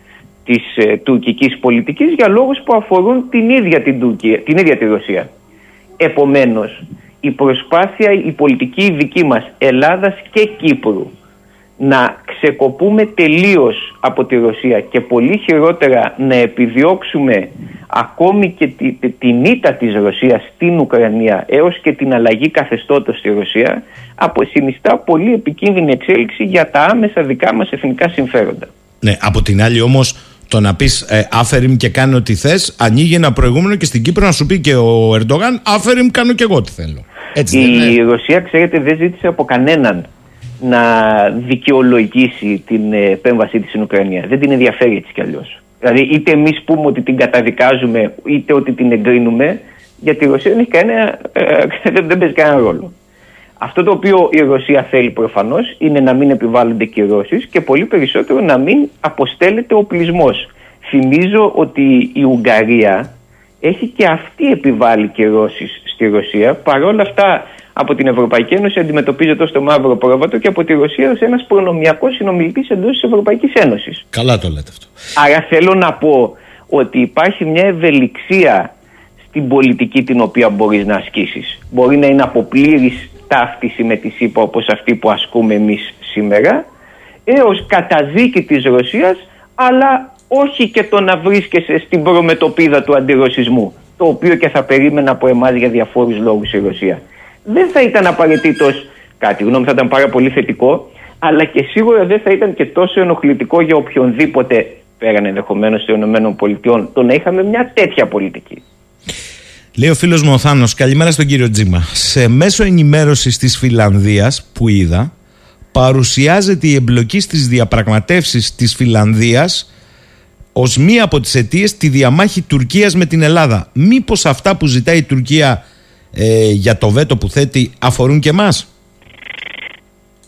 S26: της ε, τουρκικής πολιτικής για λόγους που αφορούν την ίδια την, Τουρκία, την ίδια τη Ρωσία. Επομένως, η προσπάθεια, η πολιτική δική μας Ελλάδας και Κύπρου να ξεκοπούμε τελείως από τη Ρωσία και πολύ χειρότερα να επιδιώξουμε ακόμη και τη, τη, την ήττα της Ρωσίας στην Ουκρανία έως και την αλλαγή καθεστώτος στη Ρωσία αποσυνιστά πολύ επικίνδυνη εξέλιξη για τα άμεσα δικά μας εθνικά συμφέροντα.
S23: Ναι, από την άλλη όμως το να πεις ε, άφεριμ και κάνω ό,τι θες ανοίγει ένα προηγούμενο και στην Κύπρο να σου πει και ο Ερντογάν άφεριμ κάνω και εγώ ό,τι θέλω.
S26: Έτσι η Ρωσία ξέρετε δεν ζήτησε από κανέναν να δικαιολογήσει την επέμβασή της στην Ουκρανία. Δεν την ενδιαφέρει έτσι κι αλλιώς. Δηλαδή είτε εμείς πούμε ότι την καταδικάζουμε είτε ότι την εγκρίνουμε για τη Ρωσία δεν, έχει κανένα, ε, [LAUGHS] δεν παίζει κανένα ρόλο. Αυτό το οποίο η Ρωσία θέλει προφανώς είναι να μην επιβάλλονται κυρώσεις και πολύ περισσότερο να μην αποστέλλεται ο οπλισμός. Θυμίζω ότι η Ουγγαρία έχει και αυτή επιβάλει κυρώσεις στη Ρωσία. Παρ' όλα αυτά από την Ευρωπαϊκή Ένωση αντιμετωπίζεται ως το μαύρο πρόβατο και από τη Ρωσία ως ένας προνομιακός συνομιλητής εντός της Ευρωπαϊκής Ένωσης.
S23: Καλά το λέτε αυτό.
S26: Άρα θέλω να πω ότι υπάρχει μια ευελιξία στην πολιτική την οποία μπορείς να ασκήσεις. Μπορεί να είναι από πλήρης ταύτιση με τη ΣΥΠΑ όπως αυτή που ασκούμε εμείς σήμερα, έως καταδίκη της Ρωσίας, αλλά όχι και το να βρίσκεσαι στην προμετωπίδα του αντιρωσισμού, το οποίο και θα περίμενα από εμάς για διαφόρους λόγους η Ρωσία δεν θα ήταν απαραίτητος κάτι. Γνώμη θα ήταν πάρα πολύ θετικό, αλλά και σίγουρα δεν θα ήταν και τόσο ενοχλητικό για οποιονδήποτε πέραν ενδεχομένως των ΗΠΑ το να είχαμε μια τέτοια πολιτική.
S23: Λέει ο φίλος μου ο Θάνος, καλημέρα στον κύριο Τζίμα. Σε μέσο ενημέρωσης της Φιλανδίας που είδα, παρουσιάζεται η εμπλοκή στις διαπραγματεύσεις της Φιλανδίας ως μία από τις αιτίες τη διαμάχη Τουρκίας με την Ελλάδα. Μήπως αυτά που ζητάει η Τουρκία ε, για το βέτο που θέτει αφορούν και εμάς;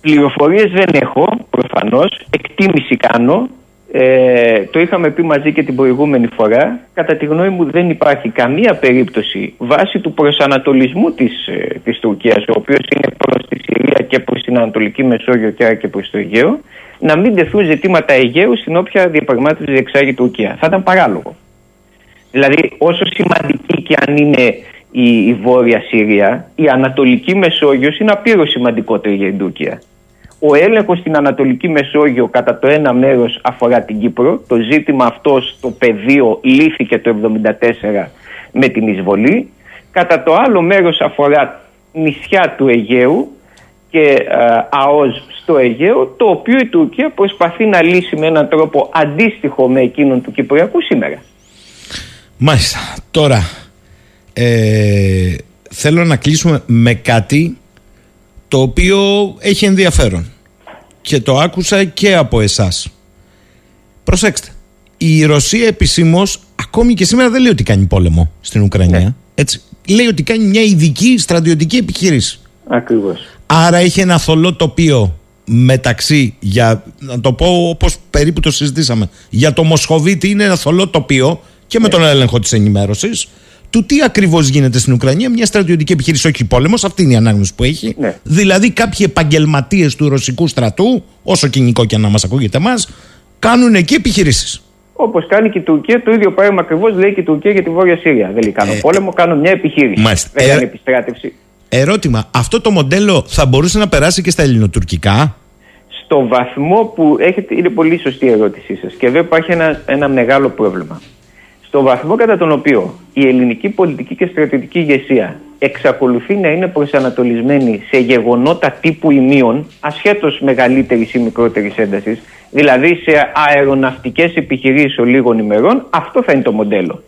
S26: Πληροφορίες δεν έχω προφανώς, εκτίμηση κάνω. Ε, το είχαμε πει μαζί και την προηγούμενη φορά. Κατά τη γνώμη μου δεν υπάρχει καμία περίπτωση βάσει του προσανατολισμού της, ε, της Τουρκίας ο οποίος είναι προς τη Συρία και προς την Ανατολική Μεσόγειο και άρα και προς το Αιγαίο να μην τεθούν ζητήματα Αιγαίου στην όποια διαπραγμάτευση διεξάγει η Τουρκία. Θα ήταν παράλογο. Δηλαδή όσο σημαντική και αν είναι η, η Βόρεια Συρία, η Ανατολική Μεσόγειος είναι απείρως σημαντικότερη για την Τουρκία. Ο έλεγχος στην Ανατολική Μεσόγειο κατά το ένα μέρος αφορά την Κύπρο. Το ζήτημα αυτό στο πεδίο λύθηκε το 1974 με την εισβολή. Κατά το άλλο μέρος αφορά νησιά του Αιγαίου και ε, ΑΟΣ στο Αιγαίο, το οποίο η Τουρκία προσπαθεί να λύσει με έναν τρόπο αντίστοιχο με εκείνον του Κυπριακού σήμερα.
S23: Μάλιστα. Τώρα, ε, θέλω να κλείσουμε με κάτι το οποίο έχει ενδιαφέρον και το άκουσα και από εσάς. Προσέξτε, η Ρωσία επισήμως ακόμη και σήμερα δεν λέει ότι κάνει πόλεμο στην Ουκρανία. Ναι. Έτσι. Λέει ότι κάνει μια ειδική στρατιωτική επιχείρηση.
S26: Ακριβώς.
S23: Άρα έχει ένα θολό τοπίο μεταξύ, για να το πω όπως περίπου το συζητήσαμε, για το Μοσχοβίτη είναι ένα θολό τοπίο και με ναι. τον έλεγχο της ενημέρωσης του τι ακριβώς γίνεται στην Ουκρανία, μια στρατιωτική επιχείρηση, όχι πόλεμος, αυτή είναι η ανάγνωση που έχει.
S26: Ναι.
S23: Δηλαδή, κάποιοι επαγγελματίες του ρωσικού στρατού, όσο κοινικό και να μας ακούγεται εμάς, κάνουν εκεί επιχειρήσεις.
S26: Όπως κάνει και η Τουρκία, το ίδιο πράγμα ακριβώς λέει και η Τουρκία για τη Βόρεια Σύρια. Δεν λέει κάνω ε, πόλεμο, κάνω μια επιχείρηση.
S23: Μάλιστα.
S26: Δεν κάνει επιστράτευση.
S23: Ερώτημα, αυτό το μοντέλο θα μπορούσε να περάσει και στα ελληνοτουρκικά;
S26: Στο βαθμό που έχετε, είναι πολύ σωστή η ερώτησή σας. Και εδώ υπάρχει ένα, ένα μεγάλο πρόβλημα στο βαθμό κατά τον οποίο η ελληνική πολιτική και στρατιωτική ηγεσία εξακολουθεί να είναι προσανατολισμένη σε γεγονότα τύπου ημείων, ασχέτως μεγαλύτερης ή μικρότερης έντασης, δηλαδή σε αεροναυτικές επιχειρήσεις λίγων ημερών, αυτό θα είναι το μοντέλο.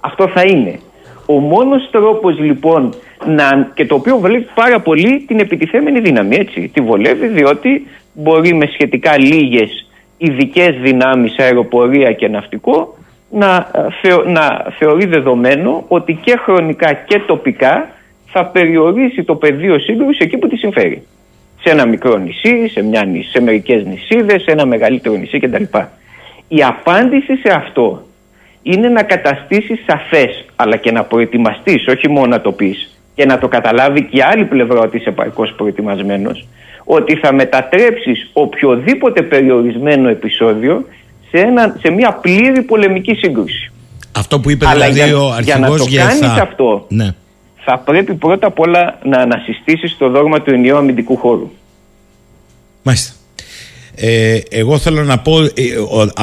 S26: Αυτό θα είναι. Ο μόνος τρόπος λοιπόν να, και το οποίο βολεύει πάρα πολύ την επιτιθέμενη δύναμη, έτσι. Τη βολεύει διότι μπορεί με σχετικά λίγες ειδικές δυνάμεις αεροπορία και ναυτικό να, ε, να θεωρεί δεδομένο ότι και χρονικά και τοπικά θα περιορίσει το πεδίο σύγκρουσης εκεί που τη συμφέρει. Σε ένα μικρό νησί, σε, μια, σε μερικές νησίδες, σε ένα μεγαλύτερο νησί κτλ. Η απάντηση σε αυτό είναι να καταστήσεις σαφές αλλά και να προετοιμαστείς, όχι μόνο να το πεις και να το καταλάβει και η άλλη πλευρά ότι είσαι επαρκώς προετοιμασμένος ότι θα μετατρέψεις οποιοδήποτε περιορισμένο επεισόδιο σε, ένα, σε μια πλήρη πολεμική σύγκρουση.
S23: Αυτό που είπε Αλλά δηλαδή
S26: για,
S23: ο
S26: για να το
S23: κάνεις
S26: αυτό
S23: ναι.
S26: θα πρέπει πρώτα απ' όλα να ανασυστήσεις το δόγμα του ενιαίου αμυντικού χώρου.
S23: Μάλιστα. Ε, εγώ θέλω να πω ε,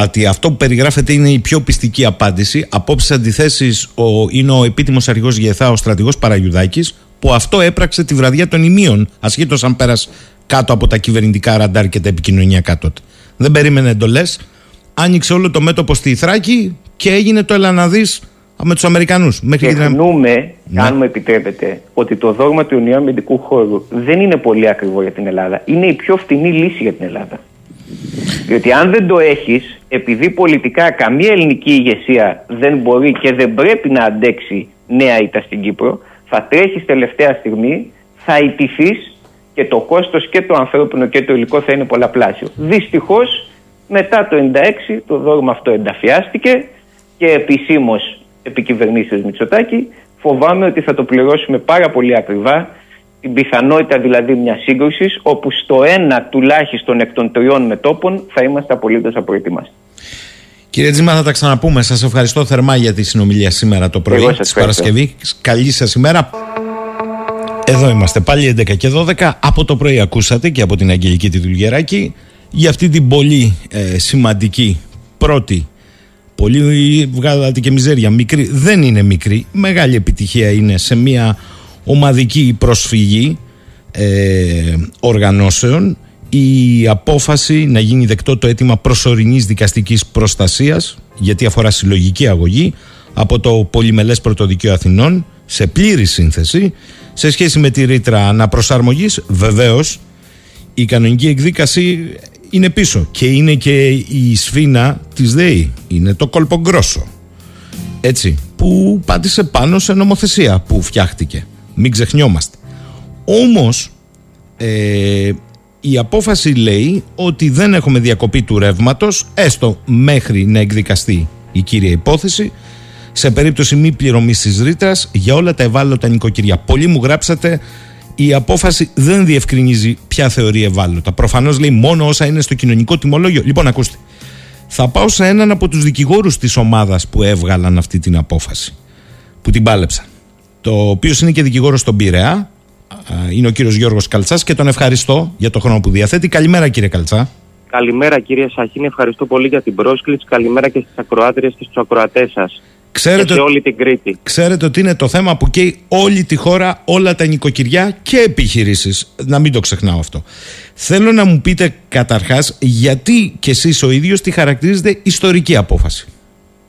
S23: ότι αυτό που περιγράφεται είναι η πιο πιστική απάντηση. Απόψε αντιθέσεις είναι ο επίτιμος αρχηγός Γεθά, ο στρατηγός Παραγιουδάκης, που αυτό έπραξε τη βραδιά των ημείων, ασχέτως αν πέρασε κάτω από τα κυβερνητικά ραντάρ και τα επικοινωνιακά τότε. Δεν περίμενε εντολές, άνοιξε όλο το μέτωπο στη Θράκη και έγινε το Ελαναδής με τους Αμερικανούς.
S26: Ξεχνούμε, ναι. αν μου επιτρέπετε, ότι το δόγμα του ενιαίου αμυντικού χώρου δεν είναι πολύ ακριβό για την Ελλάδα. Είναι η πιο φτηνή λύση για την Ελλάδα. Διότι αν δεν το έχεις, επειδή πολιτικά καμία ελληνική ηγεσία δεν μπορεί και δεν πρέπει να αντέξει νέα ήττα στην Κύπρο, θα τρέχεις τελευταία στιγμή, θα ιτηθείς και το κόστος και το ανθρώπινο και το υλικό θα είναι πολλαπλάσιο. Δυστυχώς, μετά το 1996 το δόγμα αυτό ενταφιάστηκε και επισήμως επί κυβερνήσεως Μητσοτάκη φοβάμαι ότι θα το πληρώσουμε πάρα πολύ ακριβά την πιθανότητα δηλαδή μιας σύγκρουσης όπου στο ένα τουλάχιστον εκ των τριών μετόπων θα είμαστε απολύτως απροετοιμαστοί.
S23: Κύριε Τζίμα, θα τα ξαναπούμε. Σας ευχαριστώ θερμά για τη συνομιλία σήμερα το πρωί της Παρασκευής. Καλή σας ημέρα. Εδώ είμαστε πάλι 11 και 12. Από το πρωί ακούσατε και από την Αγγελική τη Δουλγεράκη για αυτή την πολύ ε, σημαντική πρώτη πολύ βγάλατε και μιζέρια. Μικρή δεν είναι μικρή. Μεγάλη επιτυχία είναι σε μια ομαδική προσφυγή ε, οργανώσεων. Η απόφαση να γίνει δεκτό το αίτημα προσωρινής δικαστικής προστασίας γιατί αφορά συλλογική αγωγή από το Πολυμελές Πρωτοδικείο Αθηνών σε πλήρη σύνθεση σε σχέση με τη ρήτρα αναπροσαρμογής βεβαίως η κανονική εκδίκαση είναι πίσω. Και είναι και η σφίνα της ΔΕΗ. Είναι το κολπογκρόσο έτσι. Που πάτησε πάνω σε νομοθεσία που φτιάχτηκε. Μην ξεχνιόμαστε. Όμως ε, η απόφαση λέει ότι δεν έχουμε διακοπή του ρεύματος, έστω μέχρι να εκδικαστεί η κύρια υπόθεση, σε περίπτωση μη πληρωμής της ρήτρας για όλα τα ευάλωτα νοικοκυριά. Πολλοί μου γράψατε, η απόφαση δεν διευκρινίζει ποια θεωρεί ευάλωτα. Προφανώς λέει μόνο όσα είναι στο κοινωνικό τιμολόγιο. Λοιπόν, ακούστε. Θα πάω σε έναν από τους δικηγόρους της ομάδας που έβγαλαν αυτή την απόφαση, που την πάλεψαν. Το οποίος είναι και δικηγόρος στον Πειραιά, είναι ο κύριος Γιώργος Καλτσάς και τον ευχαριστώ για το χρόνο που διαθέτει. Καλημέρα κύριε Καλτσά.
S27: Καλημέρα κύριε Σαχίνη, ευχαριστώ πολύ για την πρόσκληση. Καλημέρα και στις ακροάτριες και στους ακροατές σας.
S23: Ξέρετε,
S27: και σε όλη την Κρήτη.
S23: Ξέρετε ότι είναι το θέμα που καίει όλη τη χώρα, όλα τα νοικοκυριά και επιχειρήσεις. Να μην το ξεχνάω αυτό. Θέλω να μου πείτε καταρχάς γιατί και εσείς ο ίδιος τη χαρακτηρίζετε ιστορική απόφαση.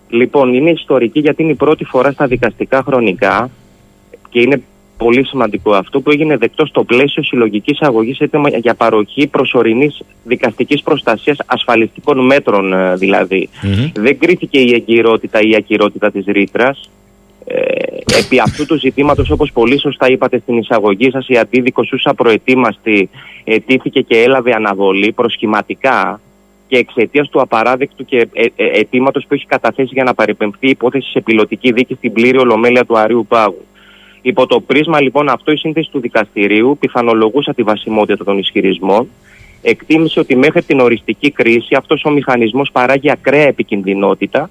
S27: Λοιπόν, είναι ιστορική γιατί είναι η πρώτη φορά στα δικαστικά χρονικά και είναι πολύ σημαντικό αυτό που έγινε δεκτό στο πλαίσιο συλλογικής αγωγής έτοιμα για παροχή προσωρινής δικαστικής προστασίας ασφαλιστικών μέτρων ε, δηλαδή. Δεν κρίθηκε η εγκυρότητα ή η ακυρότητα της ρήτρας. Ε, επί αυτού του ζητήματος, όπως πολύ σωστά είπατε στην εισαγωγή σας, η αντίδικο ούσα προετοίμαστη ετήθηκε και έλαβε αναβολή προσχηματικά και εξαιτίας του απαράδεκτου και ε, ε, αιτήματος που έχει καταθέσει για να παρεπεμφθεί η υπόθεση σε πιλωτική δίκη στην πλήρη ολομέλεια του Αρίου Πάγου. Υπό το πρίσμα λοιπόν αυτό η σύνθεση του δικαστηρίου πιθανολογούσα τη βασιμότητα των ισχυρισμών, εκτίμησε ότι μέχρι την οριστική κρίση αυτός ο μηχανισμός παράγει ακραία επικινδυνότητα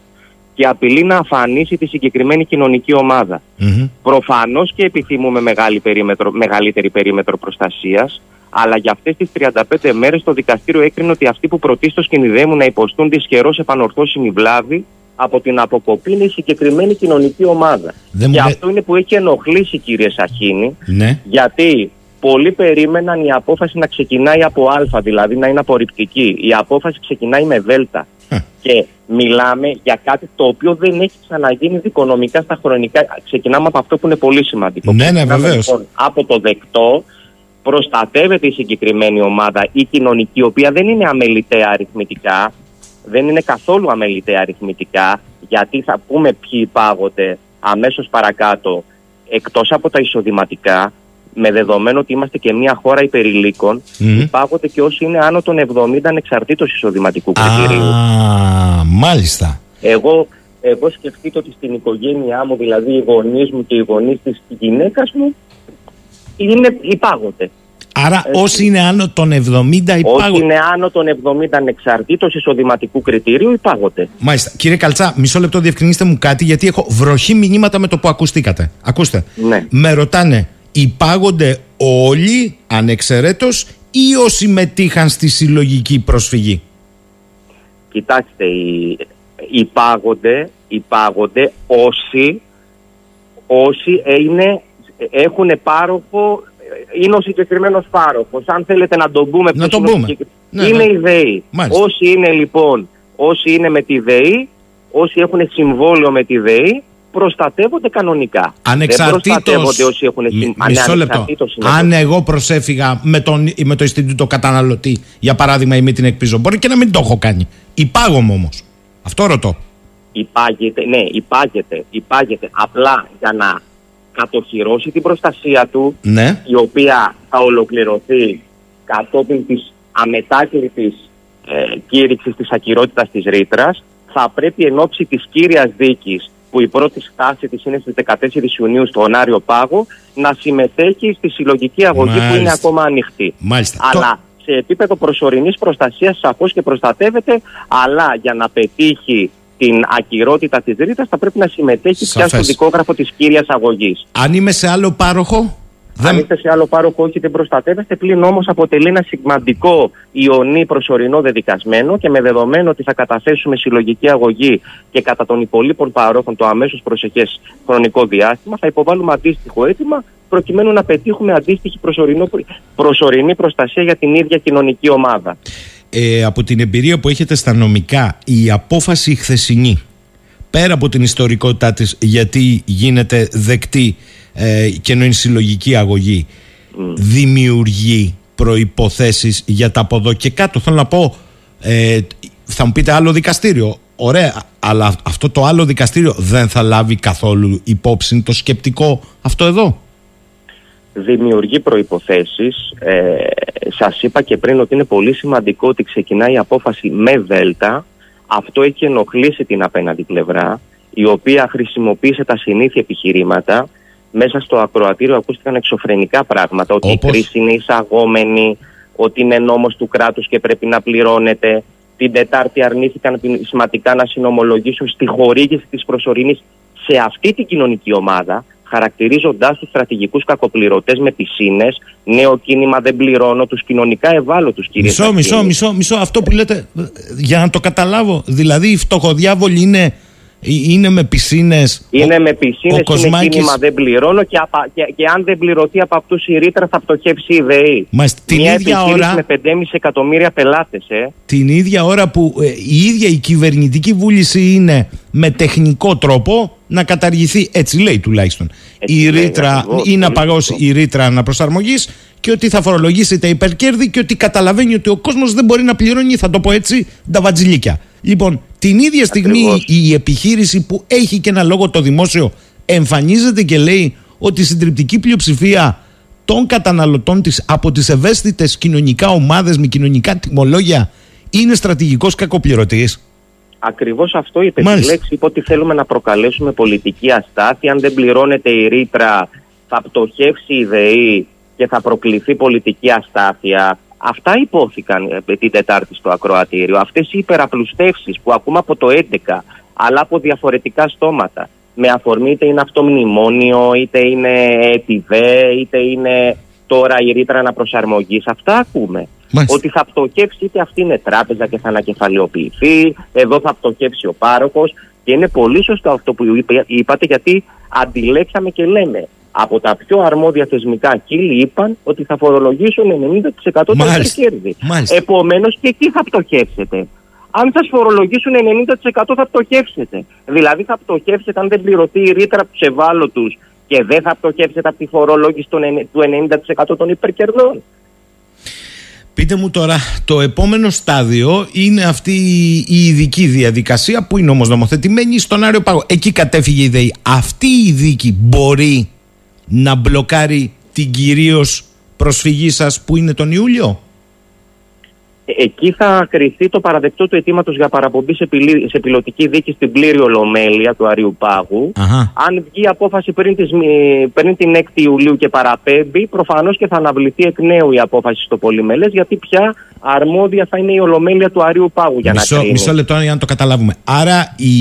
S27: και απειλεί να αφανίσει τη συγκεκριμένη κοινωνική ομάδα. Mm-hmm. Προφανώς και επιθυμούμε μεγάλη περίμετρο, μεγαλύτερη περίμετρο προστασίας, αλλά για αυτές τις 35 μέρες το δικαστήριο έκρινε ότι αυτοί που πρωτίστως κινδυνεύουν να υποστούν δυσχερώς επανορθώσιμη βλάβη από την αποκοπή είναι η συγκεκριμένη κοινωνική ομάδα. Δεν και αυτό είναι που έχει ενοχλήσει κύριε Σαχίνη, ναι. γιατί πολλοί περίμεναν η απόφαση να ξεκινάει από α, δηλαδή να είναι απορριπτική. Η απόφαση ξεκινάει με δ. Και μιλάμε για κάτι το οποίο δεν έχει ξαναγίνει δικονομικά στα χρονικά. Ξεκινάμε από αυτό που είναι πολύ σημαντικό.
S23: Ναι, ναι, βεβαίως.
S27: Λοιπόν, από το δεκτό προστατεύεται η συγκεκριμένη ομάδα, η κοινωνική, η οποία δεν είναι αμεληταία αριθμητικά, δεν είναι καθόλου αμεληταία αριθμητικά, γιατί θα πούμε ποιοι υπάγονται αμέσως παρακάτω, εκτός από τα εισοδηματικά, με δεδομένο ότι είμαστε και μια χώρα υπερηλίκων, mm. υπάγονται και όσοι είναι άνω των 70 ανεξαρτήτως εισοδηματικού κριτηρίου.
S23: Α, μάλιστα.
S27: Εγώ, εγώ σκεφτείτε ότι στην οικογένειά μου, δηλαδή οι γονείς μου και οι γονείς της γυναίκας μου, είναι, υπάγονται.
S23: Άρα όσοι είναι άνω των 70 υπάγονται.
S27: Όσοι είναι άνω των 70 ανεξαρτήτως εισοδηματικού κριτήριου υπάγονται.
S23: Μάλιστα. Κύριε Καλτσά, μισό λεπτό διευκρινίστε μου κάτι γιατί έχω βροχή μηνύματα με το που ακουστήκατε. Ακούστε.
S27: Ναι.
S23: Με ρωτάνε, υπάγονται όλοι ανεξαιρέτως ή όσοι μετήχαν στη συλλογική προσφυγή;
S27: Κοιτάξτε, υπάγονται, υπάγονται όσοι, όσοι είναι, έχουν πάροχο είναι ο συγκεκριμένος πάροχος. Αν θέλετε να τον πούμε,
S23: να τον πούμε.
S27: Ναι, είναι ναι. η ΔΕΗ. Όσοι είναι λοιπόν, όσοι είναι με τη ΔΕΗ, όσοι έχουν συμβόλαιο με τη ΔΕΗ, προστατεύονται κανονικά.
S23: Ανεξαρτήτως,
S27: Δεν προστατεύονται όσοι έχουν
S23: Μι-
S27: συμ...
S23: μισό λεπτό.
S27: ανεξαρτήτως είναι
S23: Αν εγώ προσέφυγα με, τον, με το Ινστιτούτο Καταναλωτή, για παράδειγμα, ή με την εκπίζω, μπορεί και να μην το έχω κάνει. Υπάγομαι όμως. Αυτό ρωτώ.
S27: Υπάγεται, ναι, υπάγεται, υπάγεται. Απλά για να κατοχυρώσει την προστασία του,
S23: Ναι.
S27: η οποία θα ολοκληρωθεί κατόπιν της αμετάκλητης ε, κήρυξης της ακυρότητας της ρήτρας, θα πρέπει εν ώψη της κύριας δίκης που η πρώτη στάση της είναι στις 14 Ιουνίου στο Ωνάριο Πάγο, να συμμετέχει στη συλλογική αγωγή που είναι
S23: Μάλιστα.
S27: ακόμα ανοιχτή.
S23: Μάλιστα.
S27: Αλλά σε επίπεδο προσωρινής προστασίας σαφώς και προστατεύεται, αλλά για να πετύχει την ακυρότητα της ρήτρας θα πρέπει να συμμετέχει πια στο
S23: Σαφές.
S27: δικόγραφο της κύριας αγωγής.
S23: Αν είμαι σε άλλο πάροχο.
S27: Αν είστε σε άλλο πάροχο, όχι δεν προστατεύεστε. Πλην όμως αποτελεί ένα σημαντικό ιονί προσωρινό δεδικασμένο και με δεδομένο ότι θα καταθέσουμε συλλογική αγωγή και κατά των υπολείπων παρόχων το αμέσως προσεχές χρονικό διάστημα, θα υποβάλουμε αντίστοιχο αίτημα προκειμένου να πετύχουμε αντίστοιχη προσωρινό, προσωρινή προστασία για την ίδια κοινωνική ομάδα.
S23: Ε, από την εμπειρία που έχετε στα νομικά, η απόφαση χθεσινή, πέρα από την ιστορικότητά της, γιατί γίνεται δεκτή ε, και ενώ είναι συλλογική αγωγή, δημιουργεί προϋποθέσεις για τα από εδώ και κάτω. Θέλω να πω, ε, θα μου πείτε άλλο δικαστήριο. Ωραία, αλλά αυτό το άλλο δικαστήριο δεν θα λάβει καθόλου υπόψη το σκεπτικό αυτό εδώ.
S27: δημιουργεί προϋποθέσεις. Ε, σας είπα και πριν ότι είναι πολύ σημαντικό ότι ξεκινάει η απόφαση με δέλτα. Αυτό έχει ενοχλήσει την απέναντι πλευρά, η οποία χρησιμοποίησε τα συνήθεια επιχειρήματα. Μέσα στο ακροατήριο ακούστηκαν εξωφρενικά πράγματα, ότι
S23: Όπως;
S27: η κρίση είναι εισαγόμενη, ότι είναι νόμος του κράτους και πρέπει να πληρώνεται. Την Τετάρτη αρνήθηκαν σημαντικά να συνομολογήσουν στη χορήγηση της προσωρινής σε αυτή την κοινωνική ομάδα, χαρακτηρίζοντάς τους στρατηγικούς κακοπληρωτές με πισίνες, νέο κίνημα δεν πληρώνω, τους κοινωνικά ευάλωτους κύριε
S23: Μισό,
S27: Σακίνη.
S23: μισό, μισό, μισό. Αυτό που λέτε, ε, για να το καταλάβω. Δηλαδή, οι φτωχοδιάβολοι είναι, ε, είναι με πισίνες.
S27: Είναι με πισίνες, είναι
S23: Κοσμάκης-
S27: κίνημα δεν πληρώνω και, απα- και, και αν δεν πληρωθεί από αυτούς η ρήτρα θα πτωχεύσει η ΔΕΗ.
S23: Μάλιστα, την
S27: Μια
S23: ίδια
S27: επιχείρηση
S23: ώρα-
S27: με 5,5 εκατομμύρια πελάτες, ε.
S23: Την ίδια ώρα που ε, η ίδια η κυβερνητική βούληση είναι με τεχνικό τρόπο να καταργηθεί, έτσι λέει τουλάχιστον, η
S27: λέει,
S23: ρήτρα
S27: ακριβώς,
S23: ή να
S27: πολύ
S23: παγώσει η ρήτρα αναπροσαρμογής και ότι θα φορολογήσει τα υπερκέρδη και ότι καταλαβαίνει ότι ο κόσμος δεν μπορεί να πληρώνει, θα το πω έτσι, τα βατζιλίκια. Λοιπόν, την ίδια στιγμή
S27: Ακριβώς.
S23: η επιχείρηση που έχει και ένα λόγο το δημόσιο εμφανίζεται και λέει ότι η συντριπτική πλειοψηφία των καταναλωτών της από τις ευαίσθητες κοινωνικά ομάδες με κοινωνικά τιμολόγια είναι στρατηγικός κακοπληρωτής.
S27: Ακριβώς αυτό είπε. Τη
S23: Μάλιστα.
S27: λέξη είπε ότι θέλουμε να προκαλέσουμε πολιτική αστάθεια. Αν δεν πληρώνεται η ρήτρα, θα πτωχεύσει η ΔΕΗ και θα προκληθεί πολιτική αστάθεια. Αυτά υπόθηκαν ε, την Τετάρτη στο ακροατήριο. Αυτές οι υπεραπλουστεύσεις που ακούμε από το 11, αλλά από διαφορετικά στόματα. Με αφορμή είτε είναι αυτό μνημόνιο, είτε είναι επιβέ, είτε είναι τώρα η ρήτρα αναπροσαρμογής. Αυτά ακούμε.
S23: Μάλιστα.
S27: Ότι θα πτωχεύσει είτε αυτή είναι τράπεζα και θα ανακεφαλαιοποιηθεί, εδώ θα πτωχεύσει ο πάροχος. Και είναι πολύ σωστό αυτό που είπε- είπατε, γιατί αντιλέξαμε και λέμε. Από τα πιο αρμόδια θεσμικά κύλη είπαν ότι θα φορολογήσουν 90% τα
S23: Μάλιστα.
S27: κέρδη.
S23: Μάλιστα.
S27: Επομένως και εκεί θα πτωχεύσετε. Αν σας φορολογήσουν 90% θα πτωχεύσετε. Δηλαδή θα πτωχεύσετε αν δεν πληρωθεί η ρήτρα από τους ευάλωτους και δεν θα πτωχεύσετε από τη φορολόγηση των ενε- του 90% των υπερκερδών.
S23: Πείτε μου τώρα, το επόμενο στάδιο είναι αυτή η ειδική διαδικασία που είναι όμως νομοθετημένη στον Άριο Πάγο. Εκεί κατέφυγε η ΔΕΗ. Αυτή η δίκη μπορεί να μπλοκάρει την κυρίως προσφυγή σας που είναι τον Ιούλιο;
S27: Ε, Εκεί θα κριθεί το παραδεκτό του αιτήματος για παραπομπή σε, πηλή- σε πιλωτική δίκη στην πλήρη ολομέλεια του Αρίου Πάγου.
S23: Αχα.
S27: Αν βγει η απόφαση πριν, τις, μη- πριν την 6η Ιουλίου και παραπέμπει, προφανώς και θα αναβληθεί εκ νέου η απόφαση στο Πολυμελέ, γιατί πια αρμόδια θα είναι η ολομέλεια του Αρίου Πάγου για να
S23: Μισό,
S27: κρίνει.
S23: μισό λεπτό για να το καταλάβουμε. Άρα η,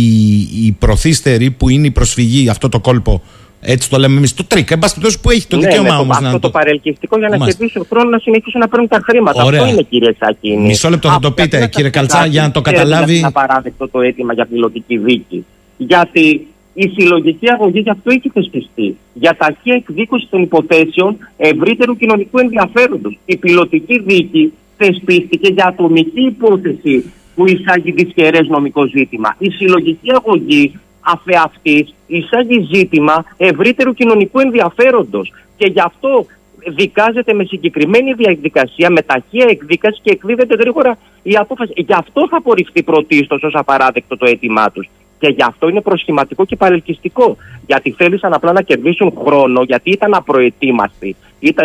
S23: η προθύστερη που είναι η προσφυγή, αυτό το κόλπο, έτσι το λέμε εμείς, το τρίκα, εν πάση περιπτώσει, που έχει το
S27: ναι,
S23: δικαίωμα
S27: με το,
S23: όμως
S27: αυτό
S23: να
S27: το,
S23: το.
S27: παρελκυστικό για να
S23: Μάλιστα.
S27: κερδίσουν χρόνο να συνεχίσουν να παίρνουν τα χρήματα.
S23: Ωραία.
S27: Αυτό είναι κύριε Σακίνη.
S23: Μισό λεπτό θα το
S27: Αυτό
S23: πείτε,
S27: είναι
S23: κύριε
S27: καθαρά
S23: Καλτσά, για να το
S27: ξέρετε
S23: καταλάβει.
S27: γιατί Είναι απαράδεκτο το αίτημα για πιλωτική δίκη. Γιατί η συλλογική αγωγή γι' αυτό έχει θεσπιστεί. Για ταχεία εκδίκωση των υποθέσεων ευρύτερου κοινωνικού ενδιαφέροντος. Η πιλωτική δίκη θεσπίστηκε για ατομική υπόθεση που εισάγει δυσχερές νομικό ζήτημα. Η συλλογική αγωγή αφεαυτής εισάγει ζήτημα ευρύτερου κοινωνικού ενδιαφέροντος και γι' αυτό δικάζεται με συγκεκριμένη διαδικασία, με ταχεία εκδίκαση και εκδίδεται γρήγορα η απόφαση. Γι' αυτό θα απορριφθεί πρωτίστως ως απαράδεκτο το αίτημά τους. Και γι' αυτό είναι προσχηματικό και παρελκυστικό. Γιατί θέλησαν απλά να κερδίσουν χρόνο, γιατί ήταν απροετοίμαστοι.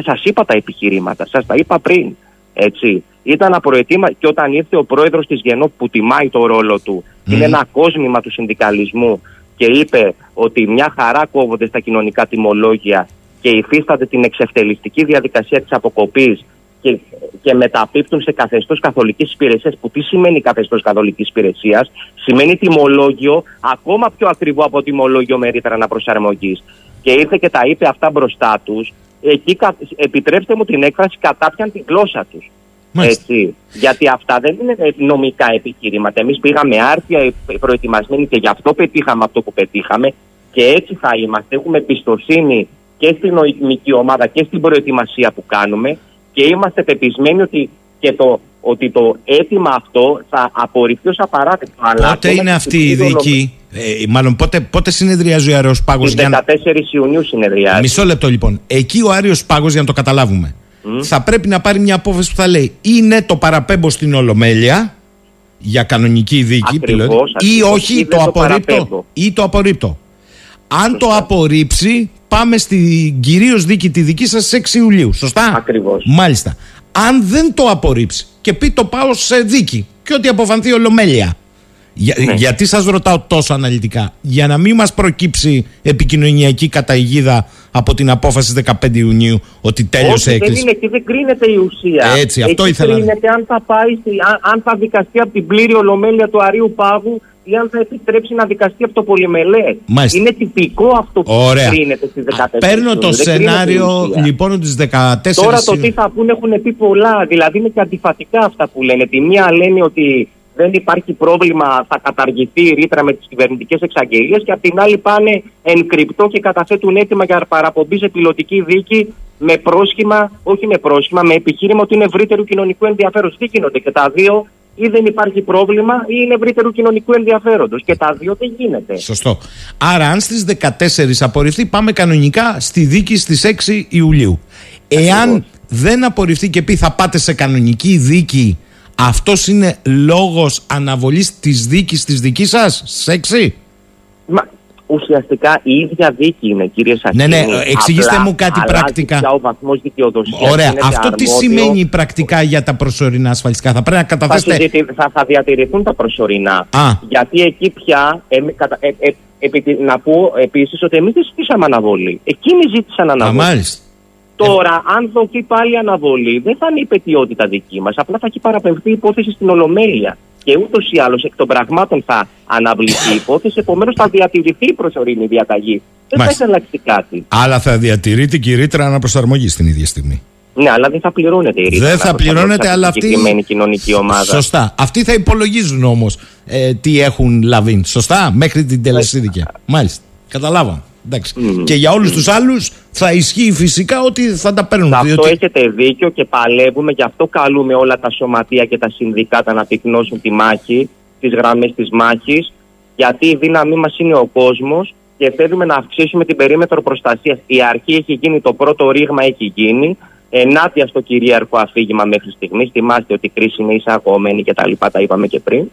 S27: Σας είπα τα επιχειρήματα, σας τα είπα πριν. Έτσι. Ήταν απροετοίμαστοι και όταν ήρθε ο πρόεδρος της Γενό που τιμάει το ρόλο του, είναι ένα κόσμημα του συνδικαλισμού και είπε ότι μια χαρά κόβονται στα κοινωνικά τιμολόγια και υφίσταται την εξευτελιστική διαδικασία της αποκοπής και, και μεταπίπτουν σε καθεστώς καθολικής υπηρεσίας που τι σημαίνει καθεστώς καθολικής υπηρεσίας; Σημαίνει τιμολόγιο ακόμα πιο ακριβό από τιμολόγιο με ρήτρα αναπροσαρμογής και ήρθε και τα είπε αυτά μπροστά τους εκεί επιτρέψτε μου την έκφραση κατάπιαν την γλώσσα τους έτσι. Γιατί αυτά δεν είναι νομικά επιχειρήματα. Εμείς πήγαμε άρτια προετοιμασμένοι και γι' αυτό πετύχαμε αυτό που πετύχαμε και έτσι θα είμαστε. Έχουμε εμπιστοσύνη και στην νομική ομάδα και στην προετοιμασία που κάνουμε και είμαστε πεπισμένοι ότι, και το, ότι το αίτημα αυτό θα απορριφθεί ως απαράδεκτο.
S23: Πότε είναι αυτή η δίκη, ε, μάλλον πότε, πότε συνεδριάζει ο Άριος Πάγος
S27: Στις 14 να... Ιουνίου συνεδριάζει.
S23: Μισό λεπτό λοιπόν. Εκεί ο Άριος Πάγος για να το καταλάβουμε θα πρέπει να πάρει μια απόφαση που θα λέει είναι το παραπέμπω στην Ολομέλεια για κανονική δίκη
S27: ακριβώς,
S23: ή όχι το, το απορρίπτω ή το απορρίπτω. Αν το απορρίψει πάμε στην κυρίως δίκη τη δική σας 6 Ιουλίου. Σωστά;
S27: Ακριβώς.
S23: Μάλιστα. Αν δεν το απορρίψει και πει το πάω σε δίκη και ότι αποφανθεί ολομέλεια. Για, ναι. Γιατί σας ρωτάω τόσο αναλυτικά; Για να μην μας προκύψει επικοινωνιακή καταιγίδα από την απόφαση 15 Ιουνίου ότι τέλειωσε
S27: Όχι, δεν είναι και δεν κρίνεται η ουσία.
S23: Έτσι, αυτό
S27: Εκεί
S23: ήθελα.
S27: κρίνεται αν θα, πάει, αν, αν θα δικαστεί από την πλήρη ολομέλεια του Αρίου Πάγου ή αν θα επιτρέψει να δικαστεί από το πολυμελέ.
S23: Μάλιστα.
S27: Είναι τυπικό αυτό που
S23: Ωραία.
S27: κρίνεται στις 14.
S23: Παίρνω το σενάριο λοιπόν τι 14
S27: Τώρα το τι θα πούνε έχουν πει πολλά. Δηλαδή είναι και αντιφατικά αυτά που λένε. Τη μία λένε ότι δεν υπάρχει πρόβλημα, θα καταργηθεί η ρήτρα με τις κυβερνητικές εξαγγελίες και απ' την άλλη πάνε εν κρυπτό και καταθέτουν έτοιμα για παραπομπή σε πιλωτική δίκη με πρόσχημα, όχι με πρόσχημα, με επιχείρημα ότι είναι ευρύτερου κοινωνικού ενδιαφέροντος. Τι γίνονται και τα δύο, ή δεν υπάρχει πρόβλημα ή είναι ευρύτερου κοινωνικού ενδιαφέροντος. Και τα δύο δεν γίνεται.
S23: Σωστό. Άρα, αν στις 14 απορριφθεί, πάμε κανονικά στη δίκη στις 6 Ιουλίου. Εάν δεν απορριφθεί και πει θα πάτε σε κανονική δίκη αυτός είναι λόγος αναβολής της δίκης της δικής σας, σεξι.
S27: Μα, ουσιαστικά η ίδια δίκη είναι, κύριε Σαχίνη.
S23: Ναι, ναι, εξηγήστε μου κάτι πρακτικά.
S27: ο βαθμός δικαιοδοσίας
S23: Ωραία, αυτό τι σημαίνει πρακτικά για τα προσωρινά ασφαλιστικά; Θα πρέπει να καταθέσετε...
S27: Θα, θα, διατηρηθούν τα προσωρινά.
S23: Α.
S27: Γιατί εκεί πια, ε, κατα, ε, ε, να πω επίσης ότι εμείς δεν ζητήσαμε αναβολή. Εκείνοι ζήτησαν αναβολή.
S23: Α, μάλιστα.
S27: Τώρα, αν δοθεί πάλι αναβολή, δεν θα είναι η πετιότητα δική μας. Απλά θα έχει παραπευθεί η υπόθεση στην Ολομέλεια. Και ούτως ή άλλως εκ των πραγμάτων θα αναβληθεί η υπόθεση, επομένως θα διατηρηθεί η προσωρινή διαταγή. Δεν θα έχει αλλάξει κάτι.
S23: Αλλά θα διατηρείται και η ρήτρα αναπροσαρμογής την ίδια στιγμή.
S27: Ναι, αλλά δεν θα πληρώνεται η ρήτρα.
S23: Δεν θα πληρώνεται, αλλά αυτή.
S27: συγκεκριμένη κοινωνική ομάδα.
S23: Σωστά. Αυτοί θα υπολογίζουν όμως ε, τι έχουν λαβεί. Σωστά, μέχρι την τελεσίδικια. Μάλιστα. Καταλάβαμε. Εντάξει. Και για όλους τους άλλους θα ισχύει φυσικά ότι θα τα παίρνουν.
S27: Σε αυτό έχετε δίκιο και παλεύουμε, γι' αυτό καλούμε όλα τα σωματεία και τα συνδικάτα να πυκνώσουν τη μάχη, τις γραμμές της μάχης, γιατί η δύναμή μας είναι ο κόσμος και θέλουμε να αυξήσουμε την περίμετρο προστασίας. Η αρχή έχει γίνει, το πρώτο ρήγμα έχει γίνει. Ενάντια στο κυρίαρχο αφήγημα μέχρι στιγμής. Θυμάστε ότι η κρίση είναι εισαγωμένη και τα λοιπά, τα είπαμε και πριν.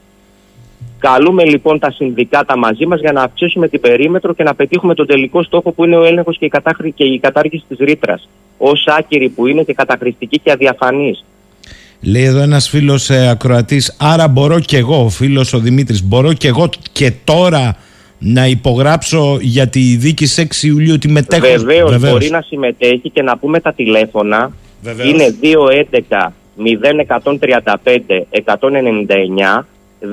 S27: Καλούμε λοιπόν τα συνδικάτα μαζί μας για να αυξήσουμε την περίμετρο και να πετύχουμε τον τελικό στόχο που είναι ο έλεγχος και, η και η κατάργηση της ρήτρας. Ω άκυρη που είναι και καταχρηστική και αδιαφανή.
S23: Λέει εδώ ένας φίλος ε, ακροατής, άρα μπορώ και εγώ, ο φίλος ο Δημήτρης, μπορώ και εγώ και τώρα να υπογράψω για τη δίκη 6 Ιουλίου ότι μετέχω.
S27: Βεβαίως μπορεί να συμμετέχει και να πούμε τα τηλέφωνα.
S23: Βεβαίως.
S27: Είναι 211 0135 199 211-0135-200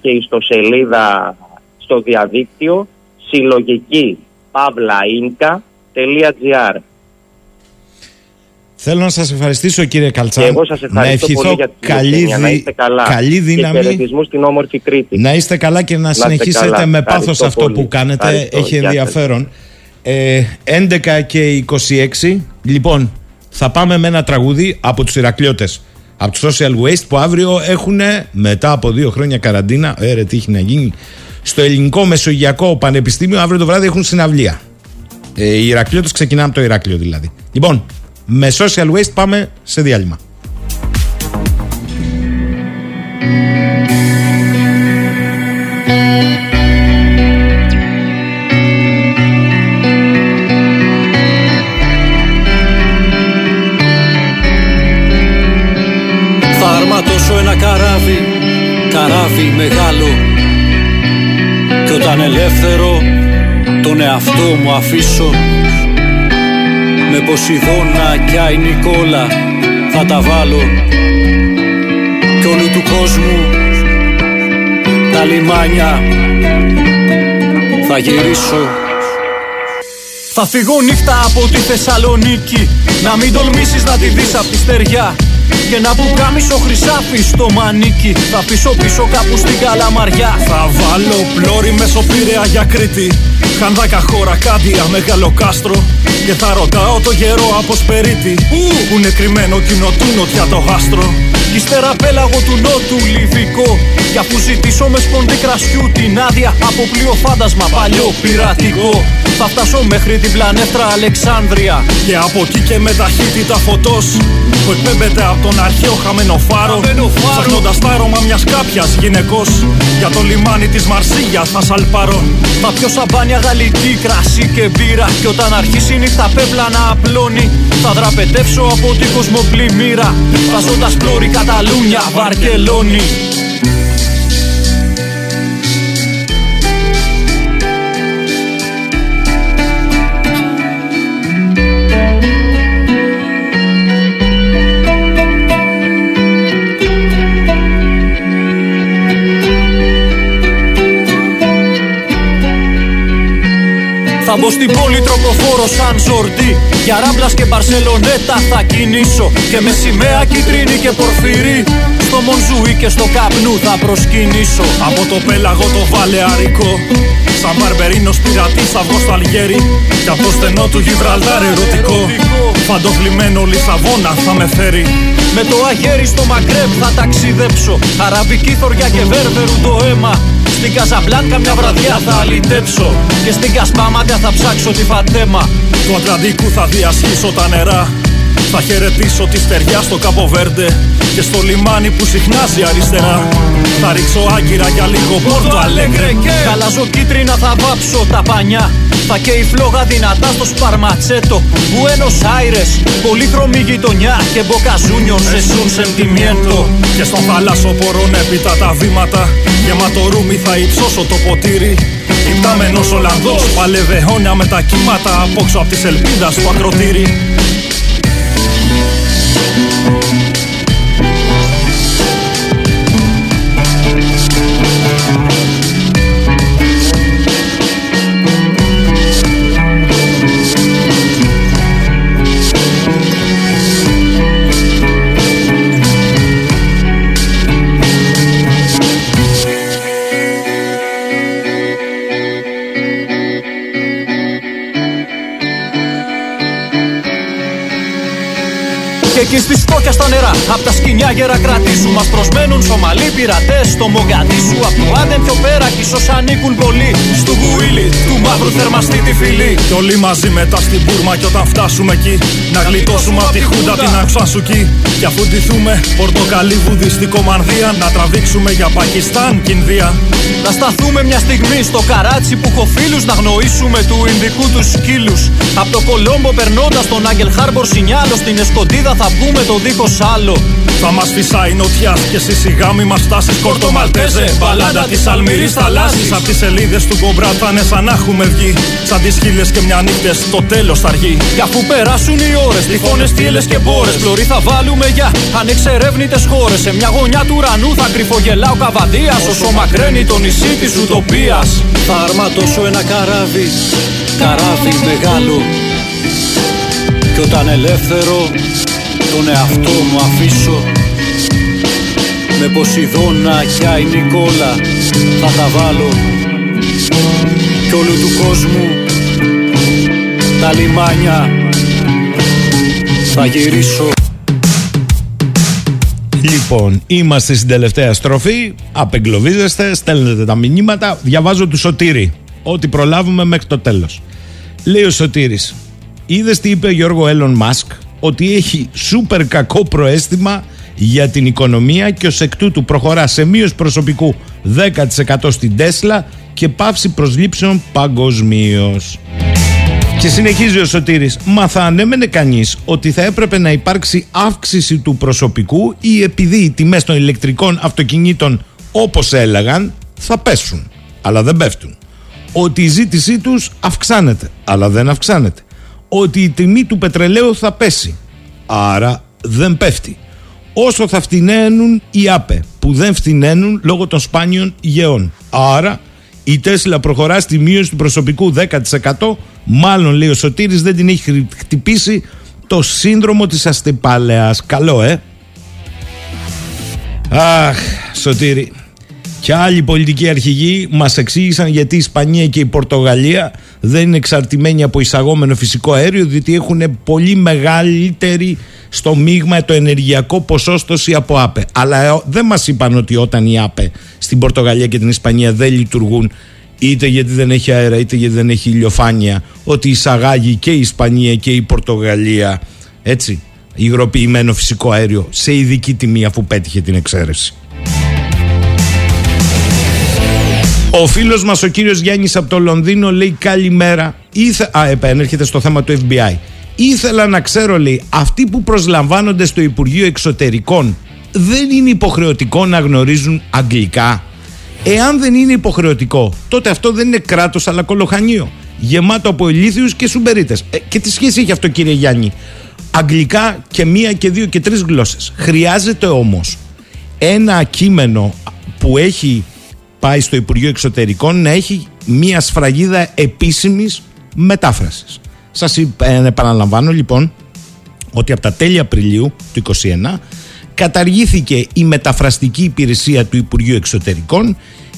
S27: και ιστοσελίδα στο διαδίκτυο συλλογική pavlainka.gr
S23: Θέλω να σας ευχαριστήσω κύριε Καλτσάν.
S27: Και εγώ σας ευχαριστώ
S23: να
S27: πολύ για την
S23: καλή,
S27: να είστε καλά.
S23: καλή δύναμη.
S27: Και στην όμορφη Κρήτη.
S23: Να είστε καλά και να, συνεχίσετε
S27: καλά.
S23: με πάθος
S27: Ευχαριστώ
S23: αυτό
S27: πολύ.
S23: που κάνετε.
S27: Ευχαριστώ.
S23: Έχει
S27: Γεια σας.
S23: ενδιαφέρον. Ε, 11 και 26. Λοιπόν, θα πάμε με ένα τραγούδι από τους Ηρακλειώτες. Από του social waste που αύριο έχουν μετά από δύο χρόνια καραντίνα. Ε, τι έχει να γίνει. Στο ελληνικό Μεσογειακό Πανεπιστήμιο αύριο το βράδυ έχουν συναυλία. Ε, η Ηρακλείο τους ξεκινάμε από το Ηράκλειο δηλαδή. Λοιπόν, με social waste πάμε σε διάλειμμα.
S28: Μεγάλο. Κι όταν ελεύθερο τον εαυτό μου αφήσω Με Ποσειδώνα κι Άι Νικόλα θα τα βάλω. Κι όλου του κόσμου τα λιμάνια θα γυρίσω. Θα φύγω νύχτα από τη Θεσσαλονίκη Να μην τολμήσεις να τη δεις απ' τη στεριά και να που κάμισο χρυσάφι στο μανίκι Θα πίσω πίσω κάπου στην καλαμαριά.
S29: Θα βάλω πλώρη μεσοπήρεα για Κρήτη. Χανδάκα χώρα κάντια μεγάλο κάστρο. Και θα ρωτάω το γερό από σπερίτη. Που είναι κρυμμένο κοινό του νότια το άστρο.
S28: Κι ύστερα πέλαγο του νότου λιβικό. Και αφού ζητήσω με σπονδί κρασιού την άδεια Από πλοίο φάντασμα παλιό πειρατικό. Θα φτάσω μέχρι την πλανέφτρα Αλεξάνδρεια.
S29: Και από εκεί και με ταχύτητα φωτός Που εκπέμπεται από τον αρχαίο χαμένο φάρο. Ψάχνοντας τα άρωμα μιας κάποιας γυναικός Για το λιμάνι της Μαρσίγιας θα σαλπάρω
S28: Θα πιω σαμπάνια γαλλική κρασί και μπύρα. Και όταν αρχίσει η νύχτα πέπλα να απλώνει Θα δραπετεύσω από την κοσμοπλημμύρα. Βάζοντας πλώρη Καταλούνια, Βαρκελόνη μπω στην πόλη τροποφόρο σαν ζορτή. Για ράμπλας και μπαρσελονέτα θα κινήσω. Και με σημαία κίτρινη και πορφυρί. Στο Μονζούι και στο καπνού θα προσκυνήσω.
S29: Από το πέλαγο το βαλεαρικό Σαν μπαρμπερίνος πειρατής θα βγω στο Αλγέρι. Κι από το στενό του Γιβραλτάρ ερωτικό. Φαντοφλημένο Λισαβόνα θα με φέρει.
S28: Με το αγέρι στο Μαγκρέμ θα ταξιδέψω. Αραβική θωριά και βέρβερου το αίμα Στην Καζαμπλάνκα μια βραδιά θα αλυτέψω Και στην Κασπάματια θα ψάξω τη φατέμα.
S29: Του Ατλαντικού θα διασχίσω τα νερά θα χαιρετήσω τη στεριά στο Καποβέρντε Και στο λιμάνι που συχνάζει αριστερά. Θα ρίξω άγκυρα για λίγο πόρτο αλέγκρε
S28: Χαλάζω κίτρινα θα βάψω τα πανιά. Θα καίει φλόγα δυνατά στο σπαρματσέτο Μπουένος Άιρες, πολύχρωμη γειτονιά Και μποκαζούνιο σε σουν σεντιμιέντο
S29: Και στον θάλασσο πορών έπειτα τα βήματα. Γεμάτο ρούμι θα υψώσω το ποτήρι. Υπτάμενος Ολλανδός παλεύε αιώνια με τα κύματα Απόξω απ' της ελπίδας του ακροτήρι
S28: εκεί στη σκόκια στα νερά, απ' τα σκηνιά γέρα κρατήσου Μας προσμένουν Σομαλοί πειρατές στο Μογκαντήσου Απ' το Άντεν πιο πέρα κι ίσως ανήκουν πολλοί. Στου Γουίλι, του μαύρου θερμαστή τη φυλή.
S29: Κι όλοι μαζί μετά στην Μπούρμα κι όταν φτάσουμε εκεί Να γλιτώσουμε απ' τη Χούντα την Αξασουκή Κι αφού ντυθούμε πορτοκαλί βουδιστικό μανδύα Να τραβήξουμε για Πακιστάν κι Ινδία
S28: Να σταθούμε μια στιγμή στο καράτσι που έχω φίλους Να γνωρίσουμε του Ινδικού τους σκύλους. Απ' το Κολόμπο περνώντας τον Άγγελ Χάρμπορ Σινιάλο Στην Εσκοντίδα θα βγούμε το δίχως άλλο.
S29: Θα μας φυσάει νοτιάς και εσύ σιγά μη μας φτάσεις Κορτομαλτέζε Μπαλάντα της Αλμυρής θαλάσσης. Απ' τις σελίδες του Κομπρά θα είναι σαν να έχουμε βγει. Σαν τις χίλιες και μια νύχτες το τέλος θα αργεί.
S28: Κι αφού περάσουν οι ώρες, τυφώνες, θύελες και μπόρες Πλωρή θα βάλουμε για ανεξερεύνητες χώρες. Σε μια γωνιά του ουρανού θα κρυφογελά ο Καβαδίας Όσο μακραίνει το νησί της ουτοπίας. Θα αρματώσω ένα καράβι, καράβι μεγάλο. Κι όταν ελεύθερο τον εαυτό μου αφήσω Με Ποσειδώνα κι Άι Νικόλα θα τα βάλω Κι όλου του κόσμου τα λιμάνια θα γυρίσω
S23: Λοιπόν, είμαστε στην τελευταία στροφή. Απεγκλωβίζεστε, στέλνετε τα μηνύματα. Διαβάζω του Σωτήρη. Ό,τι προλάβουμε μέχρι το τέλος. Λέει ο Σωτήρης Είδες τι είπε ο Γιώργο Έλλον Μάσκ, ότι έχει σούπερ κακό προέστημα για την οικονομία και ως εκ τούτου προχωρά σε μείωση προσωπικού 10% στην Τέσλα και πάυση προσλήψεων παγκοσμίως. Και συνεχίζει ο Σωτήρης, μα θα ανέμενε κανείς ότι θα έπρεπε να υπάρξει αύξηση του προσωπικού ή επειδή οι τιμές των ηλεκτρικών αυτοκινήτων όπως έλεγαν θα πέσουν, αλλά δεν πέφτουν. Ότι η ζήτησή τους αυξάνεται, αλλά δεν αυξάνεται. Ότι η τιμή του πετρελαίου θα πέσει, άρα δεν πέφτει. Όσο θα φτηνένουν οι ΑΠΕ, που δεν φτηνένουν λόγω των σπάνιων γεών. Άρα η Τέσλα προχωρά στη μείωση του προσωπικού 10%. Μάλλον λέει ο Σωτήρης δεν την έχει χτυπήσει το σύνδρομο της αστυπάλαιας. Καλό ε. Αχ, Σωτήρη. Και άλλοι πολιτικοί αρχηγοί μας εξήγησαν γιατί η Ισπανία και η Πορτογαλία δεν είναι εξαρτημένοι από εισαγόμενο φυσικό αέριο διότι έχουν πολύ μεγαλύτερη στο μείγμα το ενεργειακό ποσόστοση από ΑΠΕ. Αλλά ε, δεν μας είπαν ότι όταν οι ΑΠΕ στην Πορτογαλία και την Ισπανία δεν λειτουργούν είτε γιατί δεν έχει αέρα είτε γιατί δεν έχει ηλιοφάνεια ότι εισαγάγει και η Ισπανία και η Πορτογαλία έτσι υγροποιημένο φυσικό αέριο σε ειδική τιμή αφού πέτυχε την εξαίρεση. Ο φίλος μας ο κύριος Γιάννης από το Λονδίνο λέει καλημέρα. Ήθε... Α, επανέρχεται στο θέμα του FBI. Ήθελα να ξέρω, λέει, αυτοί που προσλαμβάνονται στο Υπουργείο Εξωτερικών δεν είναι υποχρεωτικό να γνωρίζουν αγγλικά. Εάν δεν είναι υποχρεωτικό, τότε αυτό δεν είναι κράτος αλλά κολοχανίο. Γεμάτο από ηλίθιους και σουμπερίτες. Ε, και τι σχέση έχει αυτό, κύριε Γιάννη; Αγγλικά και μία και δύο και τρεις γλώσσες. Χρειάζεται όμως ένα κείμενο που έχει πάει στο Υπουργείο Εξωτερικών να έχει μία σφραγίδα επίσημης μετάφρασης. Σας ε, επαναλαμβάνω λοιπόν ότι από τα τέλη Απριλίου του 2021 καταργήθηκε η μεταφραστική υπηρεσία του Υπουργείου Εξωτερικών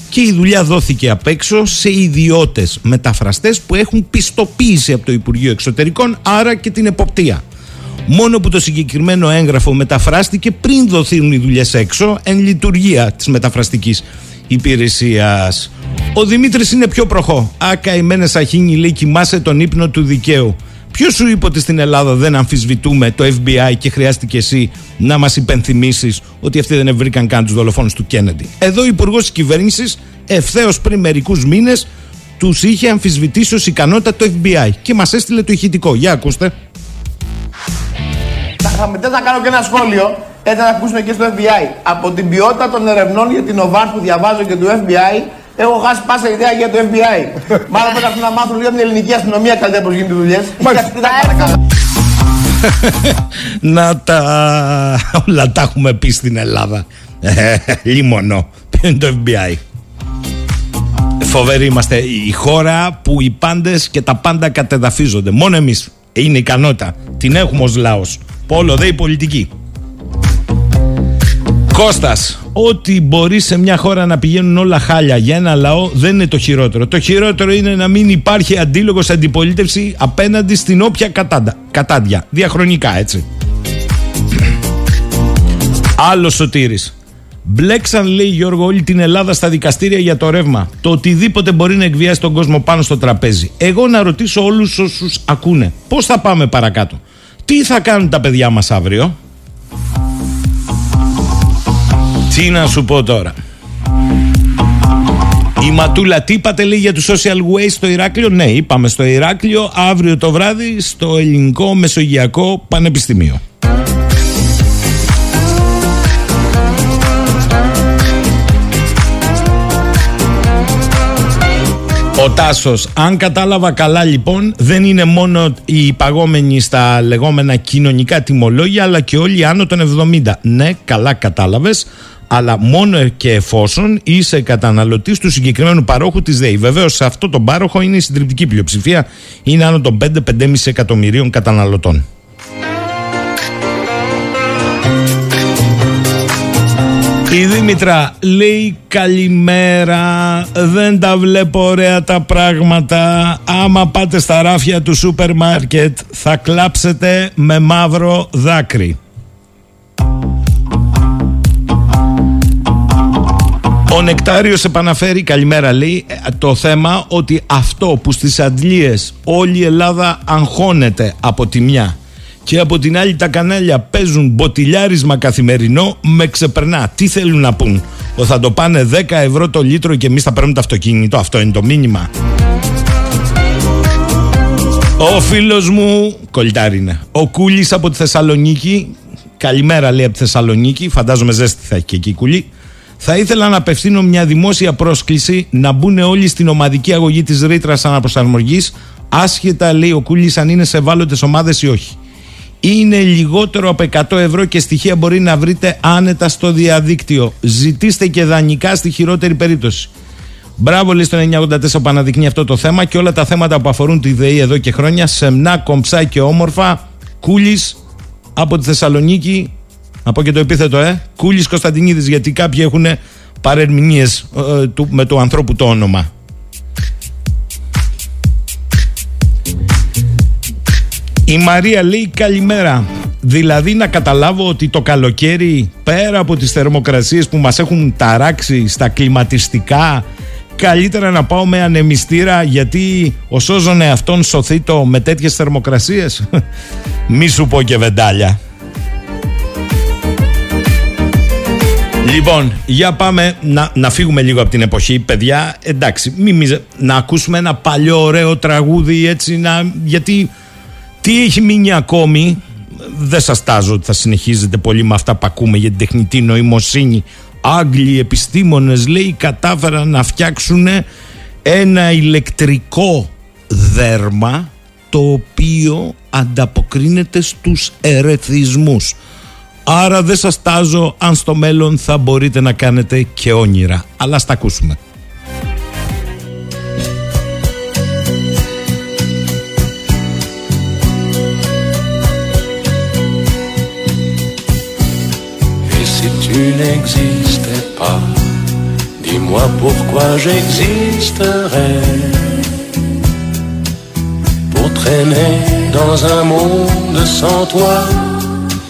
S23: και η δουλειά δόθηκε απ' έξω σε ιδιώτες μεταφραστές που έχουν πιστοποίηση από το Υπουργείο Εξωτερικών, άρα και την εποπτεία. Μόνο που το συγκεκριμένο έγγραφο μεταφράστηκε πριν δοθούν οι δουλειές έξω εν λειτουργία της μεταφραστικής υπηρεσίας. Ο Δημήτρης είναι πιο προχώ. Άκα η Μένε Σαχίνη λέει κοιμάσαι τον ύπνο του δικαίου. Ποιος σου είπε ότι στην Ελλάδα δεν αμφισβητούμε το FBI και χρειάστηκε εσύ να μας υπενθυμίσεις ότι αυτοί δεν βρήκαν καν τους δολοφόνους του Κέννεντι; Εδώ ο υπουργός της κυβέρνησης ευθέως πριν μερικούς μήνες τους είχε αμφισβητήσει ως ικανότητα το FBI και μας έστειλε το ηχητικό. Για ακούστε.
S30: Θα, θα κάνω και ένα σχόλιο. Έτσι να ακούσουμε και στο FBI. Από την ποιότητα των ερευνών για την ΟΒΑΡ που διαβάζω και του FBI, Έχω χάσει πάσα ιδέα για το FBI. [LAUGHS] Μάλλον πρέπει να μάθουν λίγο την ελληνική αστυνομία καλύτερα πώς γίνεται δουλειές. [LAUGHS] [LAUGHS]
S23: Να τα. Όλα τα έχουμε πει στην Ελλάδα. Ε, λίμωνο. Ποιο είναι το FBI. Φοβεροί είμαστε η χώρα που οι πάντες και τα πάντα κατεδαφίζονται. Μόνο εμείς είναι ικανότητα. Την έχουμε ως λαός. Πόλο δε η πολιτική. Κώστας, ότι μπορεί σε μια χώρα να πηγαίνουν όλα χάλια για ένα λαό δεν είναι το χειρότερο. Το χειρότερο είναι να μην υπάρχει αντίλογος αντιπολίτευση απέναντι στην όποια κατάντα, κατάντια. Διαχρονικά έτσι. Άλλος Σωτήρης. Μπλέξαν, λέει Γιώργο, όλη την Ελλάδα στα δικαστήρια για το ρεύμα. Το οτιδήποτε μπορεί να εκβιάσει τον κόσμο πάνω στο τραπέζι. Εγώ να ρωτήσω όλους όσους ακούνε, πώς θα πάμε παρακάτω; Τι θα κάνουν τα παιδιά μας αύριο; Τι να σου πω τώρα. Η Ματούλα, τι είπατε λέει για τους social waste στο Ηράκλειο; Ναι, είπαμε στο Ηράκλειο αύριο το βράδυ στο Ελληνικό Μεσογειακό Πανεπιστημίο. Ο Τάσος, αν κατάλαβα καλά λοιπόν, δεν είναι μόνο οι παγόμενοι στα λεγόμενα κοινωνικά τιμολόγια, αλλά και όλοι άνω των 70. Ναι, καλά κατάλαβες αλλά μόνο και εφόσον είσαι καταναλωτής του συγκεκριμένου παρόχου της ΔΕΗ. Βεβαίως, σε αυτό τον πάροχο είναι η συντριπτική πλειοψηφία, είναι άνω των 5-5,5 εκατομμυρίων καταναλωτών. Η Δήμητρα λέει καλημέρα, δεν τα βλέπω ωραία τα πράγματα, άμα πάτε στα ράφια του σούπερ μάρκετ θα κλάψετε με μαύρο δάκρυ. Ο Νεκτάριος επαναφέρει, καλημέρα λέει, ε, το θέμα ότι αυτό που στις αντλίες όλη η Ελλάδα αγχώνεται από τη μια και από την άλλη τα κανάλια παίζουν μποτιλιάρισμα καθημερινό με ξεπερνά. Τι θέλουν να πούν, ότι θα το πάνε 10 ευρώ το λίτρο και εμείς θα παίρνουμε το αυτοκίνητο, αυτό είναι το μήνυμα. Ο φίλος μου, κολλητάρι είναι, ο Κούλης από τη Θεσσαλονίκη, καλημέρα λέει από τη Θεσσαλονίκη, φαντάζομαι ζέστη θα έχει και εκεί Κούλη, θα ήθελα να απευθύνω μια δημόσια πρόσκληση να μπουν όλοι στην ομαδική αγωγή της ρήτρας αναπροσαρμογής άσχετα λέει ο Κούλης αν είναι σε ευάλωτες ομάδες ή όχι. Είναι λιγότερο από 100 ευρώ και στοιχεία μπορεί να βρείτε άνετα στο διαδίκτυο. Ζητήστε και δανεικά στη χειρότερη περίπτωση. Μπράβο, λέει στο 984 που αναδεικνύει αυτό το θέμα και όλα τα θέματα που αφορούν τη ΔΕΗ εδώ και χρόνια. Σεμνά, κομψά και όμορφα. Κούλης από τη Θεσσαλονίκη. Να πω και το επίθετο, ε. Κούλης Κωνσταντινίδης, γιατί κάποιοι έχουν παρερμηνίες ε, με το ανθρώπου το όνομα. Η Μαρία λέει καλημέρα. Δηλαδή να καταλάβω ότι το καλοκαίρι πέρα από τις θερμοκρασίες που μας έχουν ταράξει στα κλιματιστικά καλύτερα να πάω με ανεμιστήρα γιατί ο σώζον εαυτόν σωθεί το με τέτοιες θερμοκρασίες. [LAUGHS] Μη σου πω και βεντάλια. Λοιπόν, για πάμε να, να φύγουμε λίγο από την εποχή, παιδιά. Εντάξει, μη, να ακούσουμε ένα παλιό ωραίο τραγούδι έτσι, να, γιατί τι έχει μείνει ακόμη. Δεν σας τάζω ότι θα συνεχίζετε πολύ με αυτά που ακούμε για την τεχνητή νοημοσύνη Άγγλοι επιστήμονες λέει κατάφεραν να φτιάξουν ένα ηλεκτρικό δέρμα το οποίο ανταποκρίνεται στους ερεθισμούς. Άρα δεν σας τάζω αν στο μέλλον θα μπορείτε να κάνετε και όνειρα. Αλλά στα ακούσουμε.
S31: N'existais pas, dis-moi pourquoi j'existerais pour dans un monde sans toi.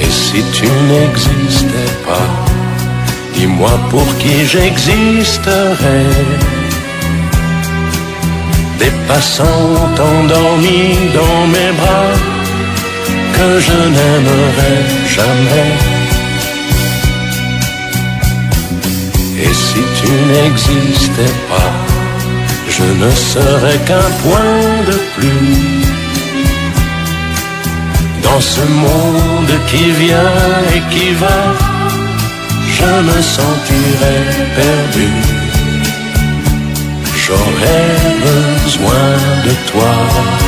S31: Et si tu n'existais pas, dis-moi pour qui j'existerais. Des passants endormis dans mes bras que je n'aimerai jamais. Et si tu n'existais pas, je ne serais qu'un point de plus dans ce monde qui vient et qui va. Je me sentirais perdu. J'aurais besoin de toi.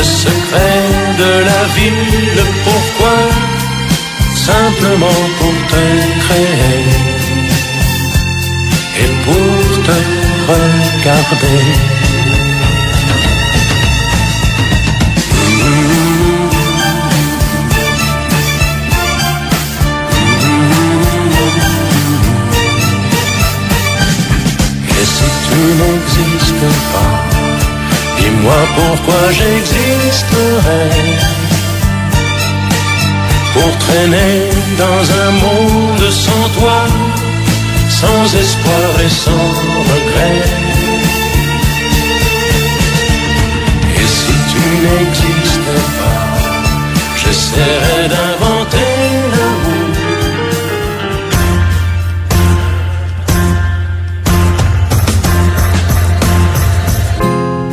S31: Le secret de la vie, le pourquoi, simplement pour te créer et pour te regarder. Et si tu n'existes pas, dis-moi pourquoi j'existerais. pour traîner dans un monde sans toi, sans espoir et sans regret. Et si tu n'existais pas, j'essaierais d'inventer l'amour.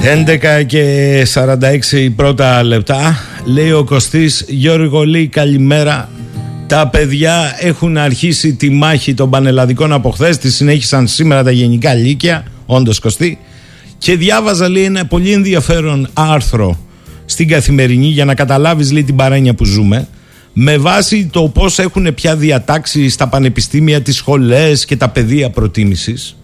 S23: 11 και 46 πρώτα λεπτά. Λέει ο Κωστής Γιώργο Λί καλημέρα. Τα παιδιά έχουν αρχίσει τη μάχη των πανελλαδικών από χθες. Τη συνέχισαν σήμερα τα γενικά λύκεια Όντως Κωστή. Και διάβαζα λέει ένα πολύ ενδιαφέρον άρθρο Στην καθημερινή για να καταλάβεις λέει την παρένια που ζούμε. Με βάση το πώς έχουν πια διατάξει στα πανεπιστήμια, τις σχολές και τα παιδεία προτίμησης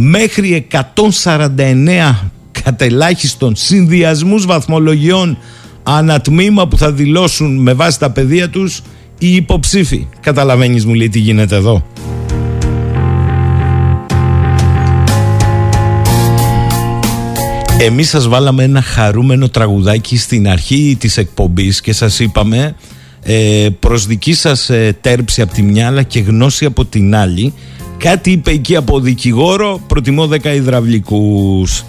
S23: μέχρι 149 κατελάχιστον συνδυασμούς βαθμολογιών ανατμήμα που θα δηλώσουν με βάση τα παιδεία τους οι υποψήφοι. Καταλαβαίνεις μου λέει τι γίνεται εδώ. Εμείς σας βάλαμε ένα χαρούμενο τραγουδάκι στην αρχή της εκπομπής και σας είπαμε ε, προς δική σας ε, τέρψη από τη μια αλλά και γνώση από την άλλη κάτι είπε εκεί από δικηγόρο προτιμώ 10 υδραυλικούς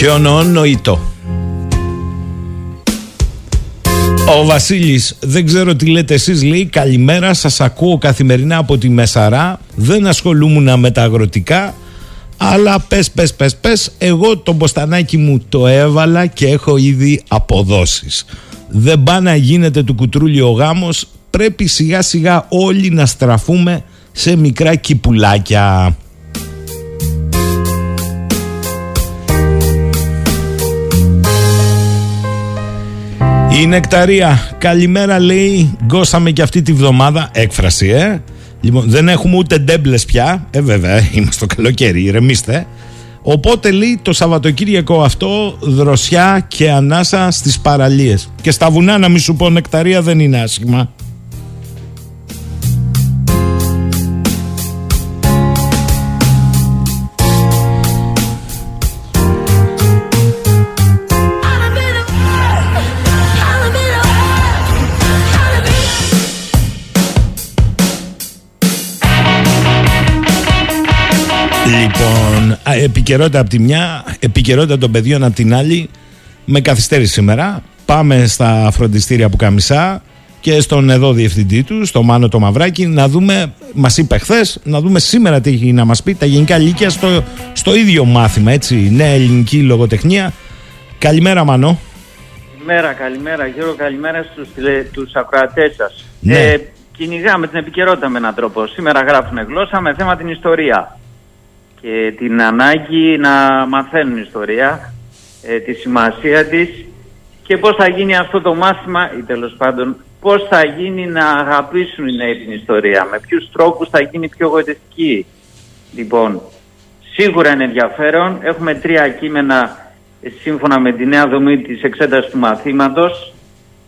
S23: και νοητό. Ο Βασίλης δεν ξέρω τι λέτε εσείς λέει καλημέρα σας ακούω καθημερινά από τη Μεσαρά δεν ασχολούμουν με τα αγροτικά αλλά πες πες πες πες εγώ το μποστανάκι μου το έβαλα και έχω ήδη αποδόσεις δεν πάει να γίνεται του κουτρούλι ο γάμος πρέπει σιγά σιγά όλοι να στραφούμε σε μικρά κυπουλάκια Η Νεκταρία, καλημέρα λέει, γκώσαμε και αυτή τη βδομάδα, έκφραση ε. Λοιπόν, δεν έχουμε ούτε ντέμπλες πια, ε βέβαια, είμαστε το καλοκαίρι, ηρεμήστε. Οπότε λέει το Σαββατοκύριακο αυτό δροσιά και ανάσα στις παραλίες. Και στα βουνά να μην σου πω νεκταρία δεν είναι άσχημα. Επικαιρότητα από τη μια, επικαιρότητα των παιδιών από την άλλη. Με καθυστέρηση σήμερα. Πάμε στα φροντιστήρια που καμισά και στον εδώ διευθυντή του, στο Μάνο το Μαυράκι, να δούμε, μας είπε χθες, να δούμε σήμερα τι έχει να μας πει τα γενικά λύκεια στο, στο ίδιο μάθημα, έτσι. Νέα ελληνική λογοτεχνία. Καλημέρα, Μάνο.
S32: Καλημέρα, καλημέρα, Γιώργο, καλημέρα στους, τους ακροατές σας.
S23: Ναι.
S32: Ε, κυνηγάμε την επικαιρότητα με έναν τρόπο. Σήμερα γράφουν γλώσσα με θέμα την ιστορία και την ανάγκη να μαθαίνουν ιστορία, ε, τη σημασία της και πώς θα γίνει αυτό το μάθημα ή τέλος πάντων πώς θα γίνει να αγαπήσουν οι νέοι την ιστορία, με ποιους τρόπους θα γίνει πιο γοητευτική. Λοιπόν, σίγουρα είναι ενδιαφέρον. Έχουμε τρία κείμενα ε, σύμφωνα με τη νέα δομή της εξέτασης του μαθήματος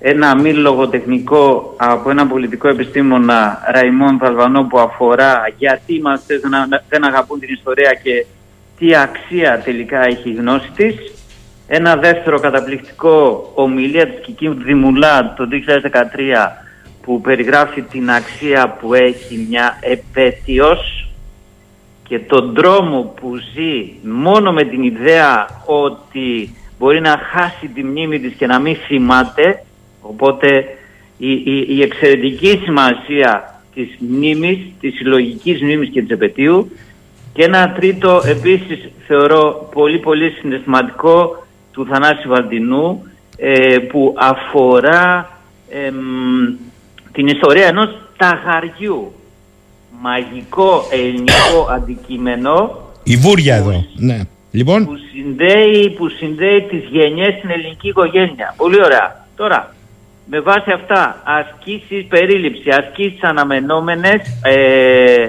S32: ένα μη λογοτεχνικό από ένα πολιτικό επιστήμονα Ραϊμόν Βαλβανό που αφορά γιατί μας δεν αγαπούν την ιστορία και τι αξία τελικά έχει η γνώση της. Ένα δεύτερο καταπληκτικό ομιλία της Κική Δημουλά το 2013 που περιγράφει την αξία που έχει μια επέτειος και τον δρόμο που ζει μόνο με την ιδέα ότι μπορεί να χάσει τη μνήμη της και να μην θυμάται Οπότε η, η, η εξαιρετική σημασία της μνήμης, της συλλογικής μνήμης και της επαιτίου και ένα τρίτο επίσης θεωρώ πολύ πολύ συναισθηματικό του Θανάση Βαλτινού ε, που αφορά την ιστορία ενός ταγαριού μαγικό ελληνικό [COUGHS] αντικείμενο
S23: Η βούρια εδώ, ναι. Λοιπόν.
S32: που συνδέει, που συνδέει τις γενιές στην ελληνική οικογένεια. Πολύ ωραία. Τώρα, με βάση αυτά ασκήσεις περίληψη, ασκήσεις αναμενόμενες ε,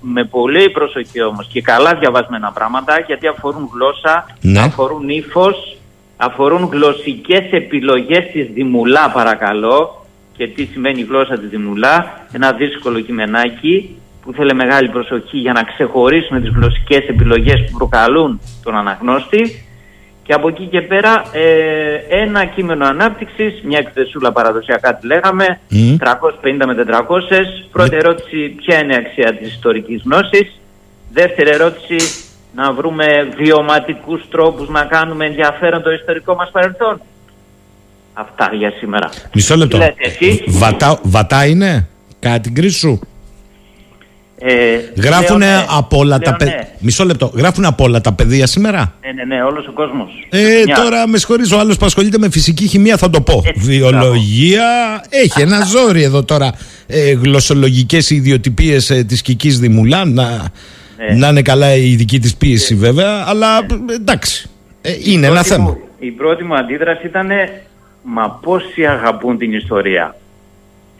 S32: με πολύ προσοχή όμως και καλά διαβασμένα πράγματα γιατί αφορούν γλώσσα,
S23: Ναι.
S32: αφορούν ύφος, αφορούν γλωσσικές επιλογές της Δημουλά παρακαλώ και τι σημαίνει η γλώσσα της Δημουλά, ένα δύσκολο κειμενάκι που θέλει μεγάλη προσοχή για να ξεχωρίσουμε τις γλωσσικές επιλογές που προκαλούν τον αναγνώστη Και από εκεί και πέρα ε, ένα κείμενο ανάπτυξης, μια εκθεσούλα παραδοσιακά τη λέγαμε, 350 με 400. Πρώτη ερώτηση, ποια είναι η αξία της ιστορικής γνώσης. Δεύτερη ερώτηση, να βρούμε βιωματικούς τρόπους να κάνουμε ενδιαφέρον το ιστορικό μας παρελθόν. Αυτά για σήμερα.
S23: Μισό λεπτό.
S32: Τι λέτε εσείς;
S23: Βατά, βατά είναι, κατά την κρίση σου;
S32: Ε,
S23: Γράφουν
S32: λέω ναι.
S23: από όλα τα
S32: Λέω
S23: παιδιά.
S32: ναι.
S23: Μισό λεπτό. Γράφουν από όλα τα παιδεία σήμερα;
S32: Ναι, ναι, ναι, όλος ο κόσμος.
S23: Ε,
S32: Μια.
S23: τώρα με συγχωρείς ο άλλος που ασχολείται με φυσική χημεία θα το πω. Βιολογία έχει ένα ζόρι εδώ τώρα. Ε, γλωσσολογικές ιδιοτυπίες ε, της Κικής Δημουλά να,
S32: Ναι.
S23: να είναι καλά η δική της πίεση βέβαια αλλά ε, εντάξει. Ε, είναι ένα
S32: πρώτη
S23: θέμα.
S32: μου- η πρώτη μου αντίδραση ήταν Μα πόσοι αγαπούν την ιστορία;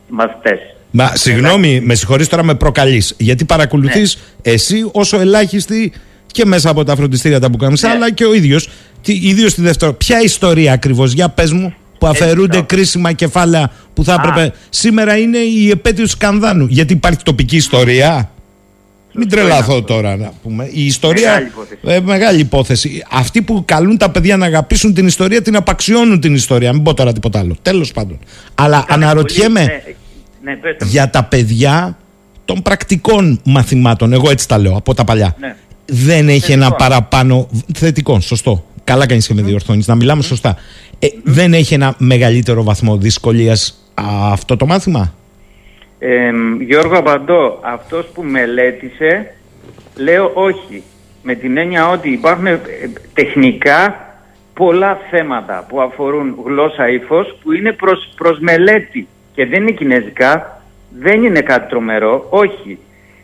S32: Οι μαθητές.
S23: Μα συγγνώμη, με συγχωρείς τώρα με προκαλείς Γιατί παρακολουθείς
S32: Ναι.
S23: εσύ όσο ελάχιστη και μέσα από τα φροντιστήρια τα μπουκάμισα,
S32: Ναι.
S23: αλλά και ο ίδιος τι, ίδιος στη δεύτερο. Ποια ιστορία ακριβώς, για πες μου, που αφαιρούνται κρίσιμα κεφάλαια που θα έπρεπε. Σήμερα είναι η επέτειος του σκανδάνου. Γιατί υπάρχει τοπική ιστορία. Μην τρελαθώ τώρα να πούμε. Η ιστορία.
S32: Μεγάλη υπόθεση.
S23: Ε, μεγάλη υπόθεση. Αυτοί που καλούν τα παιδιά να αγαπήσουν την ιστορία την απαξιώνουν την ιστορία. Μην πω τώρα τίποτα άλλο. Τέλος πάντων. Αλλά αναρωτιέμαι
S32: Ναι, ναι, πέστε μου.
S23: για τα παιδιά των πρακτικών μαθημάτων. Εγώ έτσι τα λέω από τα παλιά.
S32: Ναι.
S23: Δεν έχει
S32: Θετικών.
S23: ένα παραπάνω. Θετικό, σωστό. Καλά κάνεις και με διορθώνεις. Να μιλάμε σωστά. Ε, δεν έχει ένα μεγαλύτερο βαθμό δυσκολίας αυτό το μάθημα;
S32: Ε, Γιώργο απαντώ, αυτός που μελέτησε λέω όχι. Με την έννοια ότι υπάρχουν ε, τεχνικά πολλά θέματα που αφορούν γλώσσα ύφος που είναι προς, προς μελέτη και δεν είναι κινέζικα, δεν είναι κάτι τρομερό, όχι.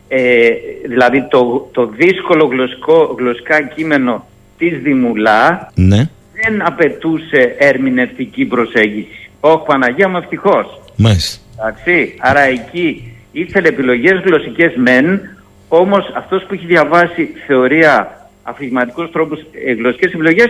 S32: Ε, δηλαδή το, το δύσκολο γλωσσικό, γλωσσικά κείμενο της Δημουλά
S23: Ναι,
S32: δεν απαιτούσε ερμηνευτική προσέγγιση. Όχι Παναγία μου ευτυχώς.
S23: μάλιστα.
S32: Εντάξει, άρα εκεί ήθελε επιλογές γλωσσικές μεν, όμως αυτός που έχει διαβάσει θεωρία, αφηγηματικούς τρόπους, ε, γλωσσικές επιλογές,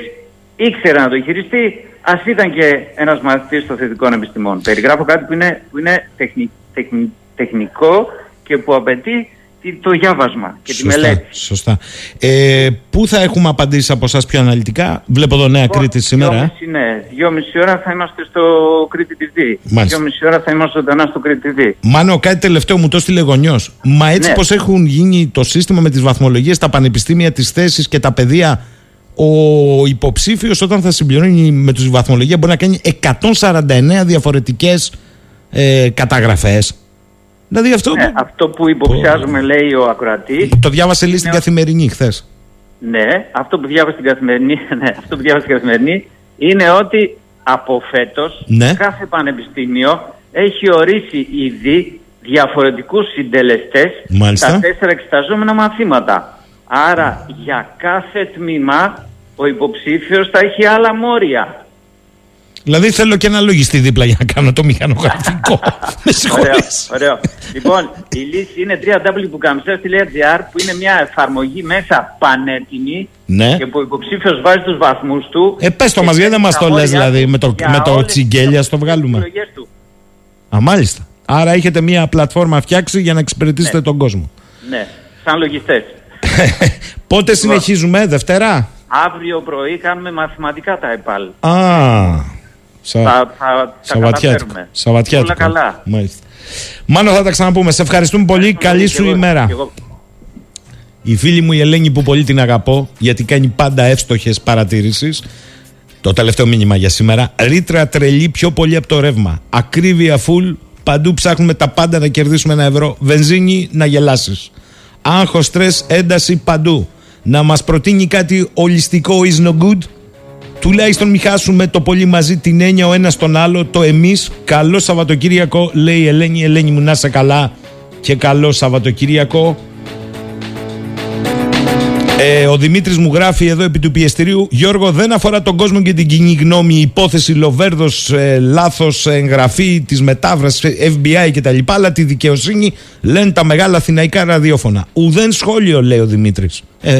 S32: ήξερε να το χειριστεί, ας ήταν και ένας μαθητής των θετικών επιστημών. Περιγράφω κάτι που είναι, που είναι τεχνη- τεχνη- τεχνικό και που απαιτεί τη- το διάβασμα και τη μελέτη.
S23: Σωστά. Ε, πού θα έχουμε απαντήσει από εσάς πιο αναλυτικά; Βλέπω εδώ Νέα Κρήτη σήμερα. ε.
S32: Δυόμιση, ναι. Δυόμιση ώρα θα είμαστε στο Κρήτη TV.
S23: Μάλιστα.
S32: Δυόμιση ώρα θα είμαστε ζωντανά στο Κρήτη TV.
S23: Μάνο, κάτι τελευταίο μου το έστειλε γονιός. Μα έτσι
S32: Ναι.
S23: πως έχουν γίνει το σύστημα με τις βαθμολογίες, τα πανεπιστήμια, τις θέσεις και τα παιδεία, ο υποψήφιος όταν θα συμπληρώνει με τους βαθμολογία μπορεί να κάνει 149 διαφορετικές ε, καταγραφές. Δηλαδή αυτό
S32: Ναι, αυτό που υποψιάζουμε, λέει ο ακροατής,
S23: το διάβασε λίγο στην καθημερινή χθες.
S32: Ναι, αυτό που διάβασα στην καθημερινή, [LAUGHS] ναι, αυτό που διάβασα στην καθημερινή είναι ότι από φέτος
S23: Ναι.
S32: κάθε πανεπιστήμιο έχει ορίσει ήδη διαφορετικούς συντελεστές
S23: Μάλιστα.
S32: στα τέσσερα εξεταζόμενα μαθήματα. Άρα για κάθε τμήμα ο υποψήφιος θα έχει άλλα μόρια.
S23: Δηλαδή θέλω και ένα λογιστή δίπλα για να κάνω το μηχανογραφικό. [LAUGHS] Με
S32: Ωραίο,
S23: συγχωρείς.
S32: ωραίο. λοιπόν, η λύση είναι www.bookαμιστές.gr που είναι μια εφαρμογή μέσα πανέτοιμη
S23: Ναι.
S32: και που ο υποψήφιος βάζει τους βαθμούς του.
S23: Ε, πες το μας, γιατί δεν μας το λες δηλαδή, με το, με το τσιγκέλια στο βγάλουμε.
S32: επιλογές του.
S23: Α, μάλιστα. Άρα έχετε μια πλατφόρμα φτιάξει για να εξυπηρετήσετε τον κόσμο.
S32: Ναι, σαν λογιστές. [LAUGHS]
S23: Πότε συνεχίζουμε, Δευτέρα;
S32: Αύριο πρωί κάνουμε μαθηματικά τα ΕΠΑΛ.
S23: Α, σα...
S32: Θα, θα, θα
S23: Σαββατιάτικο.
S32: καταφέρουμε.
S23: Σαββατιάτικο.
S32: Όλα καλά.
S23: Μάλιστα. Μάνο, θα τα ξαναπούμε. Σε ευχαριστούμε πολύ. Καλή σου ημέρα.
S32: Κι εγώ.
S23: Η φίλη μου η Ελένη που πολύ την αγαπώ γιατί κάνει πάντα εύστοχες παρατηρήσεις το τελευταίο μήνυμα για σήμερα ρήτρα τρελή πιο πολύ από το ρεύμα ακρίβεια full παντού ψάχνουμε τα πάντα να κερδίσουμε ένα ευρώ βενζίνη να γελάσεις άγχος, στρες, ένταση παντού να μας προτείνει κάτι ολιστικό is no good; Τουλάχιστον μην χάσουμε το πολύ μαζί την έννοια ο ένας τον άλλο το εμείς. Καλό Σαββατοκύριακο λέει η Ελένη. Ελένη μου να είσαι καλά και καλό Σαββατοκύριακο ε, ο Δημήτρης μου γράφει εδώ επί του πιεστηρίου. Γιώργο, δεν αφορά τον κόσμο και την κοινή γνώμη η υπόθεση Λοβέρδος, ε, λάθος εγγραφή της μετάφραση FBI κτλ. Αλλά τη δικαιοσύνη λένε τα μεγάλα αθηναϊκά ραδιόφωνα. Ουδέν σχόλιο, λέει ο Δημήτρης. Ε,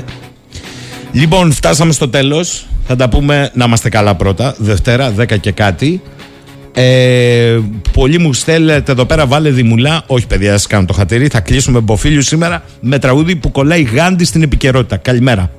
S23: λοιπόν, φτάσαμε στο τέλος. Θα τα πούμε να είμαστε καλά πρώτα. Δευτέρα, 10 και κάτι. Ε, πολλοί μου στέλνετε εδώ πέρα, βάλε δημουλά. Όχι, παιδιά, σα κάνω το χατήρι. Θα κλείσουμε μποφίλιου σήμερα με τραγούδι που κολλάει γάντι στην επικαιρότητα. Καλημέρα.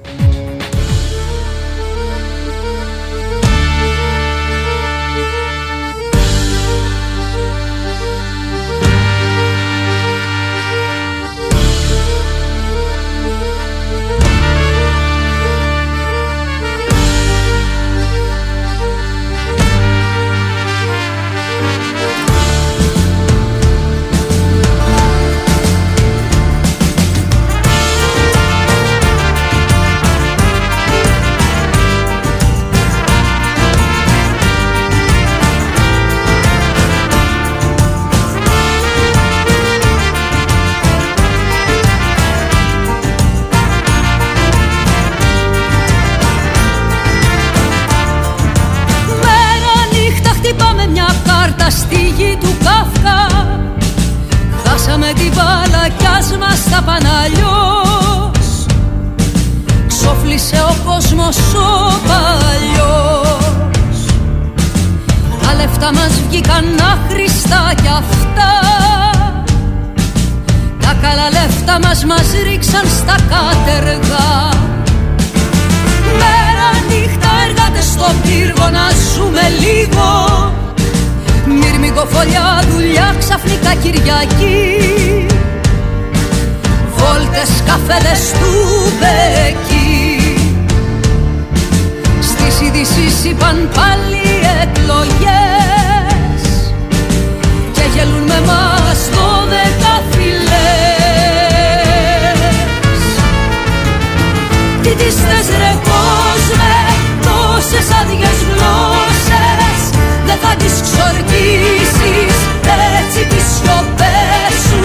S33: Βόλτες καφέδες του Μπεκί Στις ειδήσεις είπαν πάλι εκλογές Και γελούν με μας δώδεκα φυλές Τι τις θες ρε κόσμε τόσες άδειες γλώσσες Δεν θα τις ξορκίσεις έτσι τις σιωπές σου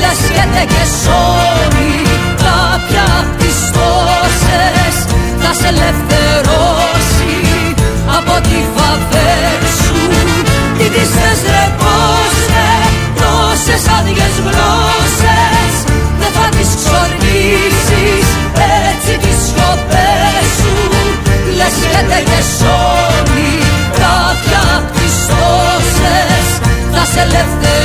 S33: Λες και δεν και σώνει Θα σε ελευθερώσει από τη φαβέρ σου. Τι τις θες ρε πώς ρε τόσες άδειες γλώσσες Δεν θα τις ξορκίσεις έτσι τις σιωπές σου. Λες και δεν και σώνει κάποια απ' τις τόσες Θα σε ελευθερώσει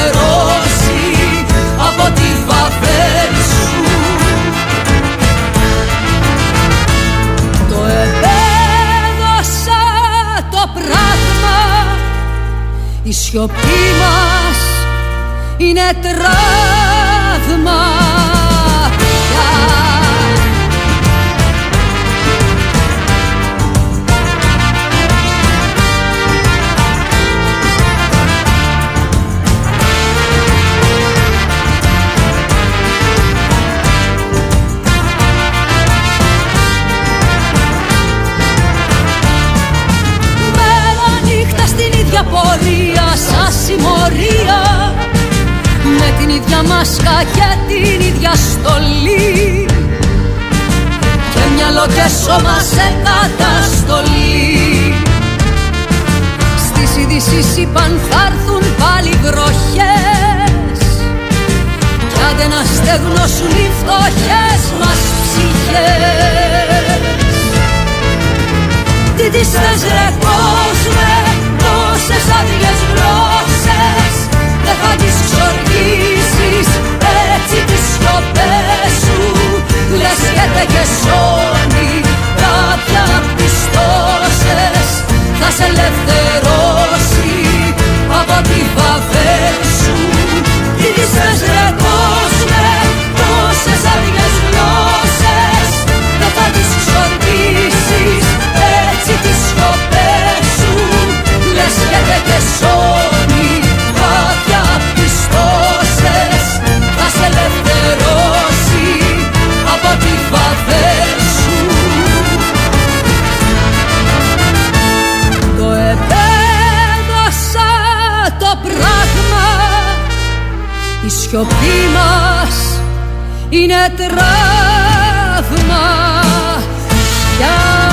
S33: σιωπή μας είναι τραύμα πια. Μέρα νύχτα στην ίδια πορεία σαν συμμορία. Με την ίδια μάσκα και την ίδια στολή. Και μυαλό και σώμα σε καταστολή. Στις ειδήσεις είπαν θα έρθουν πάλι βροχές Κι άντε να στεγνώσουν οι φτωχές μας ψυχές. Τι τις θες ρε κόσμε; Τόσες άδειες γλώσσες Δεν θα τις ξοργήσεις Έτσι τις σιωπές σου Λες και δεν και σώνει. Κάποια απ' τις τόσες Θα σε ελευθερώσει Από τη βαβέλ σου. Τι τις θες ρε σιωπή μας είναι τραύμα. Πια